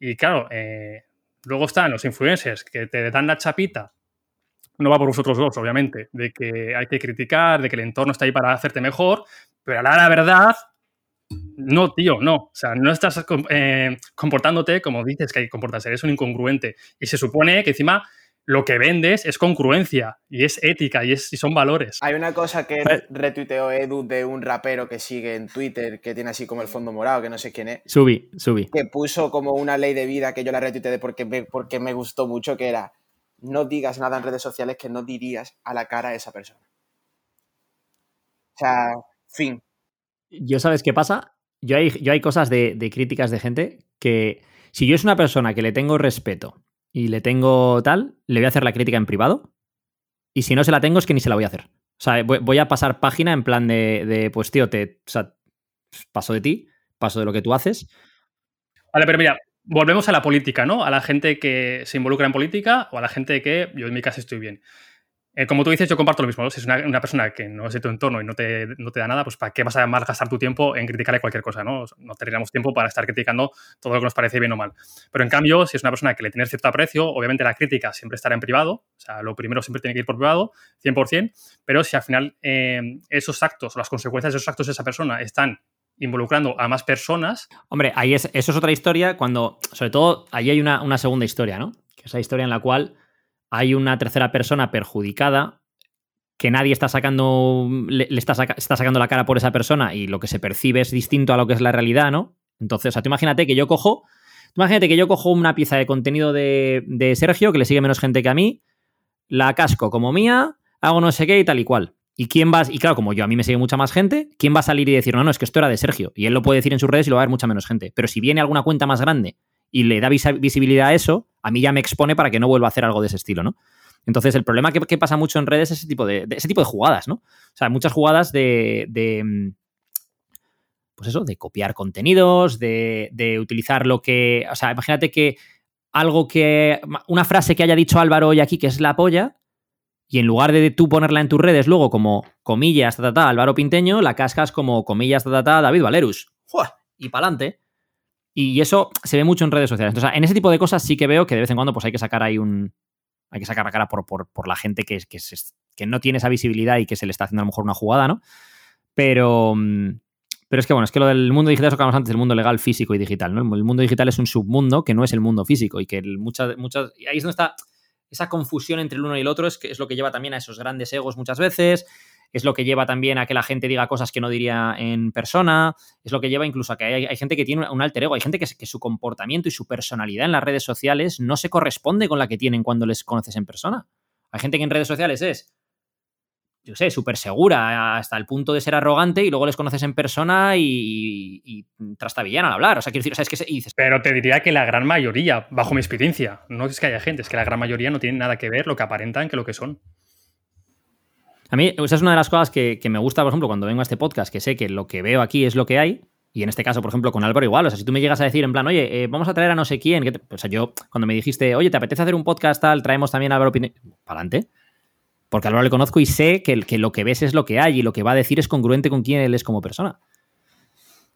Y claro, eh, luego están los influencers que te dan la chapita no va por vosotros dos, obviamente, de que hay que criticar, de que el entorno está ahí para hacerte mejor, pero a la verdad, no, tío, no. O sea, no estás eh, comportándote como dices que hay que comportarse, eres un incongruente. Y se supone que encima lo que vendes es congruencia y es ética y, es, y son valores. Hay una cosa que retuiteó Edu de un rapero que sigue en Twitter, que tiene así como el fondo morado, que no sé quién es. Subí, subí. Que puso como una ley de vida que yo la retuiteé porque porque me gustó mucho, que era no digas nada en redes sociales que no dirías a la cara a esa persona. O sea, fin. Yo sabes qué pasa. Yo hay, yo hay cosas de, críticas de gente que si yo es una persona que le tengo respeto y le tengo tal, le voy a hacer la crítica en privado. Y si no se la tengo es que ni se la voy a hacer. O sea, voy, a pasar página en plan de, de pues tío, te, o sea, paso de ti, paso de lo que tú haces. Vale, pero mira, volvemos a la política, ¿no? A la gente que se involucra en política o a la gente que yo en mi caso estoy bien. Eh, como tú dices, yo comparto lo mismo. Si es una, persona que no es de tu entorno y no te, no te da nada, pues ¿para qué vas a gastar tu tiempo en criticarle cualquier cosa? ¿no? no tendríamos tiempo para estar criticando todo lo que nos parece bien o mal. Pero en cambio, si es una persona que le tienes cierto aprecio, obviamente la crítica siempre estará en privado. O sea, lo primero siempre tiene que ir por privado, 100%. Pero si al final eh, esos actos o las consecuencias de esos actos de esa persona están involucrando a más personas. Hombre, ahí es, eso es otra historia cuando, sobre todo, ahí hay una, segunda historia, ¿no? Que es la historia en la cual hay una tercera persona perjudicada que nadie está sacando, le, está, está, sacando la cara por esa persona y lo que se percibe es distinto a lo que es la realidad, ¿no? Entonces, o sea, tú imagínate que yo cojo, imagínate que yo cojo una pieza de contenido de, de Sergio, que le sigue menos gente que a mí, la casco como mía, hago no sé qué y tal y cual. ¿Y quién va? Y claro, como yo, a mí me sigue mucha más gente, ¿quién va a salir y decir, no, no, es que esto era de Sergio? Y él lo puede decir en sus redes y lo va a ver mucha menos gente. Pero si viene alguna cuenta más grande y le da visibilidad a eso, a mí ya me expone para que no vuelva a hacer algo de ese estilo, ¿no? Entonces, el problema que, pasa mucho en redes es ese tipo de, ese tipo de jugadas, ¿no? O sea, muchas jugadas de, de mm, pues eso, de copiar contenidos, de, de, utilizar lo que. O sea, imagínate que algo que. Una frase que haya dicho Álvaro hoy aquí, que es la polla, y en lugar de tú ponerla en tus redes luego como comillas, ta, ta, Álvaro Pinteño, la cascas como comillas, ta, ta, David Valerus. Y para adelante. Y eso se ve mucho en redes sociales. Entonces, en ese tipo de cosas sí que veo que de vez en cuando pues hay que sacar ahí un... Hay que sacar la cara por, por, la gente que, que, que no tiene esa visibilidad y que se le está haciendo a lo mejor una jugada, ¿no? Pero... Mm, pero es que, bueno, es que lo del mundo digital, eso que hablamos antes, del mundo legal, físico y digital, ¿no? El mundo digital es un submundo que no es el mundo físico y que muchas... muchas y ahí es donde está esa confusión entre el uno y el otro es, que es lo que lleva también a esos grandes egos muchas veces, es lo que lleva también a que la gente diga cosas que no diría en persona, es lo que lleva incluso a que hay, gente que tiene un alter ego, hay gente que, que, su comportamiento y su personalidad en las redes sociales no se corresponde con la que tienen cuando les conoces en persona. Hay gente que en redes sociales es yo sé, súper segura hasta el punto de ser arrogante y luego les conoces en persona y, y, trastabillan al hablar. O sea, quiero decir, o sea, es que dices... Pero te diría que la gran mayoría, bajo mi experiencia, no es que haya gente, es que la gran mayoría no tiene nada que ver lo que aparentan que lo que son. A mí, esa es una de las cosas que, me gusta, por ejemplo, cuando vengo a este podcast, que sé que lo que veo aquí es lo que hay, y en este caso, por ejemplo, con Álvaro igual. O sea, si tú me llegas a decir en plan, oye, eh, vamos a traer a no sé quién. o sea, yo, cuando me dijiste, oye, ¿te apetece hacer un podcast tal? Traemos también a Álvaro Pineda. Para adelante. Porque Álvaro le conozco y sé que, que, lo que ves es lo que hay y lo que va a decir es congruente con quién él es como persona.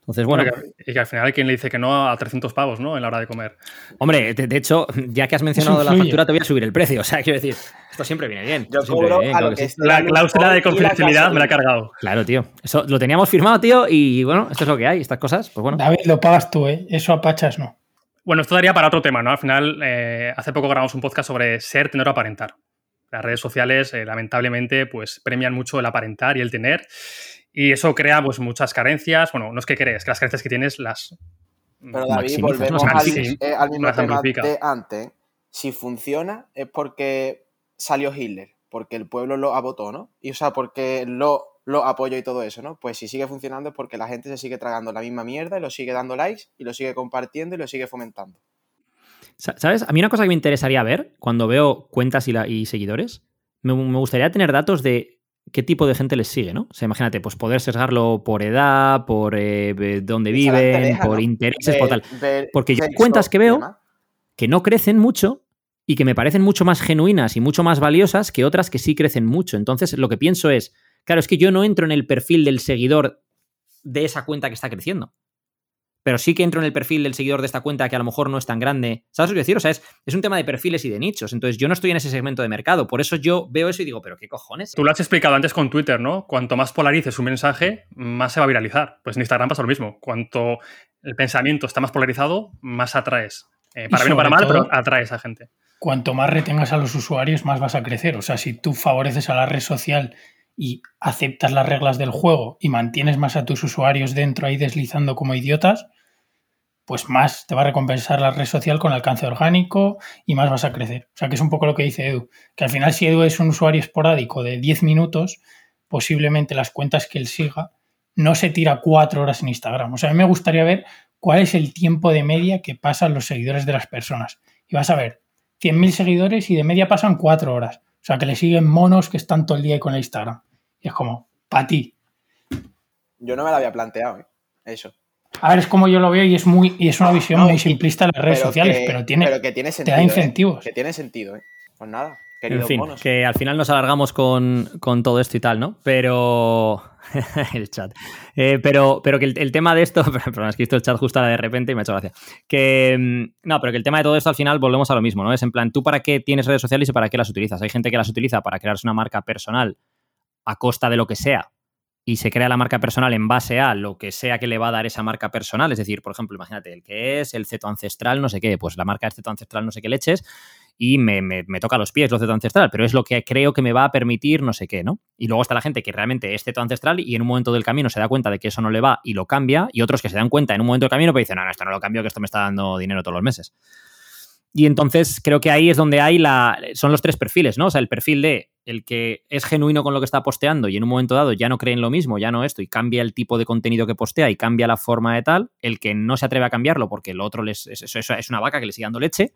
Entonces, bueno. y que al final hay quien le dice que no a 300 pavos, ¿no? En la hora de comer. Hombre, de, hecho, ya que has mencionado la factura, te voy a subir el precio. O sea, quiero decir, esto siempre viene bien. Yo La cláusula de confidencialidad me la ha cargado. Claro, tío. Eso lo teníamos firmado, tío, y bueno, esto es lo que hay, estas cosas, pues bueno. David, lo pagas tú, ¿eh? Eso a Pachas no. Bueno, esto daría para otro tema, ¿no? Al final, eh, hace poco grabamos un podcast sobre ser, tener o aparentar. Las redes sociales, eh, lamentablemente, pues premian mucho el aparentar y el tener. Y eso crea pues muchas carencias. Bueno, no es que crees, que las carencias que tienes las. Pero David, volvemos al, eh, mismo tema de antes. Si funciona es porque salió Hitler, porque el pueblo lo votó, ¿no? Y o sea, porque lo, lo apoyó y todo eso, ¿no? Pues si sigue funcionando es porque la gente se sigue tragando la misma mierda y lo sigue dando likes y lo sigue compartiendo y lo sigue fomentando. ¿Sabes? A mí una cosa que me interesaría ver cuando veo cuentas y, seguidores, me, gustaría tener datos de qué tipo de gente les sigue, ¿no? O sea, imagínate, pues poder sesgarlo por edad, por eh, dónde viven, por intereses, por tal. Porque yo cuentas que veo que no crecen mucho y que me parecen mucho más genuinas y mucho más valiosas que otras que sí crecen mucho. Entonces, lo que pienso es, claro, es que yo no entro en el perfil del seguidor de esa cuenta que está creciendo. Pero sí que entro en el perfil del seguidor de esta cuenta que a lo mejor no es tan grande. ¿Sabes lo que decir? O sea, es, es, un tema de perfiles y de nichos. Entonces, yo no estoy en ese segmento de mercado. Por eso yo veo eso y digo, ¿pero qué cojones? Tú lo has explicado antes con Twitter, ¿no? Cuanto más polarices un mensaje, más se va a viralizar. Pues en Instagram pasa lo mismo. Cuanto el pensamiento está más polarizado, más atraes. Eh, para bien o para mal, pero atraes a gente. Cuanto más retengas a los usuarios, más vas a crecer. O sea, si tú favoreces a la red social y aceptas las reglas del juego y mantienes más a tus usuarios dentro ahí deslizando como idiotas, pues más te va a recompensar la red social con alcance orgánico y más vas a crecer. O sea, que es un poco lo que dice Edu, que al final si Edu es un usuario esporádico de 10 minutos, posiblemente las cuentas que él siga no se tira cuatro horas en Instagram. O sea, a mí me gustaría ver cuál es el tiempo de media que pasan los seguidores de las personas. Y vas a ver 100.000 seguidores y de media pasan cuatro horas. O sea, que le siguen monos que están todo el día con el Instagram. Y es como, para ti. Yo no me lo había planteado, ¿eh? eso. A ver, es como yo lo veo y es muy y es una visión muy simplista de las redes sociales, pero tiene, pero que tiene sentido, te da incentivos. ¿eh? Que tiene sentido, ¿eh? Pues nada, en fin, que al final nos alargamos con, con, todo esto y tal, ¿no? Pero. el chat. Eh, pero, pero que el, tema de esto. Perdón, es que visto el chat justo de repente y me ha hecho gracia. Que. Mm, no, pero que el tema de todo esto al final volvemos a lo mismo, ¿no? Es en plan, ¿tú para qué tienes redes sociales y para qué las utilizas? Hay gente que las utiliza para crearse una marca personal a costa de lo que sea y se crea la marca personal en base a lo que sea que le va a dar esa marca personal. Es decir, por ejemplo, imagínate el que es el ceto ancestral, no sé qué, pues la marca es ceto ancestral, no sé qué leches, y me, me, toca los pies lo ceto ancestral, pero es lo que creo que me va a permitir no sé qué, ¿no? Y luego está la gente que realmente es ceto ancestral y en un momento del camino se da cuenta de que eso no le va y lo cambia, y otros que se dan cuenta en un momento del camino pero dicen, no, esto no lo cambio, que esto me está dando dinero todos los meses. Y entonces creo que ahí es donde hay la. Son los tres perfiles, ¿no? O sea, el perfil de el que es genuino con lo que está posteando y en un momento dado ya no cree en lo mismo, ya no esto, y cambia el tipo de contenido que postea y cambia la forma de tal, el que no se atreve a cambiarlo porque el otro es, es una vaca que le sigue dando leche,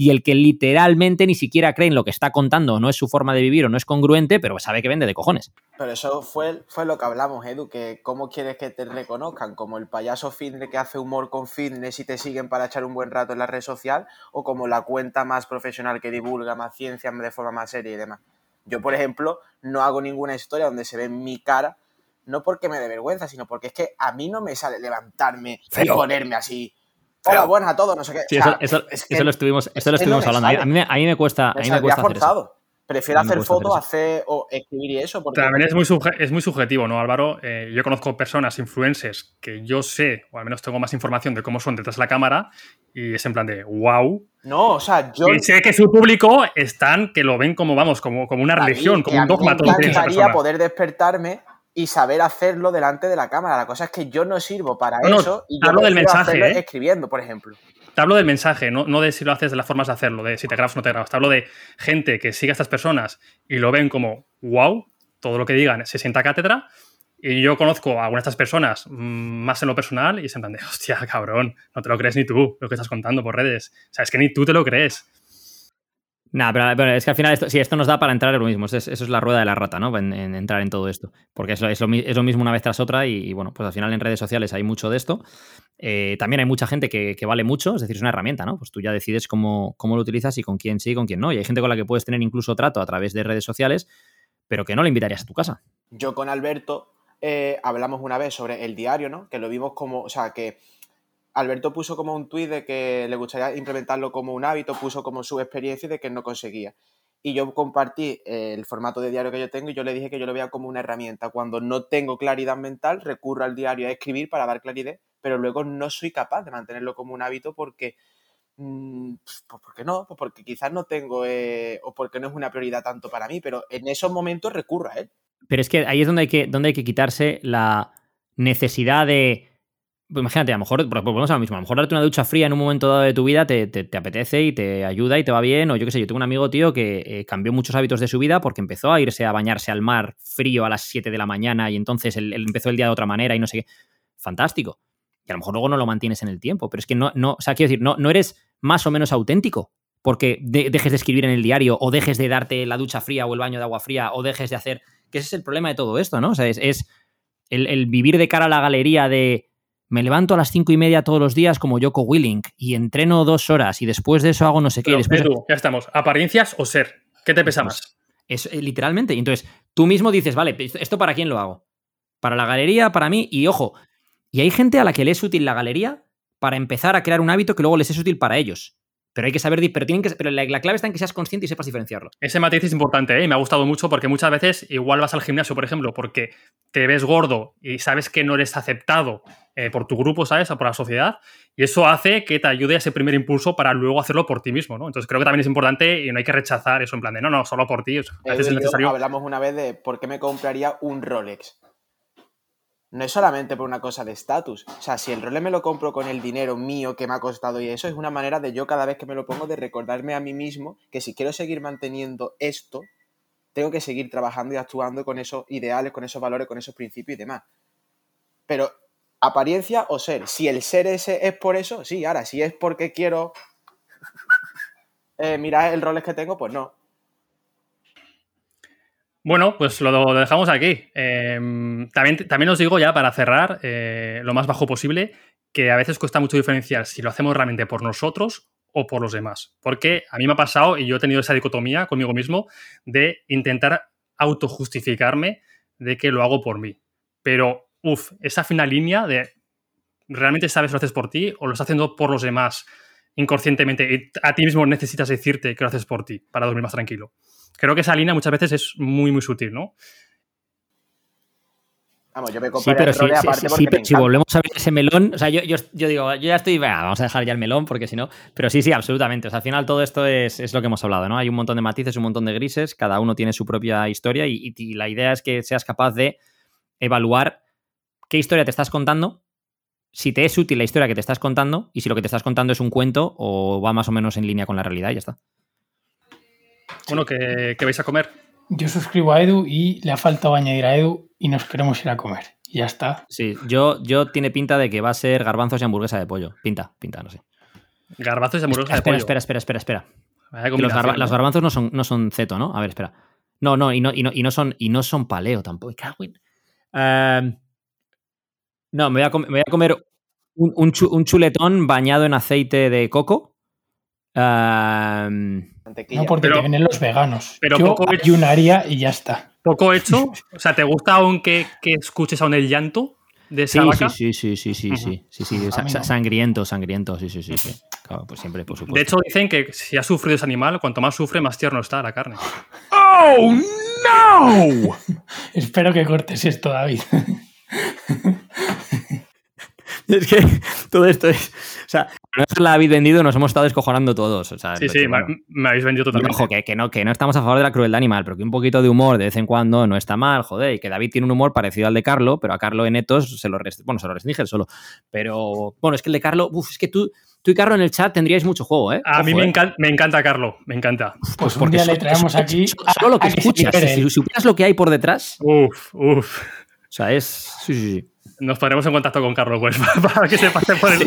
y el que literalmente ni siquiera cree en lo que está contando, no es su forma de vivir o no es congruente, pero sabe que vende de cojones. Pero eso fue, fue lo que hablamos, Edu, que cómo quieres que te reconozcan, como el payaso fitness que hace humor con fitness y te siguen para echar un buen rato en la red social, o como la cuenta más profesional que divulga más ciencia de forma más seria y demás. Yo, por ejemplo, no hago ninguna historia donde se ve mi cara, no porque me dé vergüenza, sino porque es que a mí no me sale levantarme y ponerme así Hola, buenas a todos, no sé qué. eso, lo estuvimos, lo estuvimos hablando. A mí, a mí, me cuesta, a mí me cuesta hacer eso. Prefiero hacer fotos, hacer o escribir y eso. También es muy, es muy subjetivo, ¿no, Álvaro? Eh, yo conozco personas, influencers, que yo sé, o al menos tengo más información de cómo son detrás de la cámara, y es en plan de wow. No, o sea, yo. Y sé que su público están, que lo ven como, vamos, como, como una religión, como un dogma. Me encantaría poder despertarme y saber hacerlo delante de la cámara. La cosa es que yo no sirvo para eso y yo hablo del mensaje, ¿eh? escribiendo, por ejemplo. Te hablo del mensaje, no, no, de si lo haces de las formas de hacerlo, de si te grabas o no te grabas. Te hablo de gente que sigue a estas personas y lo ven como wow, todo lo que digan se sienta cátedra. Y yo conozco a algunas de estas personas mm, más en lo personal y se en de, hostia, cabrón, no te lo crees ni tú lo que estás contando por redes. O sea, es que ni tú te lo crees. Nada, pero, es que al final esto, sí, esto nos da para entrar en lo mismo. Eso es, la rueda de la rata, ¿no? En, entrar en todo esto. Porque es lo, es, lo, mismo una vez tras otra y, bueno, pues al final en redes sociales hay mucho de esto. Eh, también hay mucha gente que, vale mucho, es decir, es una herramienta, ¿no? Pues tú ya decides cómo, cómo lo utilizas y con quién sí y con quién no. Y hay gente con la que puedes tener incluso trato a través de redes sociales, pero que no le invitarías a tu casa. Yo con Alberto eh, hablamos una vez sobre el diario, ¿no? Que lo vimos como, o sea, que Alberto puso como un tuit de que le gustaría implementarlo como un hábito, puso como su experiencia y de que no conseguía. Y yo compartí el formato de diario que yo tengo y yo le dije que yo lo veía como una herramienta. Cuando no tengo claridad mental, recurro al diario a escribir para dar claridad, pero luego no soy capaz de mantenerlo como un hábito porque... Mm, pues porque no, pues porque quizás no tengo eh, o porque no es una prioridad tanto para mí, pero en esos momentos recurro a él. Pero es que ahí es donde hay que, donde hay que quitarse la necesidad de pues imagínate, a lo mejor, volvemos a lo mismo, a lo mejor darte una ducha fría en un momento dado de tu vida te, apetece y te ayuda y te va bien, o yo qué sé, yo tengo un amigo, tío, que eh, cambió muchos hábitos de su vida porque empezó a irse a bañarse al mar frío a las 7 de la mañana y entonces él, empezó el día de otra manera y no sé qué. Fantástico. Y a lo mejor luego no lo mantienes en el tiempo, pero es que no, no o sea, quiero decir, no, no eres más o menos auténtico porque dejes de escribir en el diario o dejes de darte la ducha fría o el baño de agua fría o dejes de hacer, que ese es el problema de todo esto, ¿no? O sea, es, el vivir de cara a la galería de me levanto a las cinco y media todos los días como Joko Willing y entreno dos horas y después de eso hago no sé qué. Pero, después... Edu, ya estamos. ¿Apariencias o ser? ¿Qué te pesa Pues, más? Es, eh, literalmente. Y entonces, tú mismo dices, vale, ¿esto para quién lo hago? Para la galería, para mí, y ojo, y hay gente a la que le es útil la galería para empezar a crear un hábito que luego les es útil para ellos. Pero hay que saber, pero, tienen que, pero la, la clave está en que seas consciente y sepas diferenciarlo. Ese matiz es importante ¿eh? y me ha gustado mucho porque muchas veces igual vas al gimnasio, por ejemplo, porque te ves gordo y sabes que no eres aceptado eh, por tu grupo, ¿sabes? O por la sociedad. Y eso hace que te ayude a ese primer impulso para luego hacerlo por ti mismo, ¿no? Entonces creo que también es importante y no hay que rechazar eso en plan de no, no, solo por ti. O sea, a Edu veces es y yo necesario. hablamos una vez de por qué me compraría un Rolex. No es solamente por una cosa de estatus. O sea, si el Rolex me lo compro con el dinero mío que me ha costado y eso es una manera de yo cada vez que me lo pongo de recordarme a mí mismo que si quiero seguir manteniendo esto, tengo que seguir trabajando y actuando con esos ideales, con esos valores, con esos principios y demás. Pero apariencia o ser. Si el ser ese es por eso, sí. Ahora, si es porque quiero eh, mirar el Rolex que tengo, pues no. Bueno, pues lo dejamos aquí. Eh, también, también os digo ya para cerrar, eh, lo más bajo posible, que a veces cuesta mucho diferenciar si lo hacemos realmente por nosotros o por los demás. Porque a mí me ha pasado, y yo he tenido esa dicotomía conmigo mismo, de intentar autojustificarme de que lo hago por mí. Pero, uff, esa fina línea de realmente sabes lo haces por ti o lo estás haciendo por los demás inconscientemente y a ti mismo necesitas decirte que lo haces por ti para dormir más tranquilo. Creo que esa línea muchas veces es muy, muy sutil, ¿no? Vamos, yo me Sí, pero sí, pero si volvemos a ver ese melón, o sea, yo, yo, yo digo, yo ya estoy, venga, vamos a dejar ya el melón porque si no, pero sí, sí, absolutamente. O sea, al final todo esto es, es lo que hemos hablado, ¿no? Hay un montón de matices, un montón de grises, cada uno tiene su propia historia y, y- y la idea es que seas capaz de evaluar qué historia te estás contando, si te es útil la historia que te estás contando y si lo que te estás contando es un cuento o va más o menos en línea con la realidad y ya está. Bueno, ¿qué, qué vais a comer? Yo suscribo a Edu y le ha faltado añadir a Edu y nos queremos ir a comer. Y ya está. Sí, yo, yo tiene pinta de que va a ser garbanzos y hamburguesa de pollo. Pinta, pinta, no sé. Garbazos y hamburguesas de Espera, pollo. espera, espera, espera, espera. Los, combinación, garba- ¿no? los garbanzos no son, no son ceto, ¿no? A ver, espera. No, no, y no, y no, y no son, y no son paleo tampoco. Cago en- Em, no, me voy a, com- me voy a comer un, un chu- un chuletón bañado en aceite de coco. Mantequilla. No porque Pero- te vienen los veganos. pero Yo poco hecho. ayunaría y ya está. Poco hecho. O sea, ¿te gusta aunque que escuches aún el llanto de esa sí, vaca? sí, sí, sí, sí, sí, sí, sí, no. sangriento, sangriento, sí, sí, sí, sí. Claro, pues siempre, por supuesto. De hecho, dicen que si ha sufrido ese animal, cuanto más sufre, más tierno está la carne. Espero que cortes esto, David. Es que todo esto es. O sea, no es la habéis vendido, nos hemos estado descojonando todos. O sea, Sí, sí, me, bueno, me habéis vendido totalmente. ojo, que, que no, que no estamos a favor de la crueldad animal, pero que un poquito de humor de vez en cuando no está mal, joder, y que David tiene un humor parecido al de Carlo, pero a Carlo en Etos se lo, rest- bueno, se lo restringe solo. Pero bueno, es que el de Carlo, uf, es que tú, tú y Carlo en el chat tendríais mucho juego, ¿eh? A mí me, ¿eh? encanta, me encanta, Carlos. Me encanta. Pues un Porque día le traemos so- aquí. so- solo lo que escuchas, si supieras lo que hay por detrás, Uf, uf. o sea, es. Sí, sí, sí. Nos pondremos en contacto con Carlos, pues, para que se pase por el,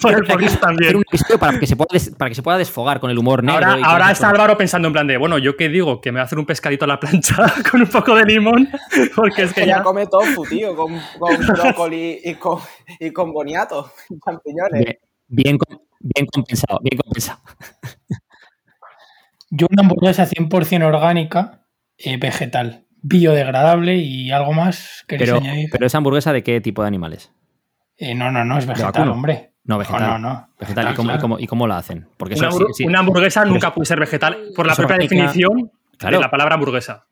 por el podcast también. un para que se pueda, des- para que se pueda desfogar con el humor negro. Ahora, ahora está. Álvaro pensando en plan de, bueno, ¿yo qué digo? Que me va a hacer un pescadito a la plancha con un poco de limón, porque es que Ella ya... come tofu, tío, con, con brócoli y con, y con boniato, champiñones. Bien, bien, bien compensado, bien compensado. Yo una hamburguesa 100% orgánica, eh, vegetal, biodegradable y algo más queréis Pero, añadir. pero esa hamburguesa de qué tipo de animales? Eh, no, no, no, es vegetal, hombre. No, vegetal. No, no, no. Vegetal, ¿Y, cómo, y claro. cómo- y cómo la hacen? Porque Una, eso, sí, sí. una hamburguesa Pero nunca es- puede ser vegetal por la propia orgánica. definición Claro. de la palabra hamburguesa.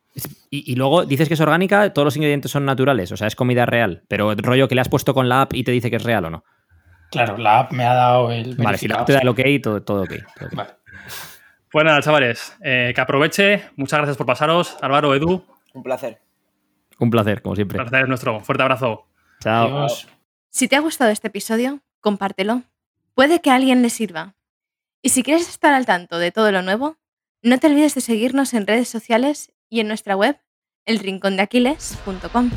Y, y luego dices que es orgánica, todos los ingredientes son naturales, o sea, es comida real. Pero el rollo que le has puesto con la app y te dice que es real o no. Claro, la app me ha dado el Vale, si la app te da el ok, todo, todo ok. todo ok. Vale. Pues nada, chavales, eh, que aproveche. Muchas gracias por pasaros. Álvaro, Edu, Un placer. Un placer, como siempre. el placer es nuestro. Fuerte abrazo. Chao. Adiós. Si te ha gustado este episodio, compártelo. Puede que a alguien le sirva. Y si quieres estar al tanto de todo lo nuevo, no te olvides de seguirnos en redes sociales y en nuestra web, elrincondeaquiles.com.